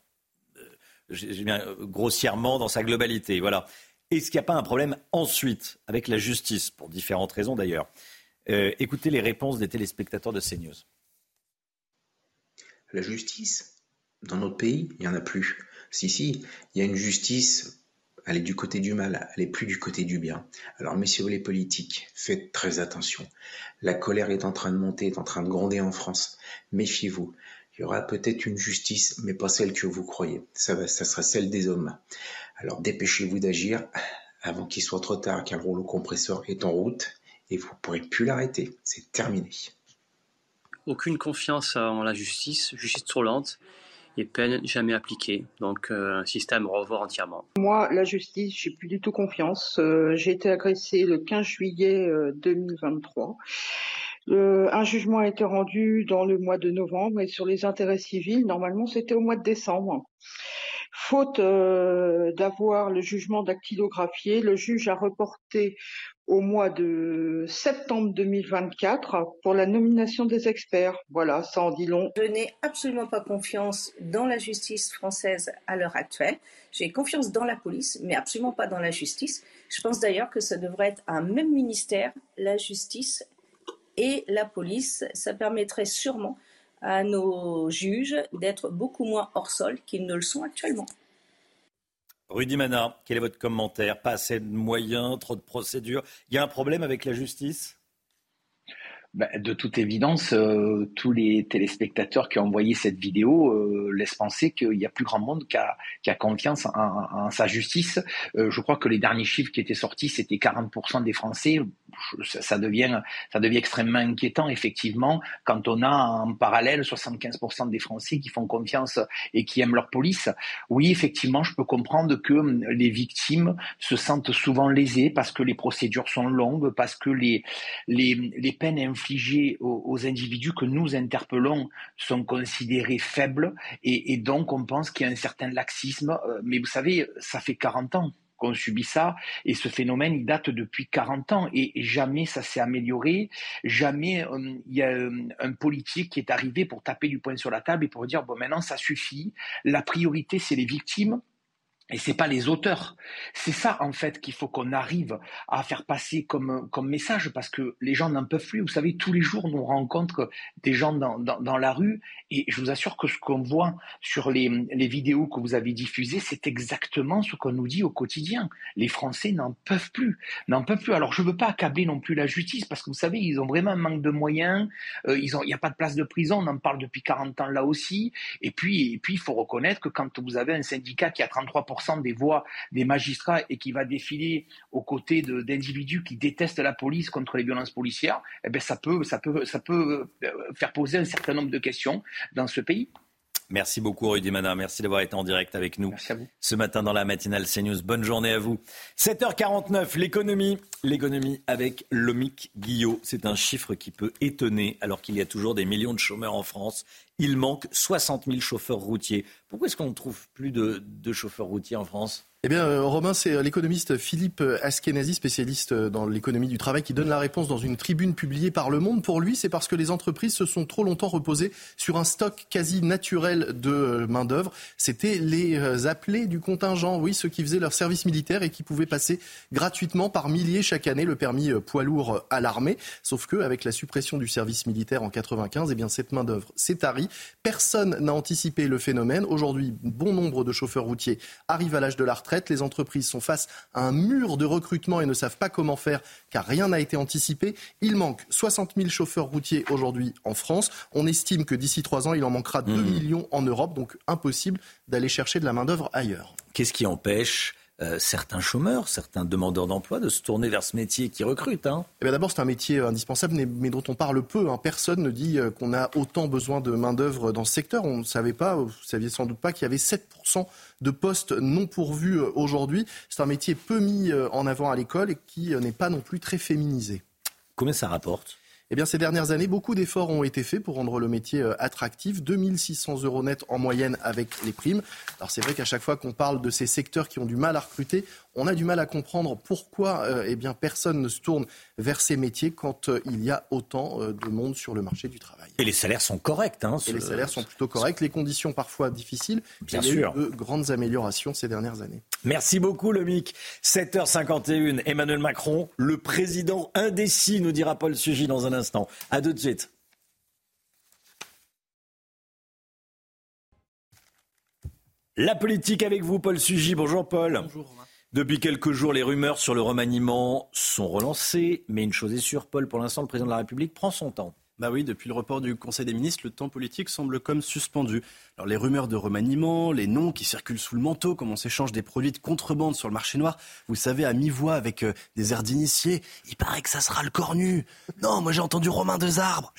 Euh, euh, grossièrement dans sa globalité. Voilà. Est-ce qu'il n'y a pas un problème ensuite avec la justice, pour différentes raisons d'ailleurs Écoutez les réponses des téléspectateurs de CNews. La justice, dans notre pays, il n'y en a plus. Si, si, il y a une justice elle est du côté du mal, elle est plus du côté du bien. Alors messieurs les politiques, faites très attention. La colère est en train de monter, est en train de gronder en France. Méfiez-vous. Il y aura peut-être une justice, mais pas celle que vous croyez. Ça, sera celle des hommes. Alors dépêchez-vous d'agir avant qu'il soit trop tard, le rouleau compresseur est en route et vous ne pourrez plus l'arrêter. C'est terminé. Aucune confiance en la justice, justice trop lente et peine jamais appliquées. Donc euh, un système revoir entièrement. Moi, la justice, j'ai plus du tout confiance. Euh, j'ai été agressée le 15 juillet 2023. Euh, un jugement a été rendu dans le mois de novembre et sur les intérêts civils, normalement c'était au mois de décembre. Faute d'avoir le jugement dactylographié, le juge a reporté au mois de septembre 2024 pour la nomination des experts. Voilà, ça en dit long. Je n'ai absolument pas confiance dans la justice française à l'heure actuelle. J'ai confiance dans la police, mais absolument pas dans la justice. Je pense d'ailleurs que ça devrait être un même ministère, la justice et la police. Ça permettrait sûrement à nos juges d'être beaucoup moins hors sol qu'ils ne le sont actuellement. Rudy Mana, quel est votre commentaire? Pas assez de moyens, trop de procédures. Il y a un problème avec la justice? Ben, de toute évidence, euh, tous les téléspectateurs qui ont envoyé cette vidéo euh, laissent penser qu'il y a plus grand monde qui a, qui a confiance en, en, sa justice. Euh, je crois que les derniers chiffres qui étaient sortis, c'était 40% des Français. Ça devient, ça devient extrêmement inquiétant, effectivement, quand on a en parallèle 75% des Français qui font confiance et qui aiment leur police. Oui, effectivement, je peux comprendre que les victimes se sentent souvent lésées parce que les procédures sont longues, parce que les, les, les peines aux, individus que nous interpellons sont considérés faibles et, donc on pense qu'il y a un certain laxisme. Euh, mais vous savez, ça fait 40 ans qu'on subit ça. Et ce phénomène, il date depuis 40 ans et jamais ça s'est amélioré. Jamais euh, il y a euh, un politique qui est arrivé pour taper du poing sur la table et pour dire bon maintenant ça suffit. La priorité c'est les victimes et c'est pas les auteurs. C'est ça en fait qu'il faut qu'on arrive à faire passer comme comme message parce que les gens n'en peuvent plus. Vous savez, tous les jours nous rencontre des gens dans, dans, la rue et je vous assure que ce qu'on voit sur les, les vidéos que vous avez diffusées, c'est exactement ce qu'on nous dit au quotidien. Les Français n'en peuvent plus, n'en peuvent plus. Alors je veux pas accabler non plus la justice parce que vous savez, ils ont vraiment un manque de moyens. Euh, ils ont, il n'y a pas de place de prison. On en parle depuis 40 ans là aussi. Et puis et puis il faut reconnaître que quand vous avez un syndicat qui a 33 des voix des magistrats et qui va défiler aux côtés d'individus qui détestent la police contre les violences policières, eh bien ça peut, ça peut, ça peut euh, faire poser un certain nombre de questions dans ce pays. Merci beaucoup Rudy Mana, merci d'avoir été en direct avec nous ce matin dans la matinale CNews. Bonne journée à vous. 7h49, l'économie, l'économie avec Lomic Guillot. C'est un chiffre qui peut étonner alors qu'il y a toujours des millions de chômeurs en France. Il manque 60 000 chauffeurs routiers. Pourquoi est-ce qu'on ne trouve plus de, de chauffeurs routiers en France? Eh bien, euh, Romain, c'est euh, l'économiste Philippe Askenazi, spécialiste euh, dans l'économie du travail, qui donne la réponse dans une tribune publiée par Le Monde. Pour lui, c'est parce que les entreprises se sont trop longtemps reposées sur un stock quasi naturel de main-d'œuvre. C'était les appelés du contingent, oui, ceux qui faisaient leur service militaire et qui pouvaient passer gratuitement par milliers chaque année le permis poids lourd à l'armée. Sauf que, avec la suppression du service militaire en 95, eh bien, cette main-d'œuvre s'est tarie. Personne n'a anticipé le phénomène. Aujourd'hui, bon nombre de chauffeurs routiers arrivent à l'âge de la retraite les entreprises sont face à un mur de recrutement et ne savent pas comment faire car rien n'a été anticipé. Il manque 60 000 chauffeurs routiers aujourd'hui en France. On estime que d'ici trois ans, il en manquera 2 mmh. millions en Europe. Donc impossible d'aller chercher de la main-d'œuvre ailleurs. Qu'est-ce qui empêche euh, certains chômeurs, certains demandeurs d'emploi de se tourner vers ce métier qui recrute hein. eh D'abord, c'est un métier indispensable, mais, dont on parle peu. Hein. Personne ne dit euh, qu'on a autant besoin de main-d'œuvre dans ce secteur. On ne savait pas, vous ne saviez sans doute pas qu'il y avait 7% de postes non pourvus euh, aujourd'hui. C'est un métier peu mis en avant à l'école et qui n'est pas non plus très féminisé. Combien ça rapporte? Eh bien, ces dernières années, beaucoup d'efforts ont été faits pour rendre le métier euh, attractif. 2600 euros net en moyenne avec les primes. Alors, c'est vrai qu'à chaque fois qu'on parle de ces secteurs qui ont du mal à recruter, on a du mal à comprendre pourquoi euh, eh bien, personne ne se tourne vers ces métiers quand euh, il y a autant de monde sur le marché du travail. Et les salaires sont corrects. Hein, Et les salaires sont plutôt corrects. Les conditions parfois difficiles. Bien sûr. Il y a eu de grandes améliorations ces dernières années. Merci beaucoup, Lomic. 7h51, Emmanuel Macron, le président indécis, nous dira Paul Sugy dans un instant instant. À tout de suite. La politique avec vous, Paul Sugy. Bonjour, Paul. Bonjour, Depuis quelques jours, les rumeurs sur le remaniement sont relancées. Mais une chose est sûre, Paul, pour l'instant, le président de la République prend son temps. Bah oui, depuis le report du Conseil des ministres, le temps politique semble comme suspendu. Alors les rumeurs de remaniement, les noms qui circulent sous le manteau, comme on s'échange des produits de contrebande sur le marché noir, vous savez, à mi-voix avec euh, des airs d'initiés, il paraît que ça sera le cornu. Non, moi j'ai entendu Romain Desarbres.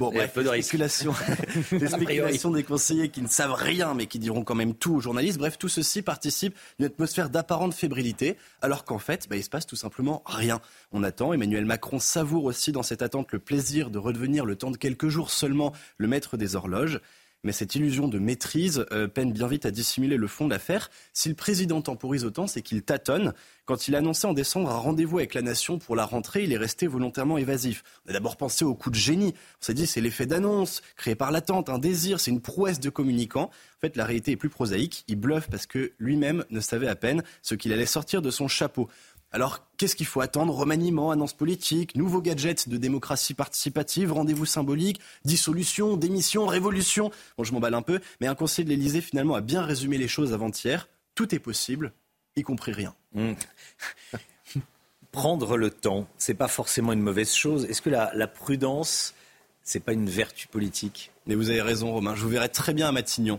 bon, bref, des spéculations, des spéculations des conseillers qui ne savent rien mais qui diront quand même tout aux journalistes. Bref, tout ceci participe d'une atmosphère d'apparente fébrilité, alors qu'en fait, bah, il se passe tout simplement rien. On attend, Emmanuel Macron savoure aussi dans cette attente le plaisir de redevenir le temps de quelques jours seulement le maître des horloges. Mais cette illusion de maîtrise euh, peine bien vite à dissimuler le fond de l'affaire. Si le président temporise autant, c'est qu'il tâtonne. Quand il a annoncé en décembre un rendez-vous avec la nation pour la rentrée, il est resté volontairement évasif. On a d'abord pensé au coup de génie. On s'est dit c'est l'effet d'annonce, créé par l'attente, un désir, c'est une prouesse de communicant. En fait, la réalité est plus prosaïque. Il bluffe parce que lui-même ne savait à peine ce qu'il allait sortir de son chapeau. Alors, qu'est-ce qu'il faut attendre? Remaniement, annonce politique, nouveaux gadgets de démocratie participative, rendez-vous symbolique, dissolution, démission, révolution. Bon, je m'emballe un peu, mais un conseil de l'Élysée finalement a bien résumé les choses avant-hier. Tout est possible, y compris rien. Mmh. Prendre le temps, c'est pas forcément une mauvaise chose. Est-ce que la, la prudence, c'est pas une vertu politique? Mais vous avez raison, Romain. Je vous verrai très bien à Matignon.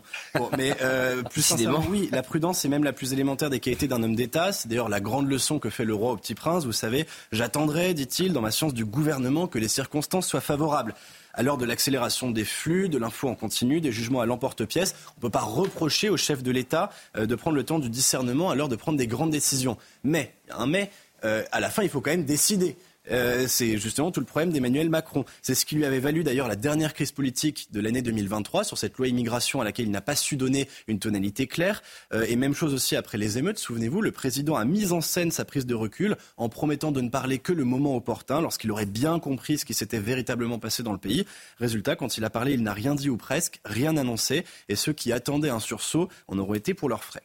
mais euh, plus sincèrement, oui, la prudence est même la plus élémentaire des qualités d'un homme d'État. C'est d'ailleurs la grande leçon que fait le roi au petit prince. Vous savez, j'attendrai, dit-il, dans ma science du gouvernement, que les circonstances soient favorables. À l'heure de l'accélération des flux, de l'info en continu, des jugements à l'emporte-pièce, on ne peut pas reprocher au chef de l'État euh, de prendre le temps du discernement à l'heure de prendre des grandes décisions. Mais, un mais, euh, à la fin, il faut quand même décider. Euh, c'est justement tout le problème d'Emmanuel Macron. C'est ce qui lui avait valu d'ailleurs la dernière crise politique de l'année 2023 sur cette loi immigration à laquelle il n'a pas su donner une tonalité claire. Euh, et même chose aussi après les émeutes. Souvenez-vous, le président a mis en scène sa prise de recul en promettant de ne parler que le moment opportun, lorsqu'il aurait bien compris ce qui s'était véritablement passé dans le pays. Résultat, quand il a parlé, il n'a rien dit ou presque, rien annoncé. Et ceux qui attendaient un sursaut en auront été pour leurs frais.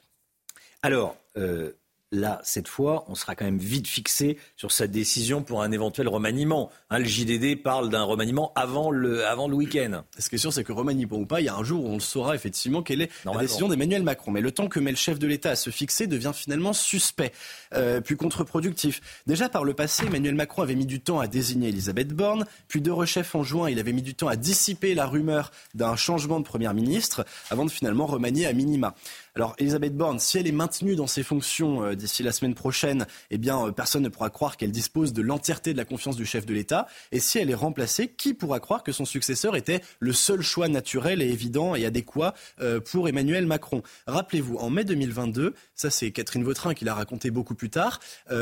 Alors, euh, là, cette fois, on sera quand même vite fixé sur sa décision pour un éventuel remaniement. Hein, le JDD parle d'un remaniement avant le, avant le week-end. Ce qui est sûr, c'est que remaniement ou pas, il y a un jour où on le saura effectivement quelle est la décision d'Emmanuel Macron. Mais le temps que met le chef de l'État à se fixer devient finalement suspect, euh, puis contre-productif. Déjà par le passé, Emmanuel Macron avait mis du temps à désigner Elisabeth Borne, puis de rechef en juin, il avait mis du temps à dissiper la rumeur d'un changement de première ministre, avant de finalement remanier à minima. Alors, Elisabeth Borne, si elle est maintenue dans ses fonctions euh, d'ici la semaine prochaine, eh bien, euh, personne ne pourra croire qu'elle dispose de l'entièreté de la confiance du chef de l'État. Et si elle est remplacée, qui pourra croire que son successeur était le seul choix naturel et évident et adéquat euh, pour Emmanuel Macron? Rappelez-vous, en mai 2022, ça c'est Catherine Vautrin qui l'a raconté beaucoup plus tard, mmh.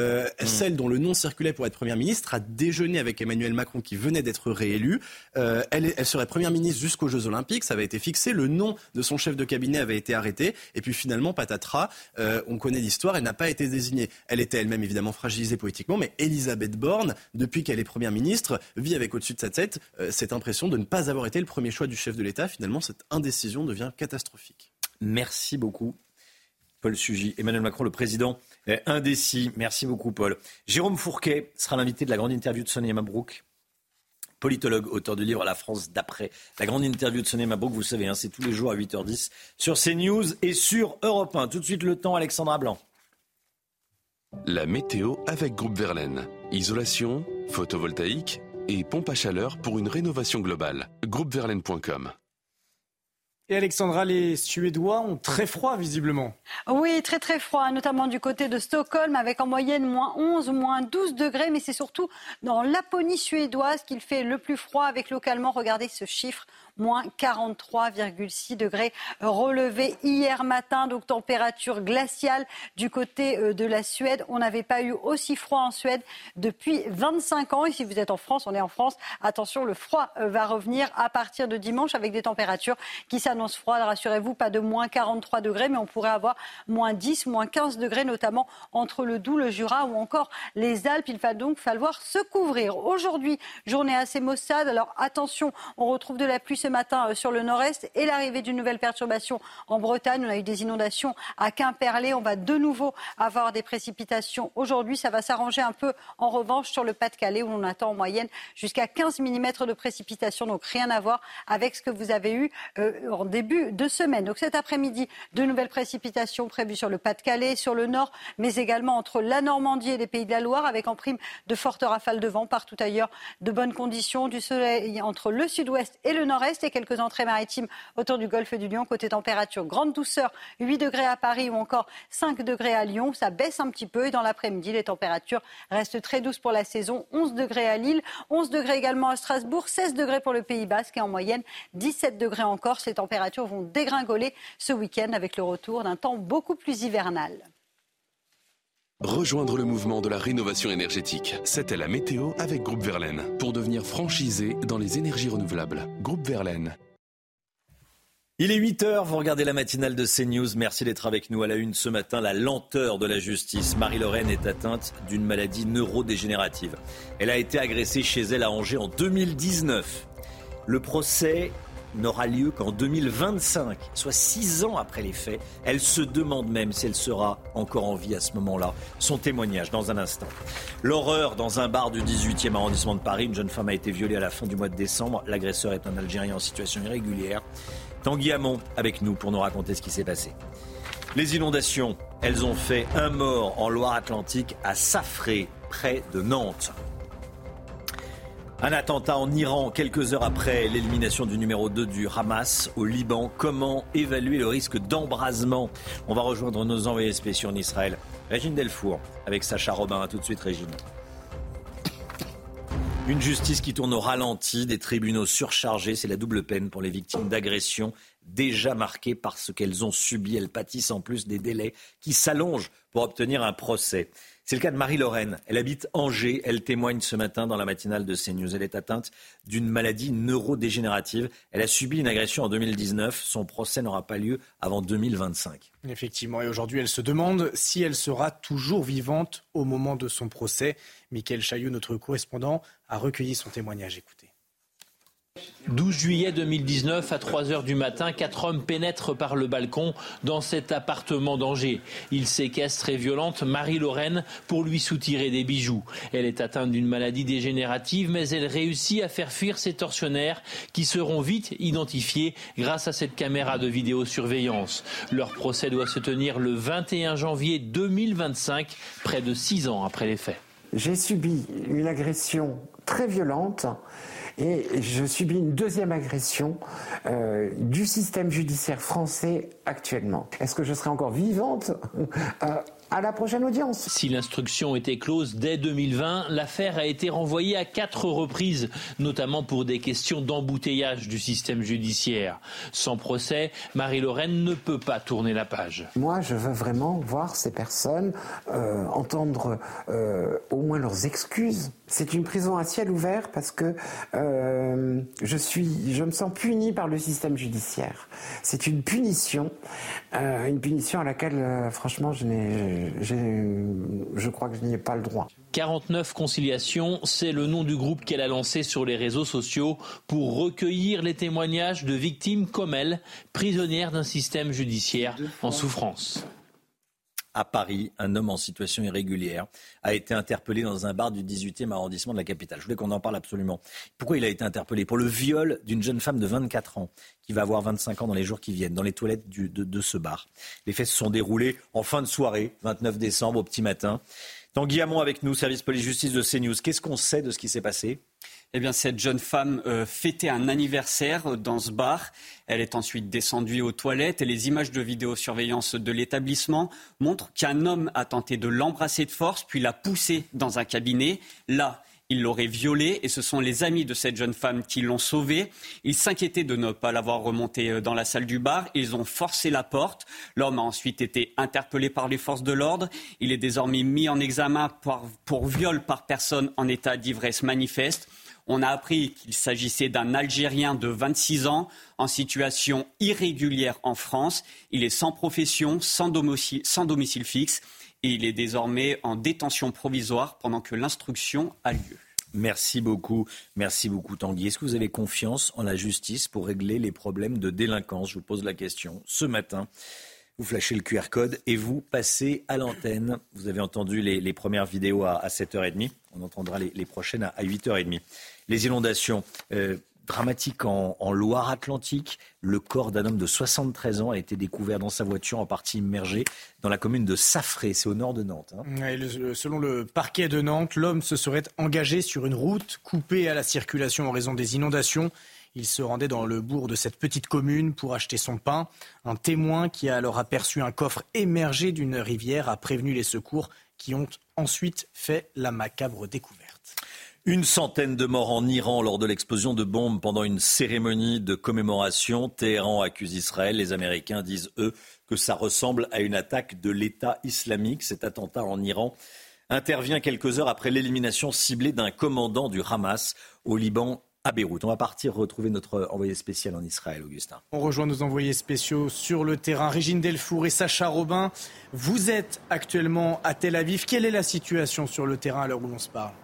celle dont le nom circulait pour être première ministre a déjeuné avec Emmanuel Macron qui venait d'être réélu. elle, elle serait première ministre jusqu'aux Jeux Olympiques, ça avait été fixé. Le nom de son chef de cabinet avait été arrêté. Et et puis finalement, patatras, euh, on connaît l'histoire, elle n'a pas été désignée. Elle était elle-même évidemment fragilisée politiquement, mais Elisabeth Borne, depuis qu'elle est Première ministre, vit avec au-dessus de sa tête euh, cette impression de ne pas avoir été le premier choix du chef de l'État. Finalement, cette indécision devient catastrophique. Merci beaucoup. Paul Sugy, Emmanuel Macron, le président indécis. Merci beaucoup, Paul. Jérôme Fourquet sera l'invité de la grande interview de Sonia Mabrouk politologue, auteur du livre La France d'après. La grande interview de Sonia Mabrouk, vous savez, hein, c'est tous les jours à 8h10 sur CNews et sur Europe 1. Tout de suite le temps, Alexandra Blanc. La météo avec Groupe Verlaine. Isolation, photovoltaïque et pompe à chaleur pour une rénovation globale. Groupeverlaine.com et Alexandra, les Suédois ont très froid visiblement. Oui, très très froid, notamment du côté de Stockholm avec en moyenne moins 11, moins 12 degrés, mais c'est surtout dans Laponie suédoise qu'il fait le plus froid avec localement, regardez ce chiffre, moins 43,6 degrés relevés hier matin, donc température glaciale du côté euh, de la Suède. On n'avait pas eu aussi froid en Suède depuis 25 ans. Et si vous êtes en France, on est en France, attention, le froid euh, va revenir à partir de dimanche avec des températures qui s'annoncent froides. Rassurez-vous, pas de moins 43 degrés, mais on pourrait avoir moins 10, moins 15 degrés, notamment entre le Doubs, le Jura ou encore les Alpes. Il va donc falloir se couvrir. Aujourd'hui, journée assez maussade. Alors attention, on retrouve de la pluie ce matin euh, sur le nord-est et l'arrivée d'une nouvelle perturbation en Bretagne. On a eu des inondations à Quimperlé. On va de nouveau avoir des précipitations aujourd'hui. Ça va s'arranger un peu en revanche sur le Pas-de-Calais où on attend en moyenne jusqu'à 15 mm de précipitations. Donc rien à voir avec ce que vous avez eu euh, en début de semaine. Donc cet après-midi, de nouvelles précipitations prévues sur le Pas-de-Calais, sur le nord, mais également entre la Normandie et les Pays de la Loire avec en prime de fortes rafales de vent partout ailleurs, de bonnes conditions, du soleil entre le sud-ouest et le nord-est et quelques entrées maritimes autour du golfe du Lion. Côté température, grande douceur, 8 degrés à Paris ou encore 5 degrés à Lyon. Ça baisse un petit peu et dans l'après-midi, les températures restent très douces pour la saison. 11 degrés à Lille, 11 degrés également à Strasbourg, 16 degrés pour le Pays Basque et en moyenne 17 degrés encore. Ces températures vont dégringoler ce week-end avec le retour d'un temps beaucoup plus hivernal. Rejoindre le mouvement de la rénovation énergétique. C'était la météo avec Groupe Verlaine. Pour devenir franchisé dans les énergies renouvelables. Groupe Verlaine. Il est 8 heures, vous regardez la matinale de CNews. Merci d'être avec nous à la une ce matin. La lenteur de la justice. Marie-Lorraine est atteinte d'une maladie neurodégénérative. Elle a été agressée chez elle à Angers en 2019. Le procès n'aura lieu qu'en 2025, soit six ans après les faits. Elle se demande même si elle sera encore en vie à ce moment-là. Son témoignage dans un instant. L'horreur dans un bar du 18e arrondissement de Paris. Une jeune femme a été violée à la fin du mois de décembre. L'agresseur est un Algérien en situation irrégulière. Tanguy Hamon avec nous pour nous raconter ce qui s'est passé. Les inondations, elles ont fait un mort en Loire-Atlantique à Safré, près de Nantes. Un attentat en Iran quelques heures après l'élimination du numéro 2 du Hamas au Liban. Comment évaluer le risque d'embrasement? On va rejoindre nos envoyés spéciaux en Israël. Régine Delfour avec Sacha Robin. A tout de suite Régine. Une justice qui tourne au ralenti, des tribunaux surchargés, c'est la double peine pour les victimes d'agressions déjà marquées par ce qu'elles ont subi. Elles pâtissent en plus des délais qui s'allongent pour obtenir un procès. C'est le cas de Marie-Lorraine. Elle habite Angers. Elle témoigne ce matin dans la matinale de CNews. Elle est atteinte d'une maladie neurodégénérative. Elle a subi une agression en 2019. Son procès n'aura pas lieu avant 2025. Effectivement. Et aujourd'hui, elle se demande si elle sera toujours vivante au moment de son procès. Michael Chaillot, notre correspondant, a recueilli son témoignage. Écoutez. 12 juillet 2019, à 3 heures du matin, quatre hommes pénètrent par le balcon dans cet appartement d'Angers. Ils séquestrent et violentent Marie-Lorraine pour lui soutirer des bijoux. Elle est atteinte d'une maladie dégénérative, mais elle réussit à faire fuir ses tortionnaires qui seront vite identifiés grâce à cette caméra de vidéosurveillance. Leur procès doit se tenir le 21 janvier 2025, près de six ans après les faits. J'ai subi une agression très violente et je subis une deuxième agression euh, du système judiciaire français actuellement. Est-ce que je serai encore vivante? Euh, à la prochaine audience. Si l'instruction était close dès 2020, l'affaire a été renvoyée à quatre reprises, notamment pour des questions d'embouteillage du système judiciaire. Sans procès, Marie-Lorraine ne peut pas tourner la page. Moi, je veux vraiment voir ces personnes, euh, entendre euh, au moins leurs excuses. C'est une prison à ciel ouvert parce que euh, je me sens puni par le système judiciaire. C'est une punition, une punition à laquelle, franchement, je n'ai je crois que je n'y ai pas le droit. 49 conciliations, c'est le nom du groupe qu'elle a lancé sur les réseaux sociaux pour recueillir les témoignages de victimes comme elle, prisonnières d'un système judiciaire en souffrance à Paris, un homme en situation irrégulière a été interpellé dans un bar du 18e arrondissement de la capitale. Je voulais qu'on en parle absolument. Pourquoi il a été interpellé? Pour le viol d'une jeune femme de 24 ans qui va avoir 25 ans dans les jours qui viennent, dans les toilettes de, ce bar. Les faits se sont déroulés en fin de soirée, 29 décembre, au petit matin. Tanguy Hamon avec nous, service police-justice de CNews. Qu'est-ce qu'on sait de ce qui s'est passé? Eh bien, cette jeune femme euh, fêtait un anniversaire dans ce bar. Elle est ensuite descendue aux toilettes et les images de vidéosurveillance de l'établissement montrent qu'un homme a tenté de l'embrasser de force, puis l'a poussée dans un cabinet. Là, il l'aurait violée et ce sont les amis de cette jeune femme qui l'ont sauvée. Ils s'inquiétaient de ne pas l'avoir remontée euh, dans la salle du bar. Ils ont forcé la porte. L'homme a ensuite été interpellé par les forces de l'ordre. Il est désormais mis en examen pour viol par personne en état d'ivresse manifeste. On a appris qu'il s'agissait d'un Algérien de 26 ans en situation irrégulière en France. Il est sans profession, sans domicile, fixe et il est désormais en détention provisoire pendant que l'instruction a lieu. Merci beaucoup. Merci beaucoup Tanguy. Est-ce que vous avez confiance en la justice pour régler les problèmes de délinquance? Je vous pose la question ce matin. Vous flashez le QR code et vous passez à l'antenne. Vous avez entendu les, premières vidéos à, 7h30. On entendra les, prochaines à, 8h30. Les inondations. Euh, dramatiques en, Loire-Atlantique. Le corps d'un homme de 73 ans a été découvert dans sa voiture, en partie immergé, dans la commune de Safré, c'est au nord de Nantes. Hein. selon le parquet de Nantes, l'homme se serait engagé sur une route coupée à la circulation en raison des inondations. Il se rendait dans le bourg de cette petite commune pour acheter son pain. Un témoin qui a alors aperçu un coffre émergé d'une rivière a prévenu les secours qui ont ensuite fait la macabre découverte. Une centaine de morts en Iran lors de l'explosion de bombes pendant une cérémonie de commémoration. Téhéran accuse Israël. Les Américains disent, eux, que ça ressemble à une attaque de l'État islamique. Cet attentat en Iran intervient quelques heures après l'élimination ciblée d'un commandant du Hamas au Liban à Beyrouth. On va partir retrouver notre envoyé spécial en Israël, Augustin. On rejoint nos envoyés spéciaux sur le terrain, Régine Delfour et Sacha Robin. Vous êtes actuellement à Tel Aviv. Quelle est la situation sur le terrain à l'heure où l'on se parle?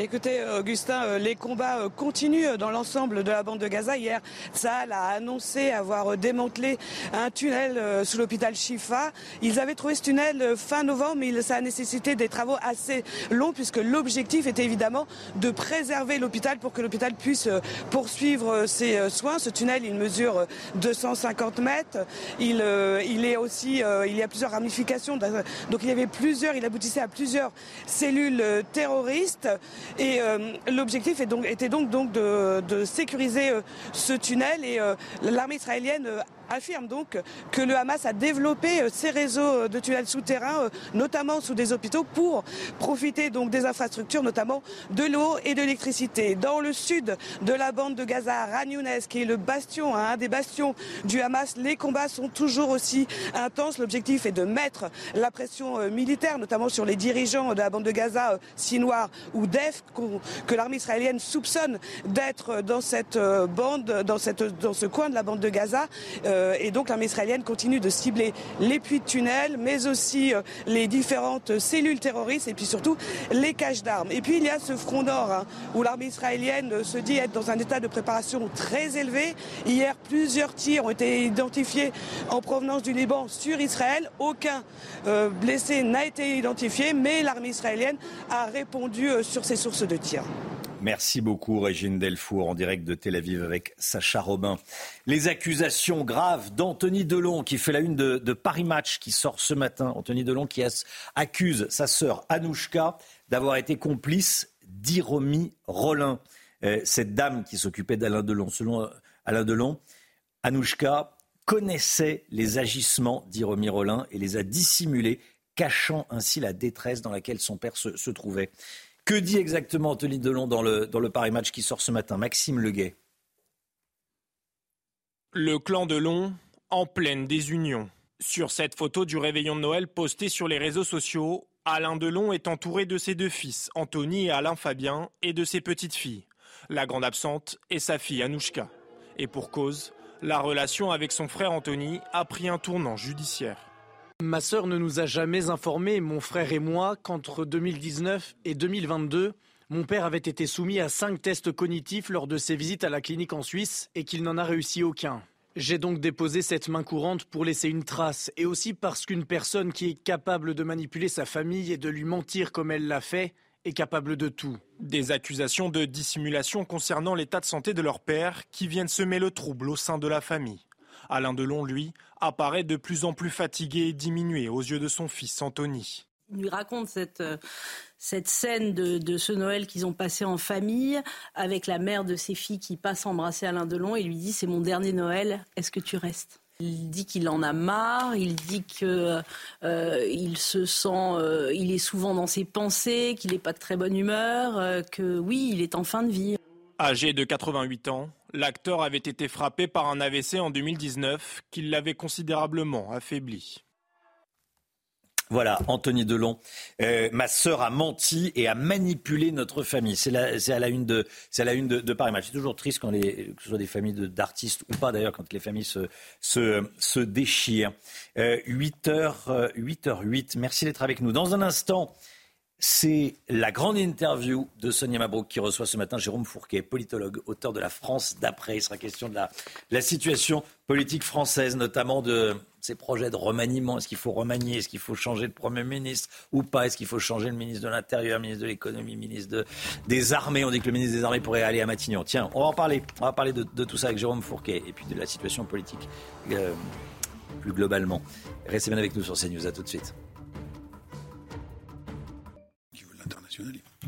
Écoutez, Augustin, euh, les combats euh, continuent dans l'ensemble de la bande de Gaza. Hier, Saal a annoncé avoir démantelé un tunnel euh, sous l'hôpital Shifa. Ils avaient trouvé ce tunnel fin novembre, mais ça a nécessité des travaux assez longs puisque l'objectif était évidemment de préserver l'hôpital pour que l'hôpital puisse poursuivre ses soins. Ce tunnel, il mesure 250 mètres. Il, il est aussi, il y a plusieurs ramifications. Donc il y avait plusieurs, il aboutissait à plusieurs cellules terroristes. Et euh, l'objectif était donc, de, de sécuriser euh, ce tunnel. Et euh, l'armée israélienne affirme donc que le Hamas a développé euh, ses réseaux euh, de tunnels souterrains, euh, notamment sous des hôpitaux, pour profiter donc des infrastructures, notamment de l'eau et de l'électricité. Dans le sud de la bande de Gaza, Ran qui est le bastion, hein, un des bastions du Hamas, les combats sont toujours aussi intenses. L'objectif est de mettre la pression militaire, notamment sur les dirigeants de la bande de Gaza, Sinoir ou Def, que l'armée israélienne soupçonne d'être dans cette bande, dans, ce coin de la bande de Gaza. Et donc l'armée israélienne continue de cibler les puits de tunnels, mais aussi euh, les différentes cellules terroristes et puis surtout les caches d'armes. Et puis il y a ce front nord hein, où l'armée israélienne se dit être dans un état de préparation très élevé. Hier, plusieurs tirs ont été identifiés en provenance du Liban sur Israël. Aucun euh, blessé n'a été identifié, mais l'armée israélienne a répondu sur ces sources de tirs. Merci beaucoup, Régine Delfour, en direct de Tel Aviv avec Sacha Robin. Les accusations graves d'Anthony Delon, qui fait la une de, Paris Match, qui sort ce matin. Anthony Delon qui accuse sa sœur Anouchka d'avoir été complice d'Iromi Rollin. Euh, cette dame qui s'occupait d'Alain Delon. Selon euh, Alain Delon, Anouchka connaissait les agissements d'Iromi Rollin et les a dissimulés, cachant ainsi la détresse dans laquelle son père se trouvait. Que dit exactement Anthony Delon dans le, dans Paris Match qui sort ce matin Maxime Leguet. Le clan Delon en pleine désunion. Sur cette photo du réveillon de Noël postée sur les réseaux sociaux, Alain Delon est entouré de ses deux fils, Anthony et Alain Fabien, et de ses petites filles. La grande absente est sa fille Anouchka. Et pour cause, la relation avec son frère Anthony a pris un tournant judiciaire. Ma sœur ne nous a jamais informé, mon frère et moi, qu'entre 2019 et 2022, mon père avait été soumis à cinq tests cognitifs lors de ses visites à la clinique en Suisse et qu'il n'en a réussi aucun. J'ai donc déposé cette main courante pour laisser une trace et aussi parce qu'une personne qui est capable de manipuler sa famille et de lui mentir comme elle l'a fait est capable de tout. Des accusations de dissimulation concernant l'état de santé de leur père qui viennent semer le trouble au sein de la famille. Alain Delon, lui, apparaît de plus en plus fatigué et diminué aux yeux de son fils Anthony. Il lui raconte cette, euh, cette scène de, ce Noël qu'ils ont passé en famille avec la mère de ses filles qui passe embrasser Alain Delon et lui dit c'est mon dernier Noël, est-ce que tu restes? Il dit qu'il en a marre, il dit qu'il euh, se sent, euh, il est souvent dans ses pensées, qu'il n'est pas de très bonne humeur, que oui, il est en fin de vie. Âgé de 88 ans, l'acteur avait été frappé par un AVC en 2019 qui l'avait considérablement affaibli. Voilà, Anthony Delon. Euh, ma sœur a menti et a manipulé notre famille. C'est à la une de, Paris Match. C'est toujours triste quand les, que ce soit des familles d'artistes ou pas d'ailleurs, quand les familles se, déchirent. Euh, 8h, 8h08. Merci d'être avec nous. Dans un instant, c'est la grande interview de Sonia Mabrouk qui reçoit ce matin Jérôme Fourquet, politologue, auteur de La France d'après. Il sera question de la, situation politique française, notamment de ces projets de remaniement. Est-ce qu'il faut remanier? Est-ce qu'il faut changer de Premier ministre ou pas? Est-ce qu'il faut changer le ministre de l'Intérieur, ministre de l'Économie, ministre des Armées? On dit que le ministre des Armées pourrait aller à Matignon. Tiens, on va en parler. On va parler de, tout ça avec Jérôme Fourquet et puis de la situation politique euh, plus globalement. Restez bien avec nous sur CNews. À tout de suite.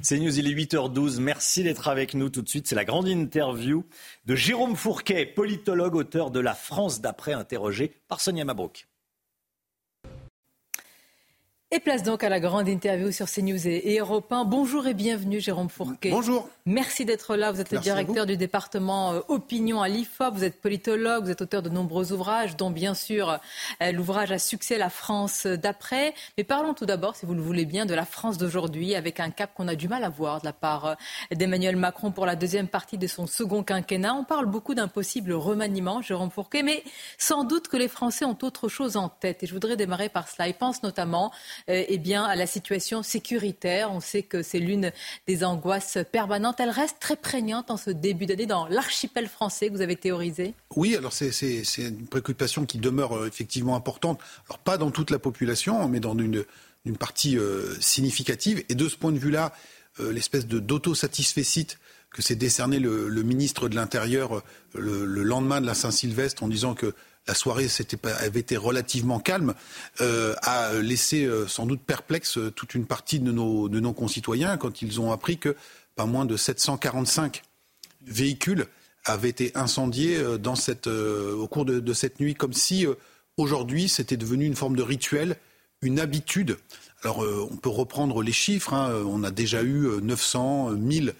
C'est News, il est 8h12. Merci d'être avec nous tout de suite. C'est la grande interview de Jérôme Fourquet, politologue, auteur de La France d'après, interrogé par Sonia Mabrouk. Et place donc à la grande interview sur CNews et, Europe 1. Bonjour et bienvenue Jérôme Fourquet. Bonjour. Merci d'être là. Vous êtes le directeur du département euh, opinion à l'IFOP. Vous êtes politologue, vous êtes auteur de nombreux ouvrages, dont bien sûr euh, l'ouvrage à succès La France d'après. Mais parlons tout d'abord, si vous le voulez bien, de la France d'aujourd'hui, avec un cap qu'on a du mal à voir de la part euh, d'Emmanuel Macron pour la deuxième partie de son second quinquennat. On parle beaucoup d'un possible remaniement, Jérôme Fourquet, mais sans doute que les Français ont autre chose en tête. Et je voudrais démarrer par cela. Ils pensent notamment eh bien, à la situation sécuritaire. On sait que c'est l'une des angoisses permanentes. Elle reste très prégnante en ce début d'année dans l'archipel français que vous avez théorisé. Oui, alors c'est une préoccupation qui demeure euh, effectivement importante. Alors pas dans toute la population, mais dans une, partie euh, significative. Et de ce point de vue-là, l'espèce d'autosatisfecit que s'est décerné le, ministre de l'Intérieur le, le, lendemain de la Saint-Sylvestre en disant que la soirée avait été relativement calme, euh, a laissé euh, sans doute perplexe euh, toute une partie de nos, concitoyens quand ils ont appris que pas moins de 745 véhicules avaient été incendiés au cours de, cette nuit, comme si aujourd'hui c'était devenu une forme de rituel, une habitude. Alors on peut reprendre les chiffres, hein. on a déjà eu 900, 1000,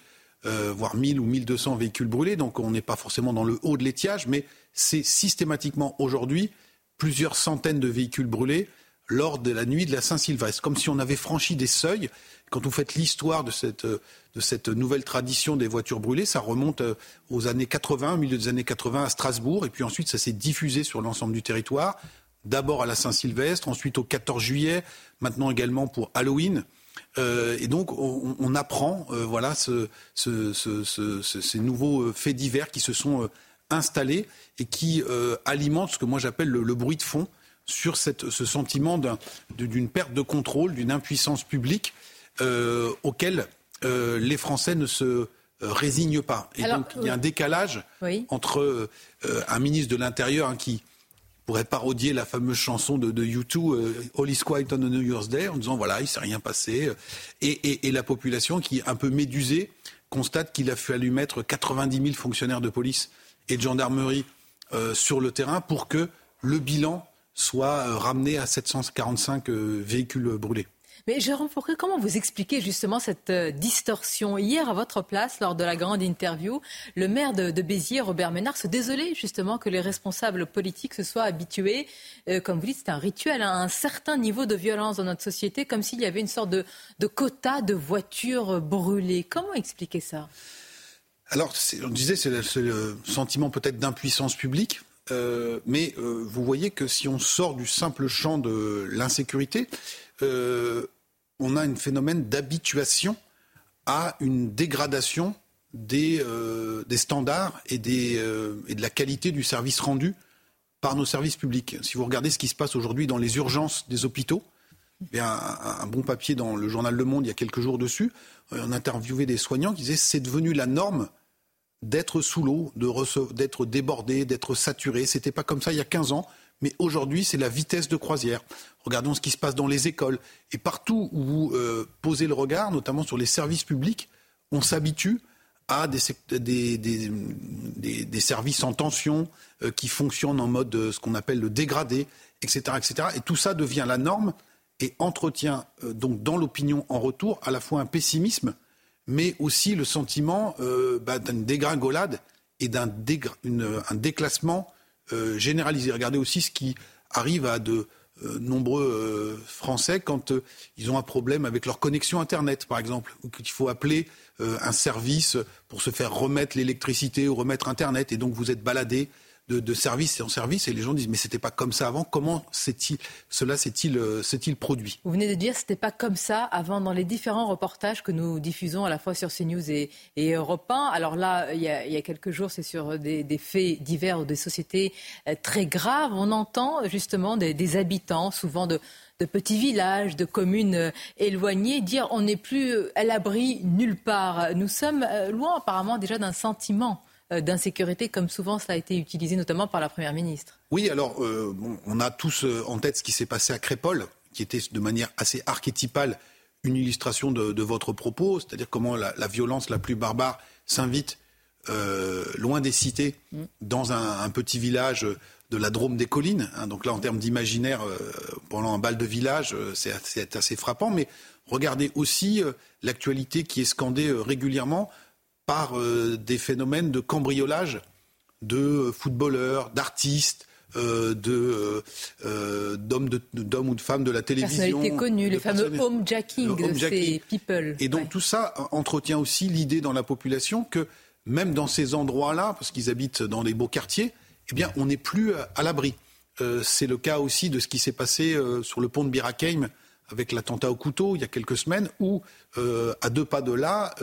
voire 1000 ou 1200 véhicules brûlés, donc on n'est pas forcément dans le haut de l'étiage, mais c'est systématiquement aujourd'hui plusieurs centaines de véhicules brûlés lors de la nuit de la Saint-Sylvestre, comme si on avait franchi des seuils. Quand vous faites l'histoire de cette, de cette nouvelle tradition des voitures brûlées, ça remonte euh, aux années 80, au milieu des années 80 à Strasbourg, et puis ensuite ça s'est diffusé sur l'ensemble du territoire, d'abord à la Saint-Sylvestre, ensuite au 14 juillet, maintenant également pour Halloween. Euh, et donc, on, apprend euh, voilà, ce, ces nouveaux faits divers qui se sont installés et qui euh, alimente ce que moi j'appelle le, bruit de fond sur cette, ce sentiment d'une perte de contrôle, d'une impuissance publique euh, auquel euh, les Français ne se résignent pas. Et donc il y a un décalage entre un ministre de l'Intérieur hein, qui pourrait parodier la fameuse chanson de, de U2, All is quiet on a New Year's Day, en disant voilà, il s'est rien passé, et, et, la population qui, un peu médusée, constate qu'il a fallu mettre 90 000 fonctionnaires de police et de gendarmerie euh, sur le terrain pour que le bilan soit euh, ramené à 745 euh, véhicules brûlés. Mais Jérôme Fourquet, comment vous expliquez justement cette distorsion Hier, à votre place, lors de la grande interview, le maire de, Béziers, Robert Ménard, se désolait justement que les responsables politiques se soient habitués, comme vous dites, c'est un rituel, à un certain niveau de violence dans notre société, comme s'il y avait une sorte de, quota de voitures brûlées. Comment expliquer ça? Alors, on disait, c'est le, sentiment peut-être d'impuissance publique. Euh, mais euh, vous voyez que si on sort du simple champ de l'insécurité, euh, on a un phénomène d'habituation à une dégradation des, des standards et, des, et, de la qualité du service rendu par nos services publics. Si vous regardez ce qui se passe aujourd'hui dans les urgences des hôpitaux, il un, bon papier dans le journal Le Monde il y a quelques jours dessus. On interviewait des soignants qui disaient c'est devenu la norme d'être sous l'eau, d'être débordé, d'être saturé. C'était pas comme ça il y a 15 ans, mais aujourd'hui c'est la vitesse de croisière. Regardons ce qui se passe dans les écoles et partout où vous euh, posez le regard, notamment sur les services publics, on s'habitue à des, services en tension euh, qui fonctionnent en mode euh, ce qu'on appelle le dégradé, etc.. Et tout ça devient la norme et entretient donc dans l'opinion en retour à la fois un pessimisme mais aussi le sentiment bah, d'une dégringolade et d'un un déclassement euh, généralisé. Regardez aussi ce qui arrive à de euh, nombreux Français quand ils ont un problème avec leur connexion Internet, par exemple, ou qu'il faut appeler un service pour se faire remettre l'électricité ou remettre Internet, et donc vous êtes baladé de, service en service et les gens disent mais c'était pas comme ça avant. Comment cela s'est-il euh, s'est-il produit? Vous venez de dire c'était pas comme ça avant dans les différents reportages que nous diffusons à la fois sur CNews et, et Europe 1. Alors là, il y a, quelques jours, c'est sur des, faits divers ou des sociétés euh, très graves. On entend justement des, habitants, souvent de, de petits villages, de communes euh, éloignées, dire on n'est plus à l'abri nulle part. Nous sommes loin apparemment déjà d'un sentiment d'insécurité, comme souvent cela a été utilisé notamment par la Première ministre. Oui, alors euh, on a tous euh, en tête ce qui s'est passé à Crépole, qui était de manière assez archétypale une illustration de, votre propos, c'est-à-dire comment la, violence la plus barbare s'invite loin des cités, dans un, petit village de la Drôme des collines. Hein. donc là, en termes d'imaginaire, pendant un bal de village, c'est assez frappant. Mais regardez aussi l'actualité qui est scandée régulièrement par des phénomènes de cambriolage de footballeurs, d'artistes, euh, de euh, d'hommes ou de femmes de la télévision. Personnalités connues, les fameux homejacking de ces people. Et donc tout ça entretient aussi l'idée dans la population que même dans ces endroits-là, parce qu'ils habitent dans des beaux quartiers, eh bien on n'est plus à l'abri. Euh, c'est le cas aussi de ce qui s'est passé sur le pont de Birakeim avec l'attentat au couteau il y a quelques semaines, où à deux pas de là,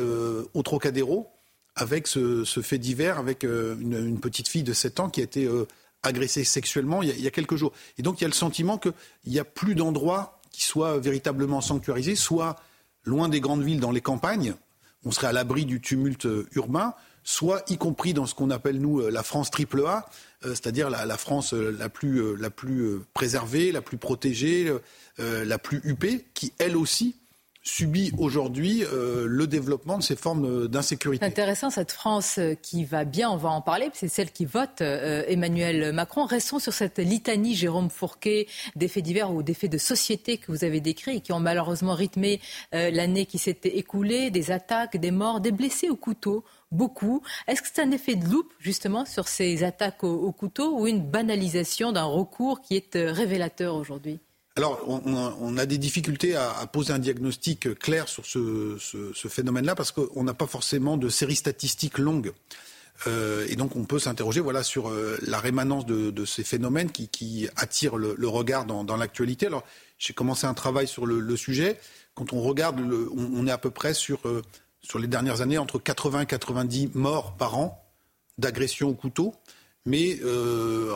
au Trocadéro, avec ce, fait divers, avec une, une, petite fille de 7 ans qui a été agressé sexuellement il y, a, quelques jours. Et donc il y a le sentiment qu'il n'y a plus d'endroits qui soient véritablement sanctuarisés, soit loin des grandes villes, dans les campagnes, on serait à l'abri du tumulte euh, urbain, soit y compris dans ce qu'on appelle nous euh, la France triple A, euh, c'est-à-dire la, France la plus, la plus préservée, la plus protégée, la plus huppée, qui elle aussi subit aujourd'hui euh, le développement de ces formes d'insécurité. Intéressant cette France euh, qui va bien, on va en parler, c'est celle qui vote euh, Emmanuel Macron. Restons sur cette litanie, Jérôme Fourquet, d'effets divers ou d'effets de société que vous avez décrits et qui ont malheureusement rythmé l'année qui s'était écoulée, des attaques, des morts, des blessés au couteau beaucoup. Est-ce que c'est un effet de loupe, justement, sur ces attaques au couteau ou une banalisation d'un recours qui est révélateur aujourd'hui? Alors, on, a des difficultés à, poser un diagnostic clair sur ce, phénomène-là parce qu'on n'a pas forcément de séries statistiques longues. Euh, et donc, on peut s'interroger voilà, sur euh, la rémanence de, ces phénomènes qui, attirent le, regard dans, l'actualité. Alors, j'ai commencé un travail sur le, sujet. Quand on regarde, on, est à peu près sur, euh, sur les dernières années entre 80 et 90 morts par an d'agressions au couteau. Mais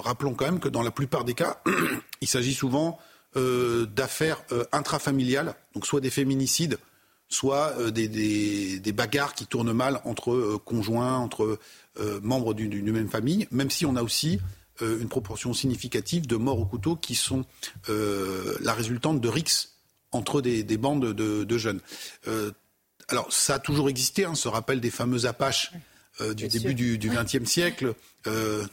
rappelons quand même que dans la plupart des cas, il s'agit souvent euh, d'affaires euh, intrafamiliales, donc soit des féminicides, soit euh, des, bagarres qui tournent mal entre conjoints, entre membres d'une même famille, même si on a aussi une proportion significative de morts au couteau qui sont la résultante de rixes entre des, bandes de, jeunes. alors ça a toujours existé, hein, ce rappel des fameux Apaches du début du XXe siècle,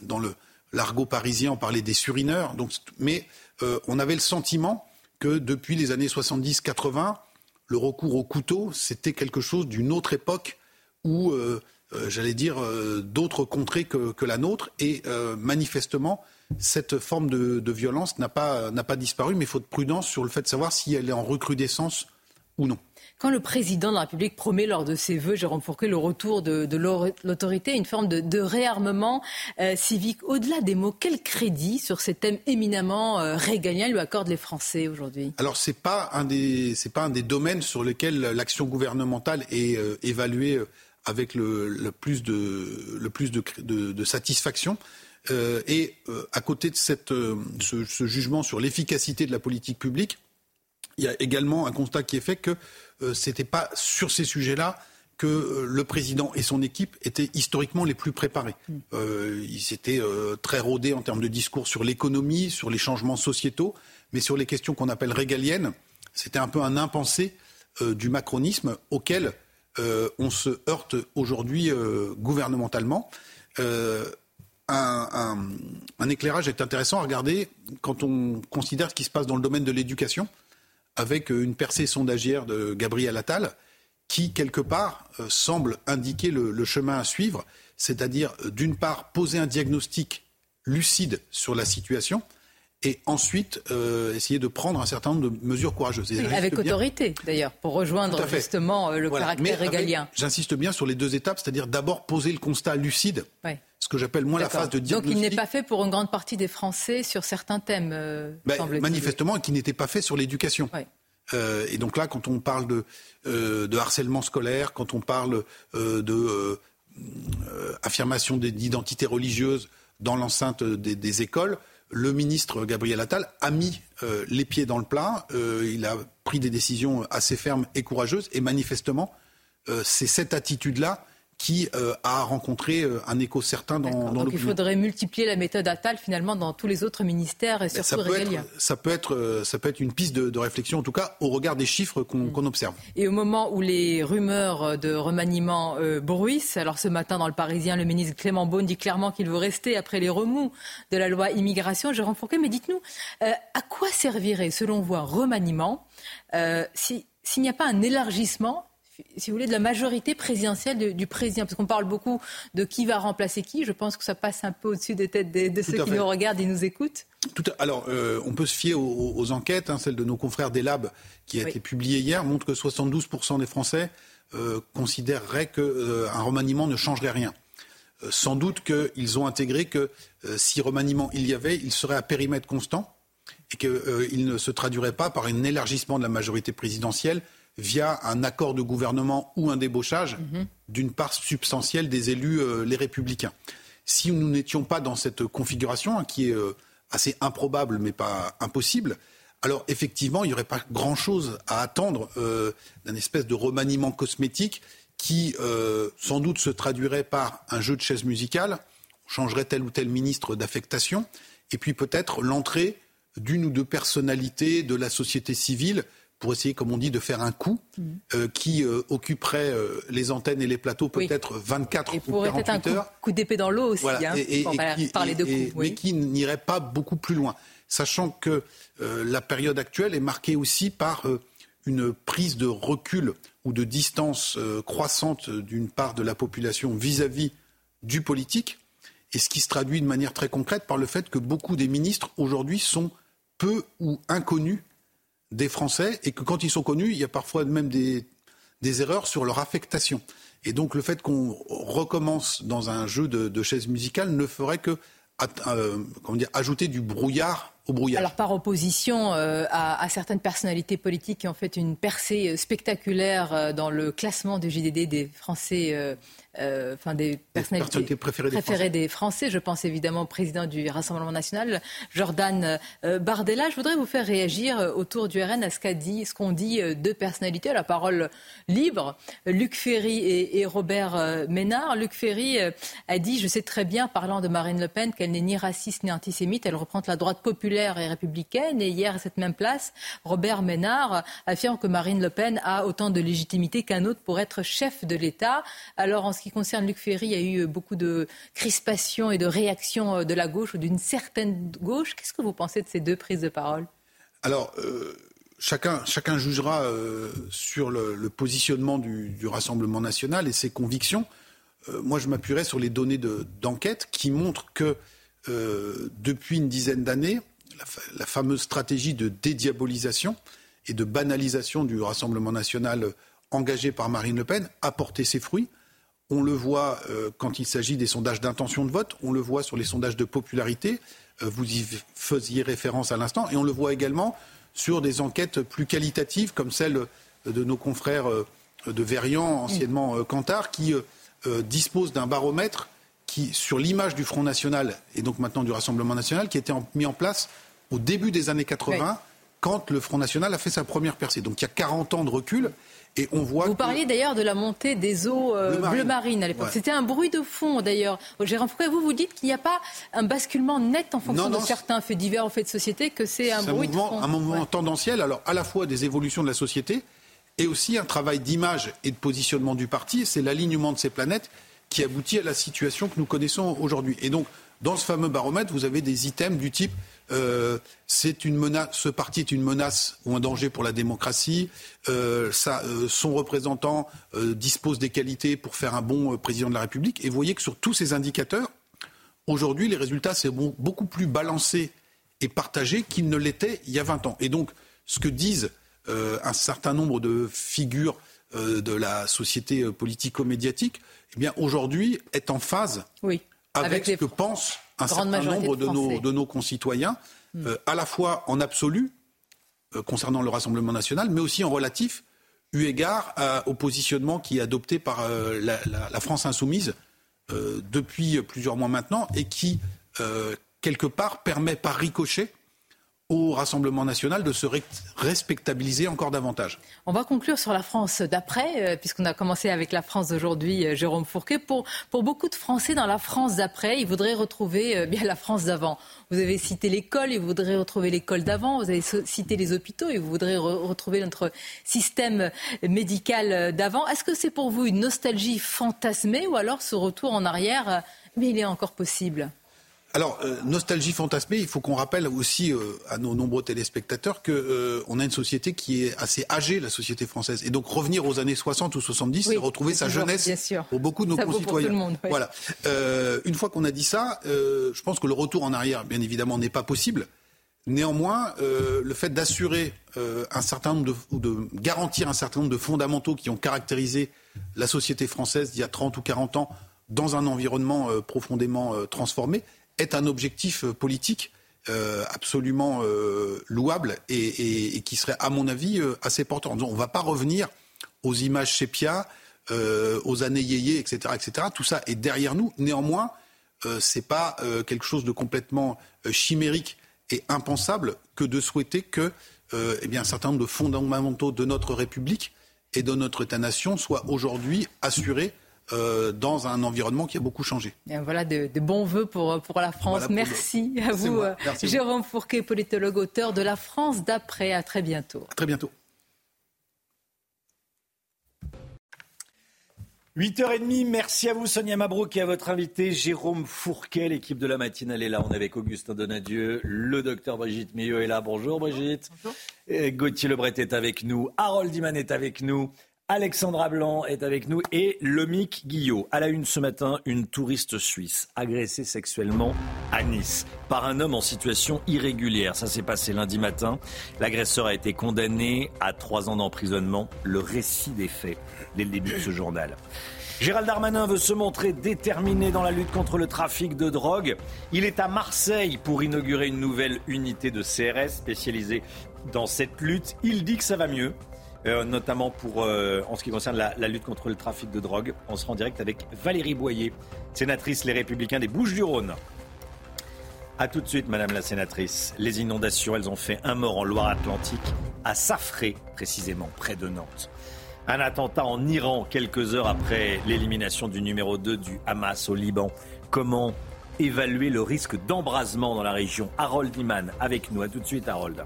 dans le l'argot parisien, on parlait des surineurs, donc, mais euh, on avait le sentiment que depuis les années 70-80, le recours au couteau, c'était quelque chose d'une autre époque où, euh, euh, j'allais dire, d'autres contrées que, la nôtre. Et manifestement, cette forme de, violence n'a pas, pas disparu, mais il faut de prudence sur le fait de savoir si elle est en recrudescence ou non. Quand le président de la République promet lors de ses vœux, Jérôme Fourquet, le retour de, l'autorité, une forme de, réarmement euh, civique, au-delà des mots, quel crédit sur ces thèmes éminemment euh, régaliens lui accordent les Français aujourd'hui? Alors c'est pas un des pas un des domaines sur lesquels l'action gouvernementale est euh, évaluée avec le, plus de le plus de, satisfaction. et à côté de cette, ce, jugement sur l'efficacité de la politique publique, il y a également un constat qui est fait que euh, ce n'était pas sur ces sujets-là que euh, le président et son équipe étaient historiquement les plus préparés. Mm. Euh, ils étaient très rodés en termes de discours sur l'économie, sur les changements sociétaux, mais sur les questions qu'on appelle régaliennes, c'était un peu un impensé du macronisme auquel on se heurte aujourd'hui gouvernementalement. Un, un, éclairage est intéressant à regarder quand on considère ce qui se passe dans le domaine de l'éducation avec une percée sondagière de Gabriel Attal qui, quelque part, euh, semble indiquer le, chemin à suivre, c'est-à-dire, euh, d'une part, poser un diagnostic lucide sur la situation, et ensuite euh, essayer de prendre un certain nombre de mesures courageuses. avec autorité, d'ailleurs, pour rejoindre justement le caractère régalien. J'insiste bien sur les deux étapes, c'est-à-dire d'abord poser le constat lucide, ce que j'appelle moins la phase de diagnostic. Donc il n'est pas fait pour une grande partie des Français sur certains thèmes, euh, ben, Manifestement, et qui n'était pas fait sur l'éducation. Euh, et donc là, quand on parle de, de harcèlement scolaire, quand on parle de affirmation d'identité religieuse dans l'enceinte des écoles, le ministre Gabriel Attal a mis euh, les pieds dans le plat. Euh, il a pris des décisions assez fermes et courageuses. Et manifestement, euh, c'est cette attitude-là qui euh, a rencontré euh, un écho certain dans, dans Donc il faudrait multiplier la méthode Attal finalement dans tous les autres ministères et ça surtout être, ça, peut être, euh, ça peut être une piste de, de réflexion, en tout cas au regard des chiffres qu'on Mm. qu'on observe. Et au moment où les rumeurs de remaniement euh, bruissent, alors ce matin dans le Parisien, le ministre Clément Beaune dit clairement qu'il veut rester après les remous de la loi immigration. Jérôme Fourquet, mais dites-nous, euh, à quoi servirait selon vous un remaniement euh, si- s'il n'y a pas un élargissement si vous voulez, de la majorité présidentielle de- du président. Parce qu'on parle beaucoup de qui va remplacer qui. Je pense que ça passe un peu au-dessus des têtes des- de, Tout ceux qui nous regardent et nous écoutent. Tout à- alors, euh, on peut se fier aux, aux enquêtes. hein, celle de nos confrères des Labs, qui a Oui. été publiée hier, montre que 72% des Français euh, considéreraient qu'un un remaniement ne changerait rien. Euh, sans doute qu'ils ont intégré que euh, si remaniement il y avait, il serait à périmètre constant et qu'il ne se traduirait pas par un élargissement de la majorité présidentielle via un accord de gouvernement ou un débauchage d'une part substantielle des élus, euh, les républicains. Si nous n'étions pas dans cette configuration, hein, qui est euh, assez improbable mais pas impossible, alors effectivement, il n'y aurait pas grand-chose à attendre euh, d'un espèce de remaniement cosmétique qui sans doute se traduirait par un jeu de chaises musicales, on changerait tel ou tel ministre d'affectation, et puis peut-être l'entrée d'une ou deux personnalités de la société civile pour essayer, comme on dit, de faire un coup euh, qui euh, occuperait euh, les antennes et les plateaux peut-être 24 Et ou pourrait être un 48 coup, heures. coup d'épée dans l'eau aussi, Voilà, hein, et- et- pour et parler de coups. oui. Mais qui n'irait pas beaucoup plus loin. Sachant que la période actuelle est marquée aussi par une prise de recul ou de distance croissante d'une part de la population vis-à-vis du politique, et ce qui se traduit de manière très concrète par le fait que beaucoup des ministres aujourd'hui sont peu ou inconnus des Français, et que quand ils sont connus, il y a parfois même des, des erreurs sur leur affectation. Et donc le fait qu'on recommence dans un jeu de, de chaises musicales ne ferait que euh, dire, ajouter du brouillard au brouillard. Alors par opposition euh, à, certaines personnalités politiques qui ont fait une percée euh, spectaculaire dans le classement du JDD des Français, euh, enfin des personnalités personnalités préférées des Français. des Français. Je pense évidemment au président du Rassemblement national, Jordan euh, Bardella. Je voudrais vous faire réagir euh, autour du RN à ce qu'a dit, ce qu'ont dit deux personnalités à la parole libre, Luc Ferry et, et Robert Ménard. Luc Ferry a dit, je sais très bien, parlant de Marine Le Pen, qu'elle n'est ni raciste ni antisémite. Elle représente la droite populaire et républicaine. Et hier, à cette même place, Robert Ménard affirme que Marine Le Pen a autant de légitimité qu'un autre pour être chef de l'État. Alors, en ce qui concerne Luc Ferry, il y a eu beaucoup de crispations et de réactions euh, de la gauche ou d'une certaine gauche. Qu'est-ce que vous pensez de ces deux prises de parole? Alors, euh, chacun, chacun jugera euh, sur le, positionnement du, Rassemblement national et ses convictions. Euh, moi, je m'appuierai sur les données de- d'enquête qui montrent que euh, depuis une dizaine d'années, la, la fameuse stratégie de dédiabolisation et de banalisation du Rassemblement national euh, engagé par Marine Le Pen a porté ses fruits. On le voit euh, quand il s'agit des sondages d'intention de vote, on le voit sur les sondages de popularité, euh, vous y faisiez référence à l'instant, et on le voit également sur des enquêtes plus qualitatives comme celle euh, de nos confrères de Verian, anciennement Cantar, qui disposent d'un baromètre qui, sur l'image du Front National et donc maintenant du Rassemblement National, qui a été en- mis en place au début des années 80, quand le Front National a fait sa première percée. Donc il y a 40 ans de recul, et on voit Vous que- parliez d'ailleurs de la montée des eaux euh, Bleu marine. bleu marine à l'époque. Ouais. C'était un bruit de fond d'ailleurs. Gérard Foucault, vous, vous dites qu'il n'y a pas un basculement net en fonction Non, non, de certains faits divers ou faits de société, que c'est un bruit mouvement, de fond. un mouvement Ouais. tendanciel, alors à la fois des évolutions de la société et aussi un travail d'image et de positionnement du parti. C'est l'alignement de ces planètes qui aboutit à la situation que nous connaissons aujourd'hui. Et donc, dans ce fameux baromètre, vous avez des items du type euh, c'est une menace, ce parti est une menace ou un danger pour la démocratie. euh, ça, euh, son représentant dispose des qualités pour faire un bon président de la République. Et vous voyez que sur tous ces indicateurs, Aujourd'hui, les résultats, bon- beaucoup plus balancé et partagé qu'ils ne l'étaient il y a 20 ans. Et donc, ce que disent un certain nombre de figures de la société politico-médiatique, eh bien, aujourd'hui, est en phase Oui. avec, Avec ce les que pense un certain nombre de de, nos, Français. de nos concitoyens, euh, à la fois en absolu, euh, concernant le Rassemblement national, mais aussi en relatif, eu égard à- au positionnement qui est adopté par euh, la, la- la France insoumise depuis plusieurs mois maintenant et qui, quelque part, permet par ricochet au Rassemblement national de se respectabiliser encore davantage. On va conclure sur la France d'après, euh, puisqu'on a commencé avec la France d'aujourd'hui, euh, Jérôme Fourquet. Pour, beaucoup de Français dans la France d'après, ils voudraient retrouver euh, bien la France d'avant. Vous avez cité l'école, ils voudraient retrouver l'école d'avant. Vous avez cité les hôpitaux, ils voudraient retrouver notre système médical d'avant. Est-ce que c'est pour vous une nostalgie fantasmée ou alors ce retour en arrière, mais il est encore possible? Alors, euh, nostalgie fantasmée, il faut qu'on rappelle aussi euh, à nos nombreux téléspectateurs qu'on euh, a une société qui est assez âgée, la société française. Et donc revenir aux années 60 ou 70, c'est retrouver sa jeunesse pour beaucoup de nos concitoyens. Voilà. une fois qu'on a dit ça, je pense que le retour en arrière, bien évidemment, n'est pas possible. Néanmoins, le fait d'assurer un certain nombre de, ou de garantir un certain nombre de fondamentaux qui ont caractérisé la société française d'il y a 30 ou 40 ans dans un environnement profondément transformé, est un objectif euh, politique euh, absolument euh, louable et, qui serait, à mon avis, assez porteur. On ne va pas revenir aux images sépia, aux années yéyé, etc., etc. Tout ça est derrière nous. Néanmoins, ce n'est pas quelque chose de complètement chimérique et impensable que de souhaiter que eh un certain nombre de fondamentaux de notre République et de notre État-nation soient aujourd'hui assurés euh, dans un environnement qui a beaucoup changé. voilà de, bons voeux pour, pour la France. Merci à vous, euh, Jérôme Fourquet, politologue, auteur de La France d'après. À très bientôt. À très bientôt. 8h30, merci à vous Sonia Mabrouk et à votre invité Jérôme Fourquet. L'équipe de la matinale est là. On est avec Augustin Donadieu, le docteur Brigitte Millot est là. Bonjour Brigitte. Bonjour. Gauthier Lebret est avec nous. Harold Diman est avec nous. Alexandra Blanc est avec nous et Lomic Guillot. À la une ce matin, une touriste suisse agressée sexuellement à Nice par un homme en situation irrégulière. Ça s'est passé lundi matin. L'agresseur a été condamné à trois ans d'emprisonnement. Le récit des faits dès le début de ce journal. Gérald Darmanin veut se montrer déterminé dans la lutte contre le trafic de drogue. Il est à Marseille pour inaugurer une nouvelle unité de CRS spécialisée dans cette lutte. Il dit que ça va mieux. Euh, notamment pour, euh, en ce qui concerne la, lutte contre le trafic de drogue. On sera en direct avec Valérie Boyer, sénatrice Les Républicains des Bouches-du-Rhône. A tout de suite, Madame la sénatrice. Les inondations, elles ont fait un mort en Loire-Atlantique, à Safré, précisément, près de Nantes. Un attentat en Iran, quelques heures après l'élimination du numéro 2 du Hamas au Liban. Comment évaluer le risque d'embrasement dans la région? Harold Iman, avec nous. A tout de suite, Harold.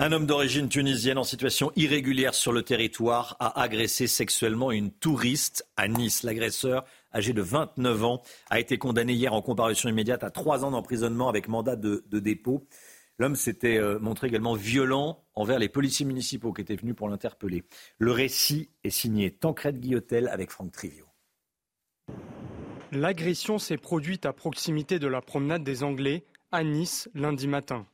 Un homme d'origine tunisienne en situation irrégulière sur le territoire a agressé sexuellement une touriste à Nice. L'agresseur, âgé de 29 ans, a été condamné hier en comparution immédiate à trois ans d'emprisonnement avec mandat de, dépôt. L'homme s'était euh, montré également violent envers les policiers municipaux qui étaient venus pour l'interpeller. Le récit est signé Tancred Guillotel avec Franck Trivio. L'agression s'est produite à proximité de la promenade des Anglais à Nice lundi matin.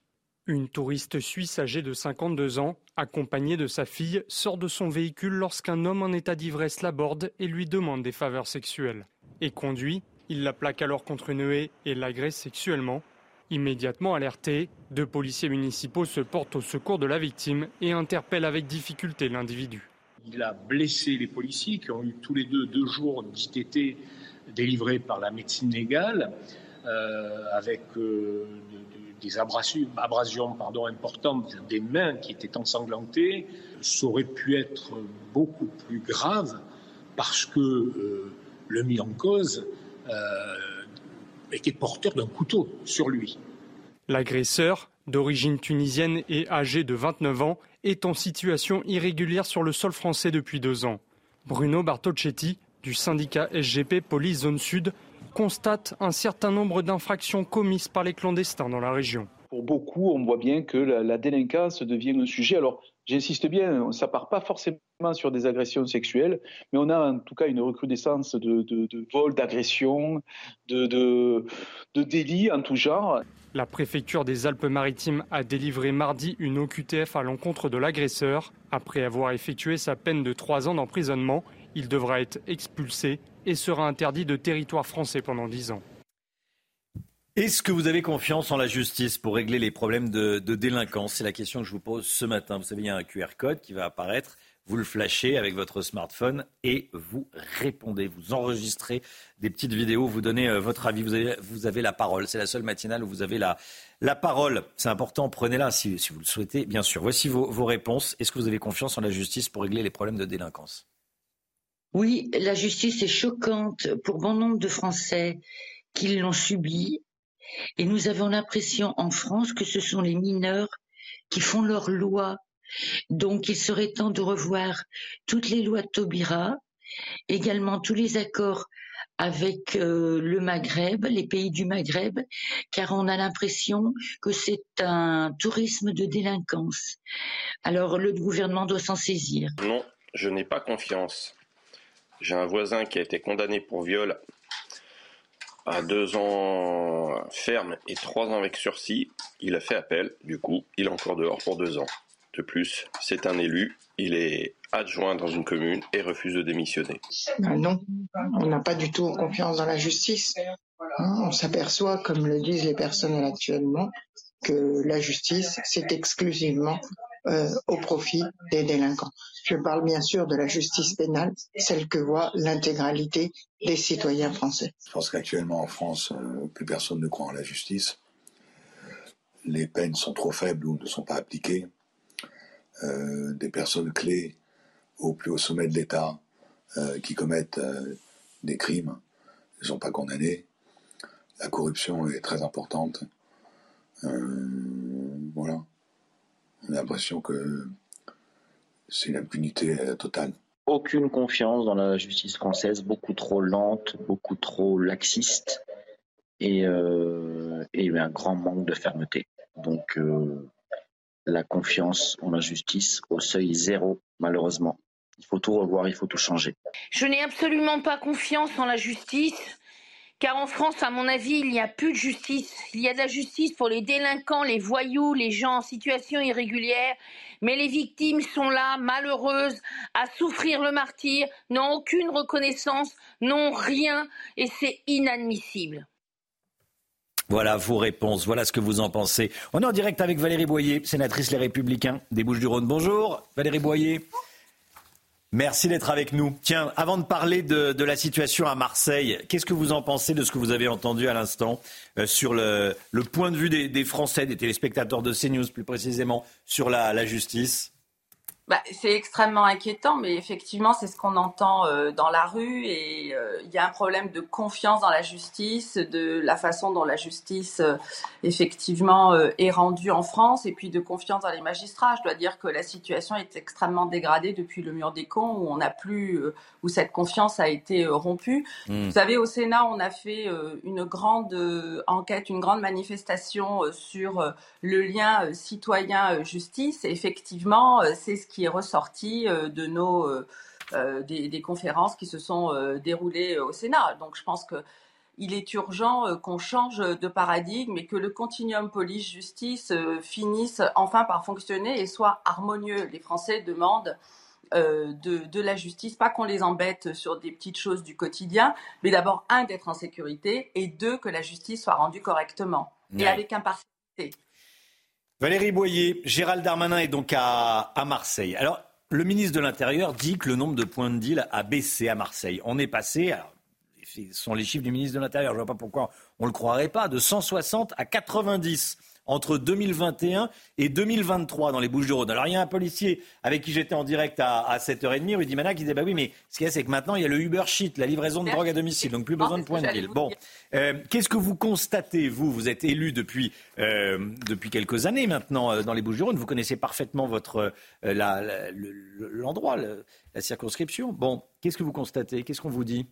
Une touriste suisse âgée de 52 ans, accompagnée de sa fille, sort de son véhicule lorsqu'un homme en état d'ivresse l'aborde et lui demande des faveurs sexuelles. Et conduit, il la plaque alors contre une haie et l'agresse sexuellement. Immédiatement alerté, deux policiers municipaux se portent au secours de la victime et interpellent avec difficulté l'individu. Il a blessé les policiers qui ont eu tous les deux deux jours d'ITT délivrés par la médecine légale, euh, avec euh, des abrasions, importantes des mains qui étaient ensanglantées, ça aurait pu être beaucoup plus grave parce que euh, le mis en cause euh, était porteur d'un couteau sur lui. L'agresseur, d'origine tunisienne et âgé de 29 ans, est en situation irrégulière sur le sol français depuis deux ans. Bruno Bartocchetti, du syndicat SGP Police Zone Sud, constate un certain nombre d'infractions commises par les clandestins dans la région. Pour beaucoup, on voit bien que la, délinquance devient un sujet. Alors, j'insiste bien, ça part pas forcément sur des agressions sexuelles, mais on a en tout cas une recrudescence de, de, vols, d'agressions, de, de délits en tout genre. La préfecture des Alpes-Maritimes a délivré mardi une OQTF à l'encontre de l'agresseur. Après avoir effectué sa peine de trois ans d'emprisonnement, il devra être expulsé et sera interdit de territoire français pendant 10 ans. Est-ce que vous avez confiance en la justice pour régler les problèmes de, délinquance? C'est la question que je vous pose ce matin. Vous savez, il y a un QR code qui va apparaître. vous le flashez avec votre smartphone et vous répondez. Vous enregistrez des petites vidéos, vous donnez euh, votre avis. Vous avez, la parole. C'est la seule matinale où vous avez la, parole. C'est important, prenez-la si, vous le souhaitez, bien sûr. Voici vos réponses. Est-ce que vous avez confiance en la justice pour régler les problèmes de délinquance? Oui, la justice est choquante pour bon nombre de Français qui l'ont subie. Et nous avons l'impression en France que ce sont les mineurs qui font leurs lois donc il serait temps de revoir toutes les lois de Taubira, également tous les accords avec euh, le Maghreb, les pays du Maghreb, car on a l'impression que c'est un tourisme de délinquance. Alors le gouvernement doit s'en saisir. Non, je n'ai pas confiance. J'ai un voisin qui a été condamné pour viol à deux ans ferme et trois ans avec sursis. Il a fait appel, du coup, il est encore dehors pour deux ans. De plus, c'est un élu, il est adjoint dans une commune et refuse de démissionner. Ben non, on n'a pas du tout confiance dans la justice. Hein, on s'aperçoit, comme le disent les personnels actuellement, que la justice, c'est exclusivement au profit des délinquants. Je parle bien sûr de la justice pénale, celle que voit l'intégralité des citoyens français. Je pense qu'actuellement en France, euh, plus personne ne croit en la justice. Les peines sont trop faibles ou ne sont pas appliquées. Euh, des personnes clés au plus haut sommet de l'État euh, qui commettent euh, des crimes ne sont pas condamnées. La corruption est très importante. voilà. On a l'impression que c'est une impunité totale. Aucune confiance dans la justice française, beaucoup trop lente, beaucoup trop laxiste et, et un grand manque de fermeté. Donc la confiance en la justice au seuil zéro, malheureusement. Il faut tout revoir, il faut tout changer. Je n'ai absolument pas confiance en la justice, car en France, à mon avis, il n'y a plus de justice. Il y a de la justice pour les délinquants, les voyous, les gens en situation irrégulière, mais les victimes sont là, malheureuses, à souffrir le martyr, n'ont aucune reconnaissance, n'ont rien, et c'est inadmissible. Voilà vos réponses, voilà ce que vous en pensez. On est en direct avec Valérie Boyer, sénatrice Les Républicains des Bouches-du-Rhône. Bonjour Valérie Boyer. Merci d'être avec nous. Tiens, avant de parler de, la situation à Marseille, qu'est-ce que vous en pensez de ce que vous avez entendu à l'instant euh, sur le, point de vue des, Français, des téléspectateurs de CNews plus précisément, sur la justice? Bah, c'est extrêmement inquiétant, mais effectivement, c'est ce qu'on entend euh, dans la rue et euh, il y a un problème de confiance dans la justice, de la façon dont la justice euh, effectivement est rendue en France et puis de confiance dans les magistrats. Je dois dire que la situation est extrêmement dégradée depuis le mur des cons où on n'a plus, où cette confiance a été rompue. Mmh. Vous savez, au Sénat, on a fait une grande enquête, une grande manifestation sur le lien citoyen-justice. Effectivement, c'est ce qui qui est ressorti euh, de nos euh, euh, des, conférences qui se sont déroulées au Sénat. Donc je pense que il est urgent qu'on change de paradigme et que le continuum police-justice finisse enfin par fonctionner et soit harmonieux. Les Français demandent de, la justice, pas qu'on les embête sur des petites choses du quotidien, mais d'abord, un, d'être en sécurité, et deux, que la justice soit rendue correctement et avec impartialité. Valérie Boyer, Gérald Darmanin est donc à, Marseille. Alors, le ministre de l'Intérieur dit que le nombre de points de deal a baissé à Marseille. On est passé, ce sont les chiffres du ministre de l'Intérieur, je ne vois pas pourquoi on ne le croirait pas, de 160 à 90 entre 2021 et 2023 dans les Bouches-du-Rhône. Alors il y a un policier avec qui j'étais en direct à, 7h30, Rudy Mana, qui disait bah oui, mais ce qu'il y a, c'est que maintenant il y a le Uber Sheet, la livraison de drogue à domicile, donc plus besoin de points de deal. Bon, euh, qu'est-ce que vous constatez, vous? Vous êtes élu depuis, euh, depuis quelques années maintenant euh, dans les Bouches-du-Rhône, vous connaissez parfaitement votre, l'endroit, la circonscription. Bon, qu'est-ce que vous constatez? Qu'est-ce qu'on vous dit?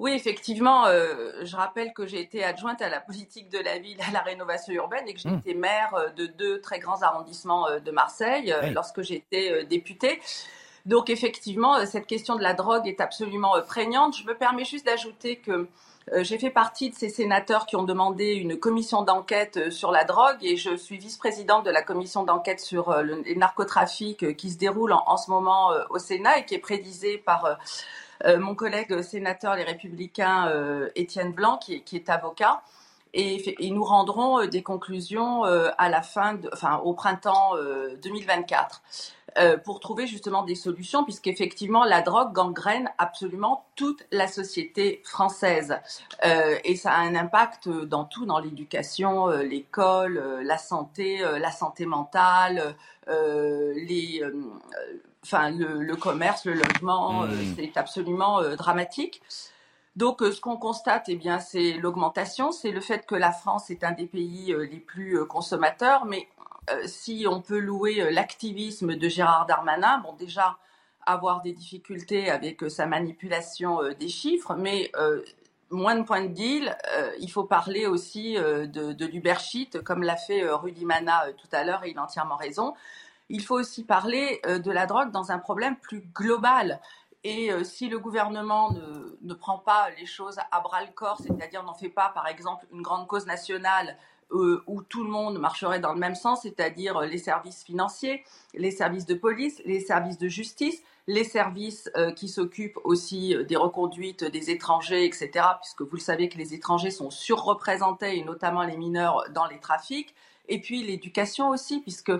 Oui, effectivement, euh, je rappelle que j'ai été adjointe à la politique de la ville, à la rénovation urbaine et que j'ai hmm. été maire euh, de deux très grands arrondissements euh, de Marseille lorsque j'étais députée. Donc effectivement, cette question de la drogue est absolument prégnante. Je me permets juste d'ajouter que j'ai fait partie de ces sénateurs qui ont demandé une commission d'enquête sur la drogue et je suis vice-présidente de la commission d'enquête sur le, les narcotrafics qui se déroule en, en ce moment au Sénat et qui est prédisée par mon collègue sénateur Les Républicains, euh, Étienne Blanc, qui, est avocat. Et, nous rendrons euh, des conclusions à la fin, enfin au printemps 2024. euh, pour trouver justement des solutions, puisqu'effectivement la drogue gangrène absolument toute la société française. Euh, et ça a un impact dans tout, dans l'éducation, euh, l'école, la santé, la santé mentale, les, enfin, le, commerce, le logement, mmh. c'est absolument dramatique. Donc, ce qu'on constate, eh bien, c'est l'augmentation, c'est le fait que la France est un des pays les plus consommateurs, mais euh, si on peut louer euh, l'activisme de Gérard Darmanin, bon déjà avoir des difficultés avec euh, sa manipulation des chiffres, mais moins de points de deal, il faut parler aussi de, de l'Ubershit, comme l'a fait Rudy Mana tout à l'heure, et il a entièrement raison. Il faut aussi parler de la drogue dans un problème plus global. Et si le gouvernement ne, ne, prend pas les choses à bras le corps, c'est-à-dire n'en fait pas, par exemple, une grande cause nationale euh, où tout le monde marcherait dans le même sens, c'est-à-dire les services financiers, les services de police, les services de justice, les services euh, qui s'occupent aussi euh, des reconduites des étrangers, etc., puisque vous le savez que les étrangers sont surreprésentés, et notamment les mineurs, dans les trafics. Et puis l'éducation aussi, puisque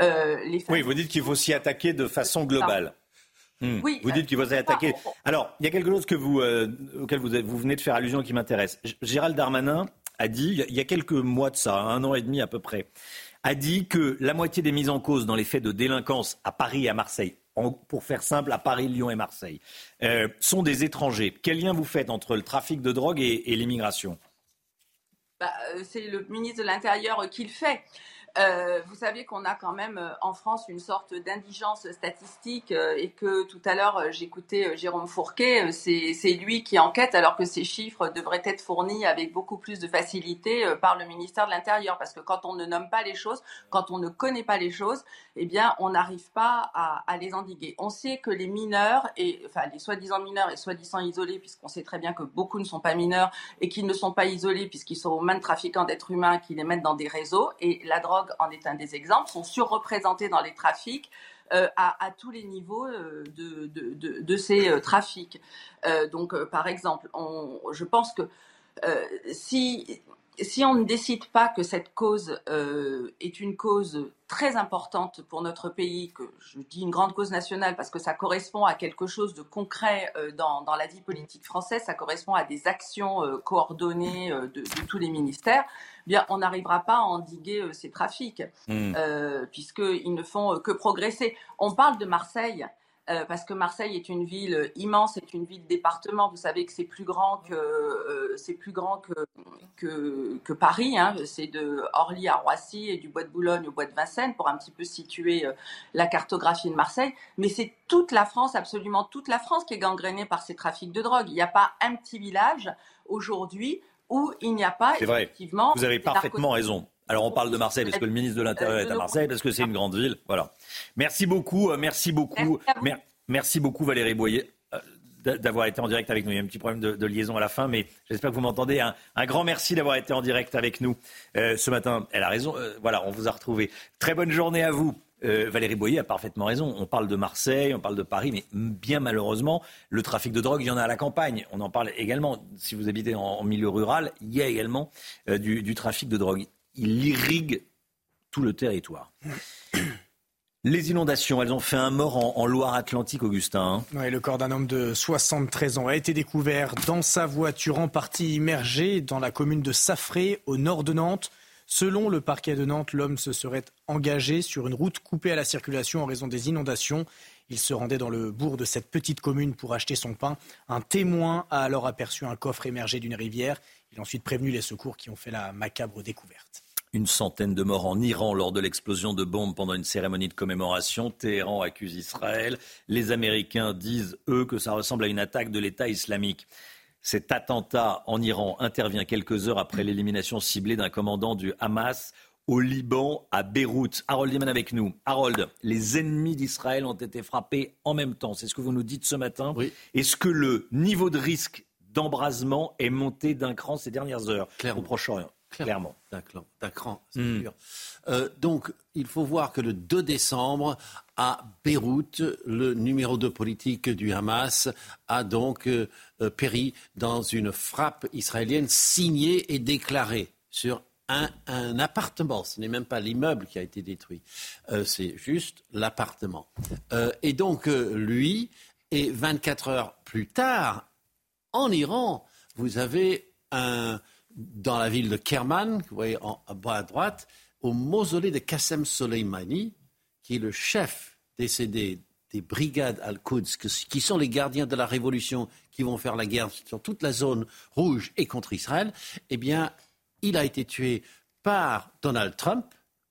les Oui, vous dites qu'il faut s'y attaquer de façon globale. Hmm. Oui, vous dites qu'il faut s'y attaquer. Alors, il y a quelque chose que vous, auquel vous, vous venez de faire allusion qui m'intéresse. Gérald Darmanin a dit, il y a quelques mois de ça, un an et demi à peu près, a dit que la moitié des mises en cause dans les faits de délinquance à Paris et à Marseille, pour faire simple, à Paris, Lyon et Marseille, euh, sont des étrangers. Quel lien vous faites entre le trafic de drogue et, l'immigration? Bah, euh, C'est le ministre de l'Intérieur qui le fait. Euh, vous savez qu'on a quand même euh, en France une sorte d'indigence statistique euh, et que tout à l'heure j'écoutais Jérôme Fourquet, c'est lui qui enquête alors que ces chiffres devraient être fournis avec beaucoup plus de facilité par le ministère de l'Intérieur parce que quand on ne nomme pas les choses, quand on ne connaît pas les choses, eh bien on n'arrive pas à, à, les endiguer. On sait que les mineurs et enfin les soi-disant mineurs et soi-disant isolés puisqu'on sait très bien que beaucoup ne sont pas mineurs et qu'ils ne sont pas isolés puisqu'ils sont aux mains de trafiquants d'êtres humains qui les mettent dans des réseaux et la drogue en est un des exemples, sont surreprésentés dans les trafics. Euh, à, tous les niveaux euh, de, ces euh, trafics. donc, par exemple, je pense que si si on ne décide pas que cette cause est une cause très importante pour notre pays, que je dis une grande cause nationale parce que ça correspond à quelque chose de concret euh, dans, la vie politique française, ça correspond à des actions euh, coordonnées de, tous les ministères, eh bien on n'arrivera pas à endiguer ces trafics mmh. puisqu'ils ne font que progresser. On parle de Marseille. Euh, parce que Marseille est une ville immense, c'est une ville département. Vous savez que c'est plus grand que euh, c'est plus grand que que, que Paris. Hein. C'est de Orly à Roissy et du Bois de Boulogne au Bois de Vincennes pour un petit peu situer euh, la cartographie de Marseille. Mais c'est toute la France, absolument toute la France, qui est gangrénée par ces trafics de drogue. Il n'y a pas un petit village aujourd'hui où il n'y a pas effectivement. Vous avez parfaitement raison. Alors on parle de Marseille parce que le ministre de l'Intérieur est à Marseille, parce que c'est une grande ville. Voilà. Merci beaucoup, euh, merci beaucoup, merci, beaucoup Valérie Boyer euh, d'avoir été en direct avec nous. Il y a un petit problème de, liaison à la fin, mais j'espère que vous m'entendez. Un, grand merci d'avoir été en direct avec nous euh, ce matin. Elle a raison. voilà, on vous a retrouvé. Très bonne journée à vous. Valérie Boyer a parfaitement raison. On parle de Marseille, on parle de Paris, mais bien malheureusement, le trafic de drogue, il y en a à la campagne. On en parle également. Si vous habitez en, milieu rural, il y a également du trafic de drogue il irrigue tout le territoire. Les inondations, elles ont fait un mort en, Loire-Atlantique, Augustin. Hein. le corps d'un homme de 73 ans a été découvert dans sa voiture en partie immergée dans la commune de Saffré, au nord de Nantes. Selon le parquet de Nantes, l'homme se serait engagé sur une route coupée à la circulation en raison des inondations. Il se rendait dans le bourg de cette petite commune pour acheter son pain. Un témoin a alors aperçu un coffre émergé d'une rivière. Il a ensuite prévenu les secours qui ont fait la macabre découverte. Une centaine de morts en Iran lors de l'explosion de bombes pendant une cérémonie de commémoration. Téhéran accuse Israël. Les Américains disent, eux, que ça ressemble à une attaque de l'État islamique. Cet attentat en Iran intervient quelques heures après l'élimination ciblée d'un commandant du Hamas au Liban, à Beyrouth. Harold Iman avec nous. Harold, les ennemis d'Israël ont été frappés en même temps. C'est ce que vous nous dites ce matin. Est-ce que le niveau de risque d'embrasement est monté d'un cran ces dernières heures au Proche-Orient? Clairement. D'accord, c'est hmm. sûr. Euh, donc, il faut voir que le 2 décembre, à Beyrouth, le numéro 2 politique du Hamas a donc euh, euh, péri dans une frappe israélienne signée et déclarée sur un, appartement. Ce n'est même pas l'immeuble qui a été détruit. Euh, c'est juste l'appartement. Euh, et donc, euh, lui, et 24 heures plus tard, en Iran, vous avez un, dans la ville de Kerman, vous voyez en bas à droite, au mausolée de Qassem Soleimani, qui est le chef décédé des brigades Al-Quds, qui sont les gardiens de la révolution, qui vont faire la guerre sur toute la zone rouge et contre Israël, eh bien, il a été tué par Donald Trump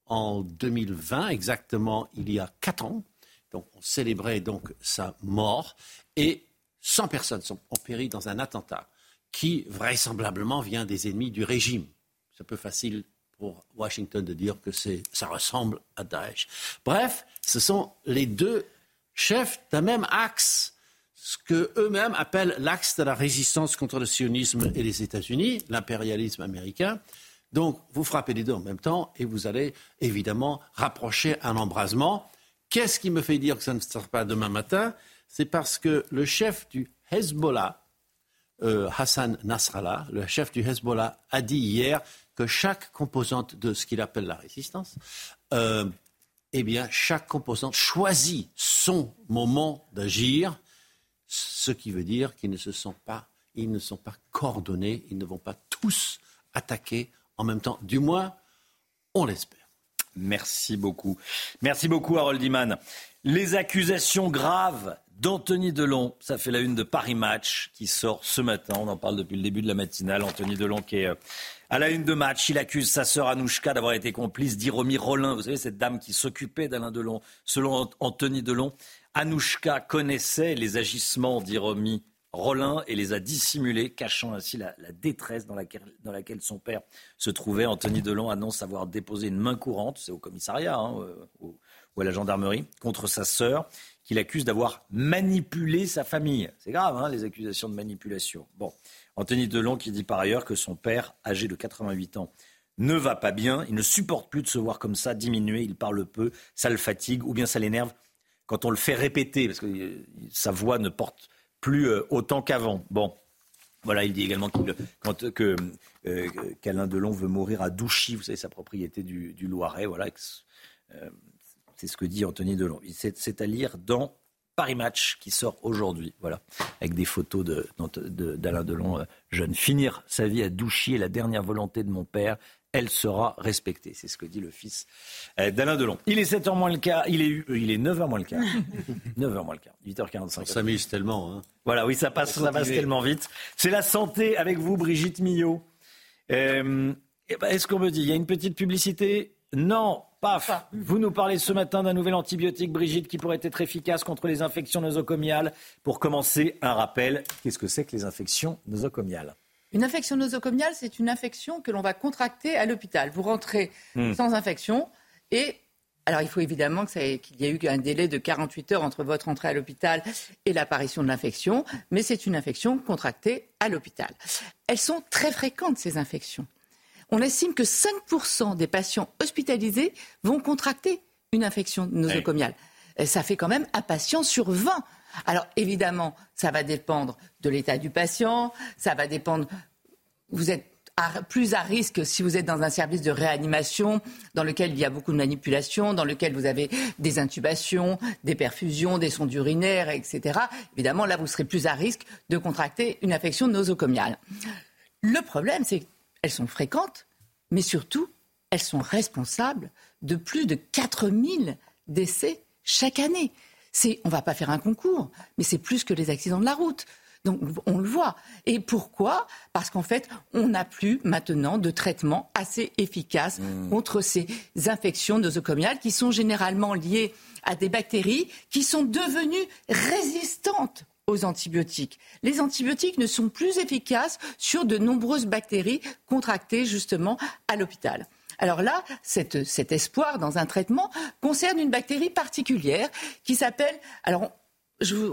en 2020, exactement il y a quatre ans. Donc, on célébrait donc sa mort. Et 100 personnes sont, ont péri dans un attentat qui vraisemblablement vient des ennemis du régime. C'est un peu facile pour Washington de dire que ça ressemble à Daesh. Bref, ce sont les deux chefs d'un même axe, ce que eux-mêmes appellent l'axe de la résistance contre le sionisme et les États-Unis, l'impérialisme américain. Donc, vous frappez les deux en même temps et vous allez évidemment rapprocher un embrasement. Qu'est-ce qui me fait dire que ça ne sera pas demain matin? C'est parce que le chef du Hezbollah, euh, Hassan Nasrallah, le chef du Hezbollah, a dit hier que chaque composante de ce qu'il appelle la résistance, euh, eh bien, chaque composante choisit son moment d'agir, ce qui veut dire qu'ils ne se sont pas, ils ne sont pas coordonnés, ils ne vont pas tous attaquer en même temps. Du moins, on l'espère. Merci beaucoup. Merci beaucoup, Harold Iman. Les accusations graves d'Anthony Delon, ça fait la une de Paris Match qui sort ce matin. On en parle depuis le début de la matinale. Anthony Delon qui est euh, à la une de match. Il accuse sa sœur Anouchka d'avoir été complice d'Iromi Rollin. Vous savez, cette dame qui s'occupait d'Alain Delon. Selon Anthony Delon, Anouchka connaissait les agissements d'Iromi Rollin et les a dissimulés, cachant ainsi la, détresse dans laquelle, son père se trouvait. Anthony Delon annonce avoir déposé une main courante, c'est au commissariat hein, ou, à la gendarmerie, contre sa sœur, qu'il accuse d'avoir manipulé sa famille. C'est grave, hein, les accusations de manipulation. Bon, Anthony Delon qui dit par ailleurs que son père, âgé de 88 ans, ne va pas bien, il ne supporte plus de se voir comme ça, diminuer, il parle peu, ça le fatigue, ou bien ça l'énerve quand on le fait répéter, parce que euh, sa voix ne porte plus euh, autant qu'avant. Bon. Voilà, il dit également quand, que euh, qu'Alain Delon veut mourir à Douchy, vous savez, sa propriété du, Loiret. Voilà, c'est ce que dit Anthony Delon. C'est à lire dans Paris Match qui sort aujourd'hui, voilà, avec des photos d'Alain de, Delon jeune. Finir sa vie à Douchy est la dernière volonté de mon père elle sera respectée. C'est ce que dit le fils euh, d'Alain Delon. Il est 7h moins le quart, il est, il est 9h moins le quart. 9h moins le quart, 8h45. On s'amuse tellement. Hein. Voilà, oui, ça passe, ça passe tellement vite. C'est la santé avec vous, Brigitte Millot. Euh, eh ben, est-ce qu'on me dit, il y a une petite publicité? Non, paf. Vous nous parlez ce matin d'un nouvel antibiotique, Brigitte, qui pourrait être efficace contre les infections nosocomiales. Pour commencer, un rappel, qu'est-ce que c'est que les infections nosocomiales? Une infection nosocomiale, c'est une infection que l'on va contracter à l'hôpital. Vous rentrez hmm. sans infection et alors, il faut évidemment qu'il y ait eu un délai de 48 heures entre votre entrée à l'hôpital et l'apparition de l'infection, mais c'est une infection contractée à l'hôpital. Elles sont très fréquentes, ces infections. On estime que 5% des patients hospitalisés vont contracter une infection nosocomiale. Ça fait quand même un patient sur 20. Alors évidemment, ça va dépendre de l'état du patient, ça va dépendre. Vous êtes plus à risque si vous êtes dans un service de réanimation dans lequel il y a beaucoup de manipulations, dans lequel vous avez des intubations, des perfusions, des sondes urinaires, etc. Évidemment, là, vous serez plus à risque de contracter une infection nosocomiale. Le problème, c'est qu'elles sont fréquentes, mais surtout, elles sont responsables de plus de 4000 décès chaque année on ne va pas faire un concours, mais c'est plus que les accidents de la route. Donc on le voit. Et pourquoi? Parce qu'en fait, on n'a plus maintenant de traitement assez efficace mmh. contre ces infections nosocomiales qui sont généralement liées à des bactéries qui sont devenues résistantes aux antibiotiques. Les antibiotiques ne sont plus efficaces sur de nombreuses bactéries contractées justement à l'hôpital. Alors là, cet espoir dans un traitement concerne une bactérie particulière qui s'appelle. Alors,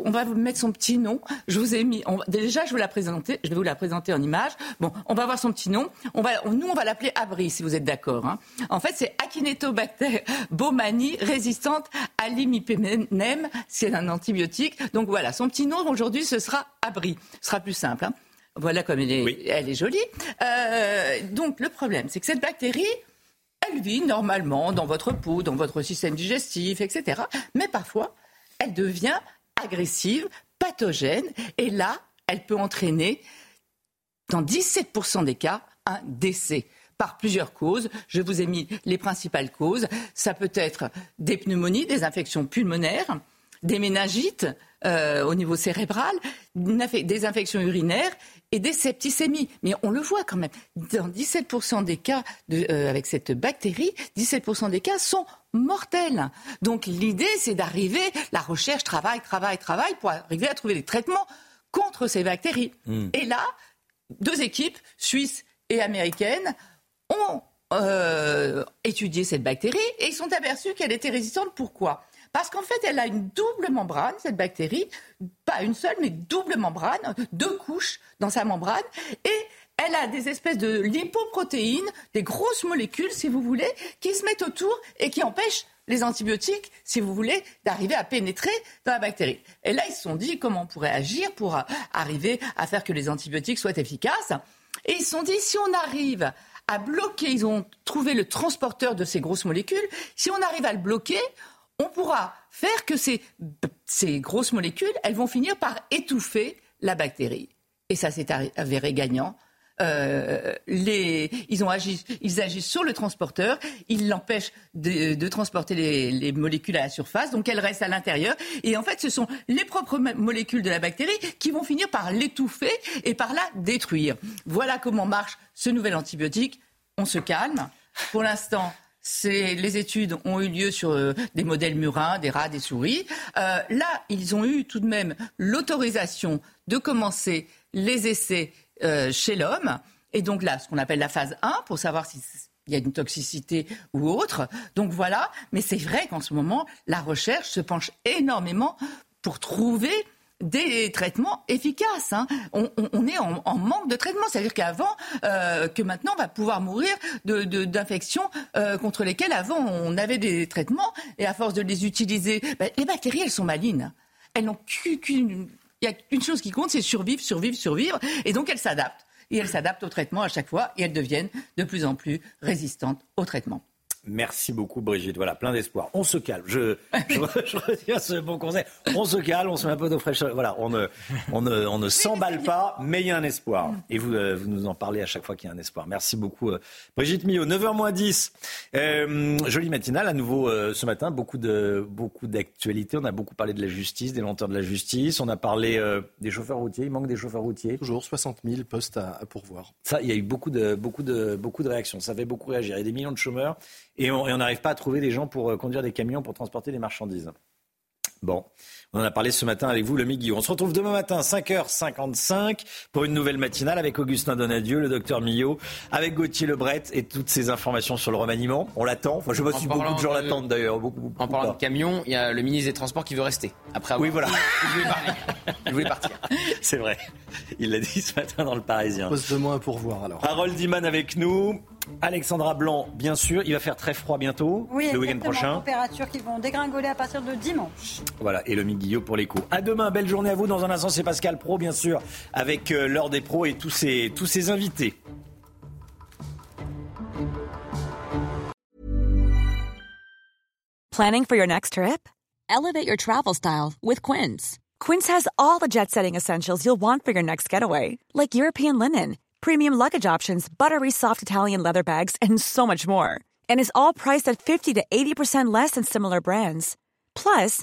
on va vous mettre son petit nom. Je vous ai mis. déjà, je vais, la présenter, je vais vous la présenter en image. Bon, on va voir son petit nom. On va, nous, on va l'appeler Abri, si vous êtes d'accord. Hein. En fait, c'est Akinetobacter baumannii résistante à l'imipenem. C'est un antibiotique. Donc voilà, son petit nom aujourd'hui, ce sera Abri. Ce sera plus simple. Hein. Voilà comme elle est, elle est jolie. Euh, donc le problème, c'est que cette bactérie, elle vit normalement dans votre peau, dans votre système digestif, etc. Mais parfois, elle devient agressive, pathogène, et là, elle peut entraîner, dans 17% des cas, un décès par plusieurs causes. Je vous ai mis les principales causes. Ça peut être des pneumonies, des infections pulmonaires, des méningites euh, au niveau cérébral, des infections urinaires et des septicémies. Mais on le voit quand même. Dans 17% des cas euh, avec cette bactérie, 17% des cas sont mortels. Donc l'idée, c'est d'arriver, la recherche travaille, travaille, travaille pour arriver à trouver des traitements contre ces bactéries. Hmm. Et là, deux équipes, suisses et américaines, ont euh, étudié cette bactérie et ils sont aperçus qu'elle était résistante. Pourquoi? Parce qu'en fait, elle a une double membrane, cette bactérie, pas une seule, mais double membrane, deux couches dans sa membrane, et elle a des espèces de lipoprotéines, des grosses molécules, si vous voulez, qui se mettent autour et qui empêchent les antibiotiques, si vous voulez, d'arriver à pénétrer dans la bactérie. Et là, ils se sont dit comment on pourrait agir pour arriver à faire que les antibiotiques soient efficaces. Et ils se sont dit, si on arrive à bloquer, ils ont trouvé le transporteur de ces grosses molécules, si on arrive à le bloquer, on pourra faire que ces, grosses molécules, elles vont finir par étouffer la bactérie. Et ça s'est avéré gagnant. Euh, ils, agissent sur le transporteur, ils l'empêchent de, transporter les, molécules à la surface, donc elles restent à l'intérieur. Et en fait, ce sont les propres molécules de la bactérie qui vont finir par l'étouffer et par la détruire. Voilà comment marche ce nouvel antibiotique. On se calme. Pour l'instant, les études ont eu lieu sur euh, des modèles murins, des rats, des souris. Euh, là, ils ont eu tout de même l'autorisation de commencer les essais euh, chez l'homme. Et donc là, ce qu'on appelle la phase 1, pour savoir s'il y a une toxicité ou autre. Donc voilà, mais c'est vrai qu'en ce moment, la recherche se penche énormément pour trouver des traitements efficaces. Hein. On, est en, manque de traitements. C'est-à-dire qu'avant, euh, que maintenant, on va pouvoir mourir d'infections euh, contre lesquelles avant, on avait des traitements. Et à force de les utiliser, ben, les bactéries, elles sont malines. Elles n'ont qu'une... Il y a une chose qui compte, c'est survivre, survivre, survivre. Et donc, elles s'adaptent. Et elles s'adaptent au traitement à chaque fois. Et elles deviennent de plus en plus résistantes au traitement. Merci beaucoup, Brigitte. Voilà, plein d'espoir. On se calme. Je, je, retiens ce bon conseil. On se calme, on se met un peu d'eau fraîche. Voilà, on ne, on ne, on ne s'emballe pas, mais il y a un espoir. Et vous, euh, vous nous en parlez à chaque fois qu'il y a un espoir. Merci beaucoup, euh, Brigitte Millot. 9h 10. Euh, jolie matinale à nouveau euh, ce matin. Beaucoup de, beaucoup d'actualités. On a beaucoup parlé de la justice, des lenteurs de la justice. On a parlé des chauffeurs routiers. Il manque des chauffeurs routiers. Toujours 60 000 postes à, à pourvoir. Ça, il y a eu beaucoup de, beaucoup de, beaucoup de réactions. Ça fait beaucoup réagir. Il y a des millions de chômeurs et on n'arrive pas à trouver des gens pour euh, conduire des camions pour transporter des marchandises. Bon, on en a parlé ce matin avec vous, le Miguel. On se retrouve demain matin, 5h55, pour une nouvelle matinale avec Augustin Donadieu, le docteur Millot, avec Gauthier Lebret et toutes ces informations sur le remaniement. On l'attend. Enfin, je vois si beaucoup de gens l'attendent d'ailleurs. en parlant de camion, il y a le ministre des Transports qui veut rester. Après oui, voilà. Je voulais partir. C'est vrai. Il l'a dit ce matin dans le Parisien. Pose de moi pour voir alors. Harold Diman avec nous. Alexandra Blanc, bien sûr, il va faire très froid bientôt, oui, le week-end prochain. températures qui vont dégringoler à partir de dimanche. Voilà, et le Guillot pour les coups. À demain, belle journée à vous. Dans un instant, c'est Pascal Pro, bien sûr, avec euh, l'heure des pros et tous ses, tous ses invités. Planning for your next trip? Elevate your travel style with Quince. Quince has all the jet setting essentials you'll want for your next getaway, like European linen premium luggage options, buttery soft Italian leather bags, and so much more. And is all priced at 50 to 80% less than similar brands. Plus,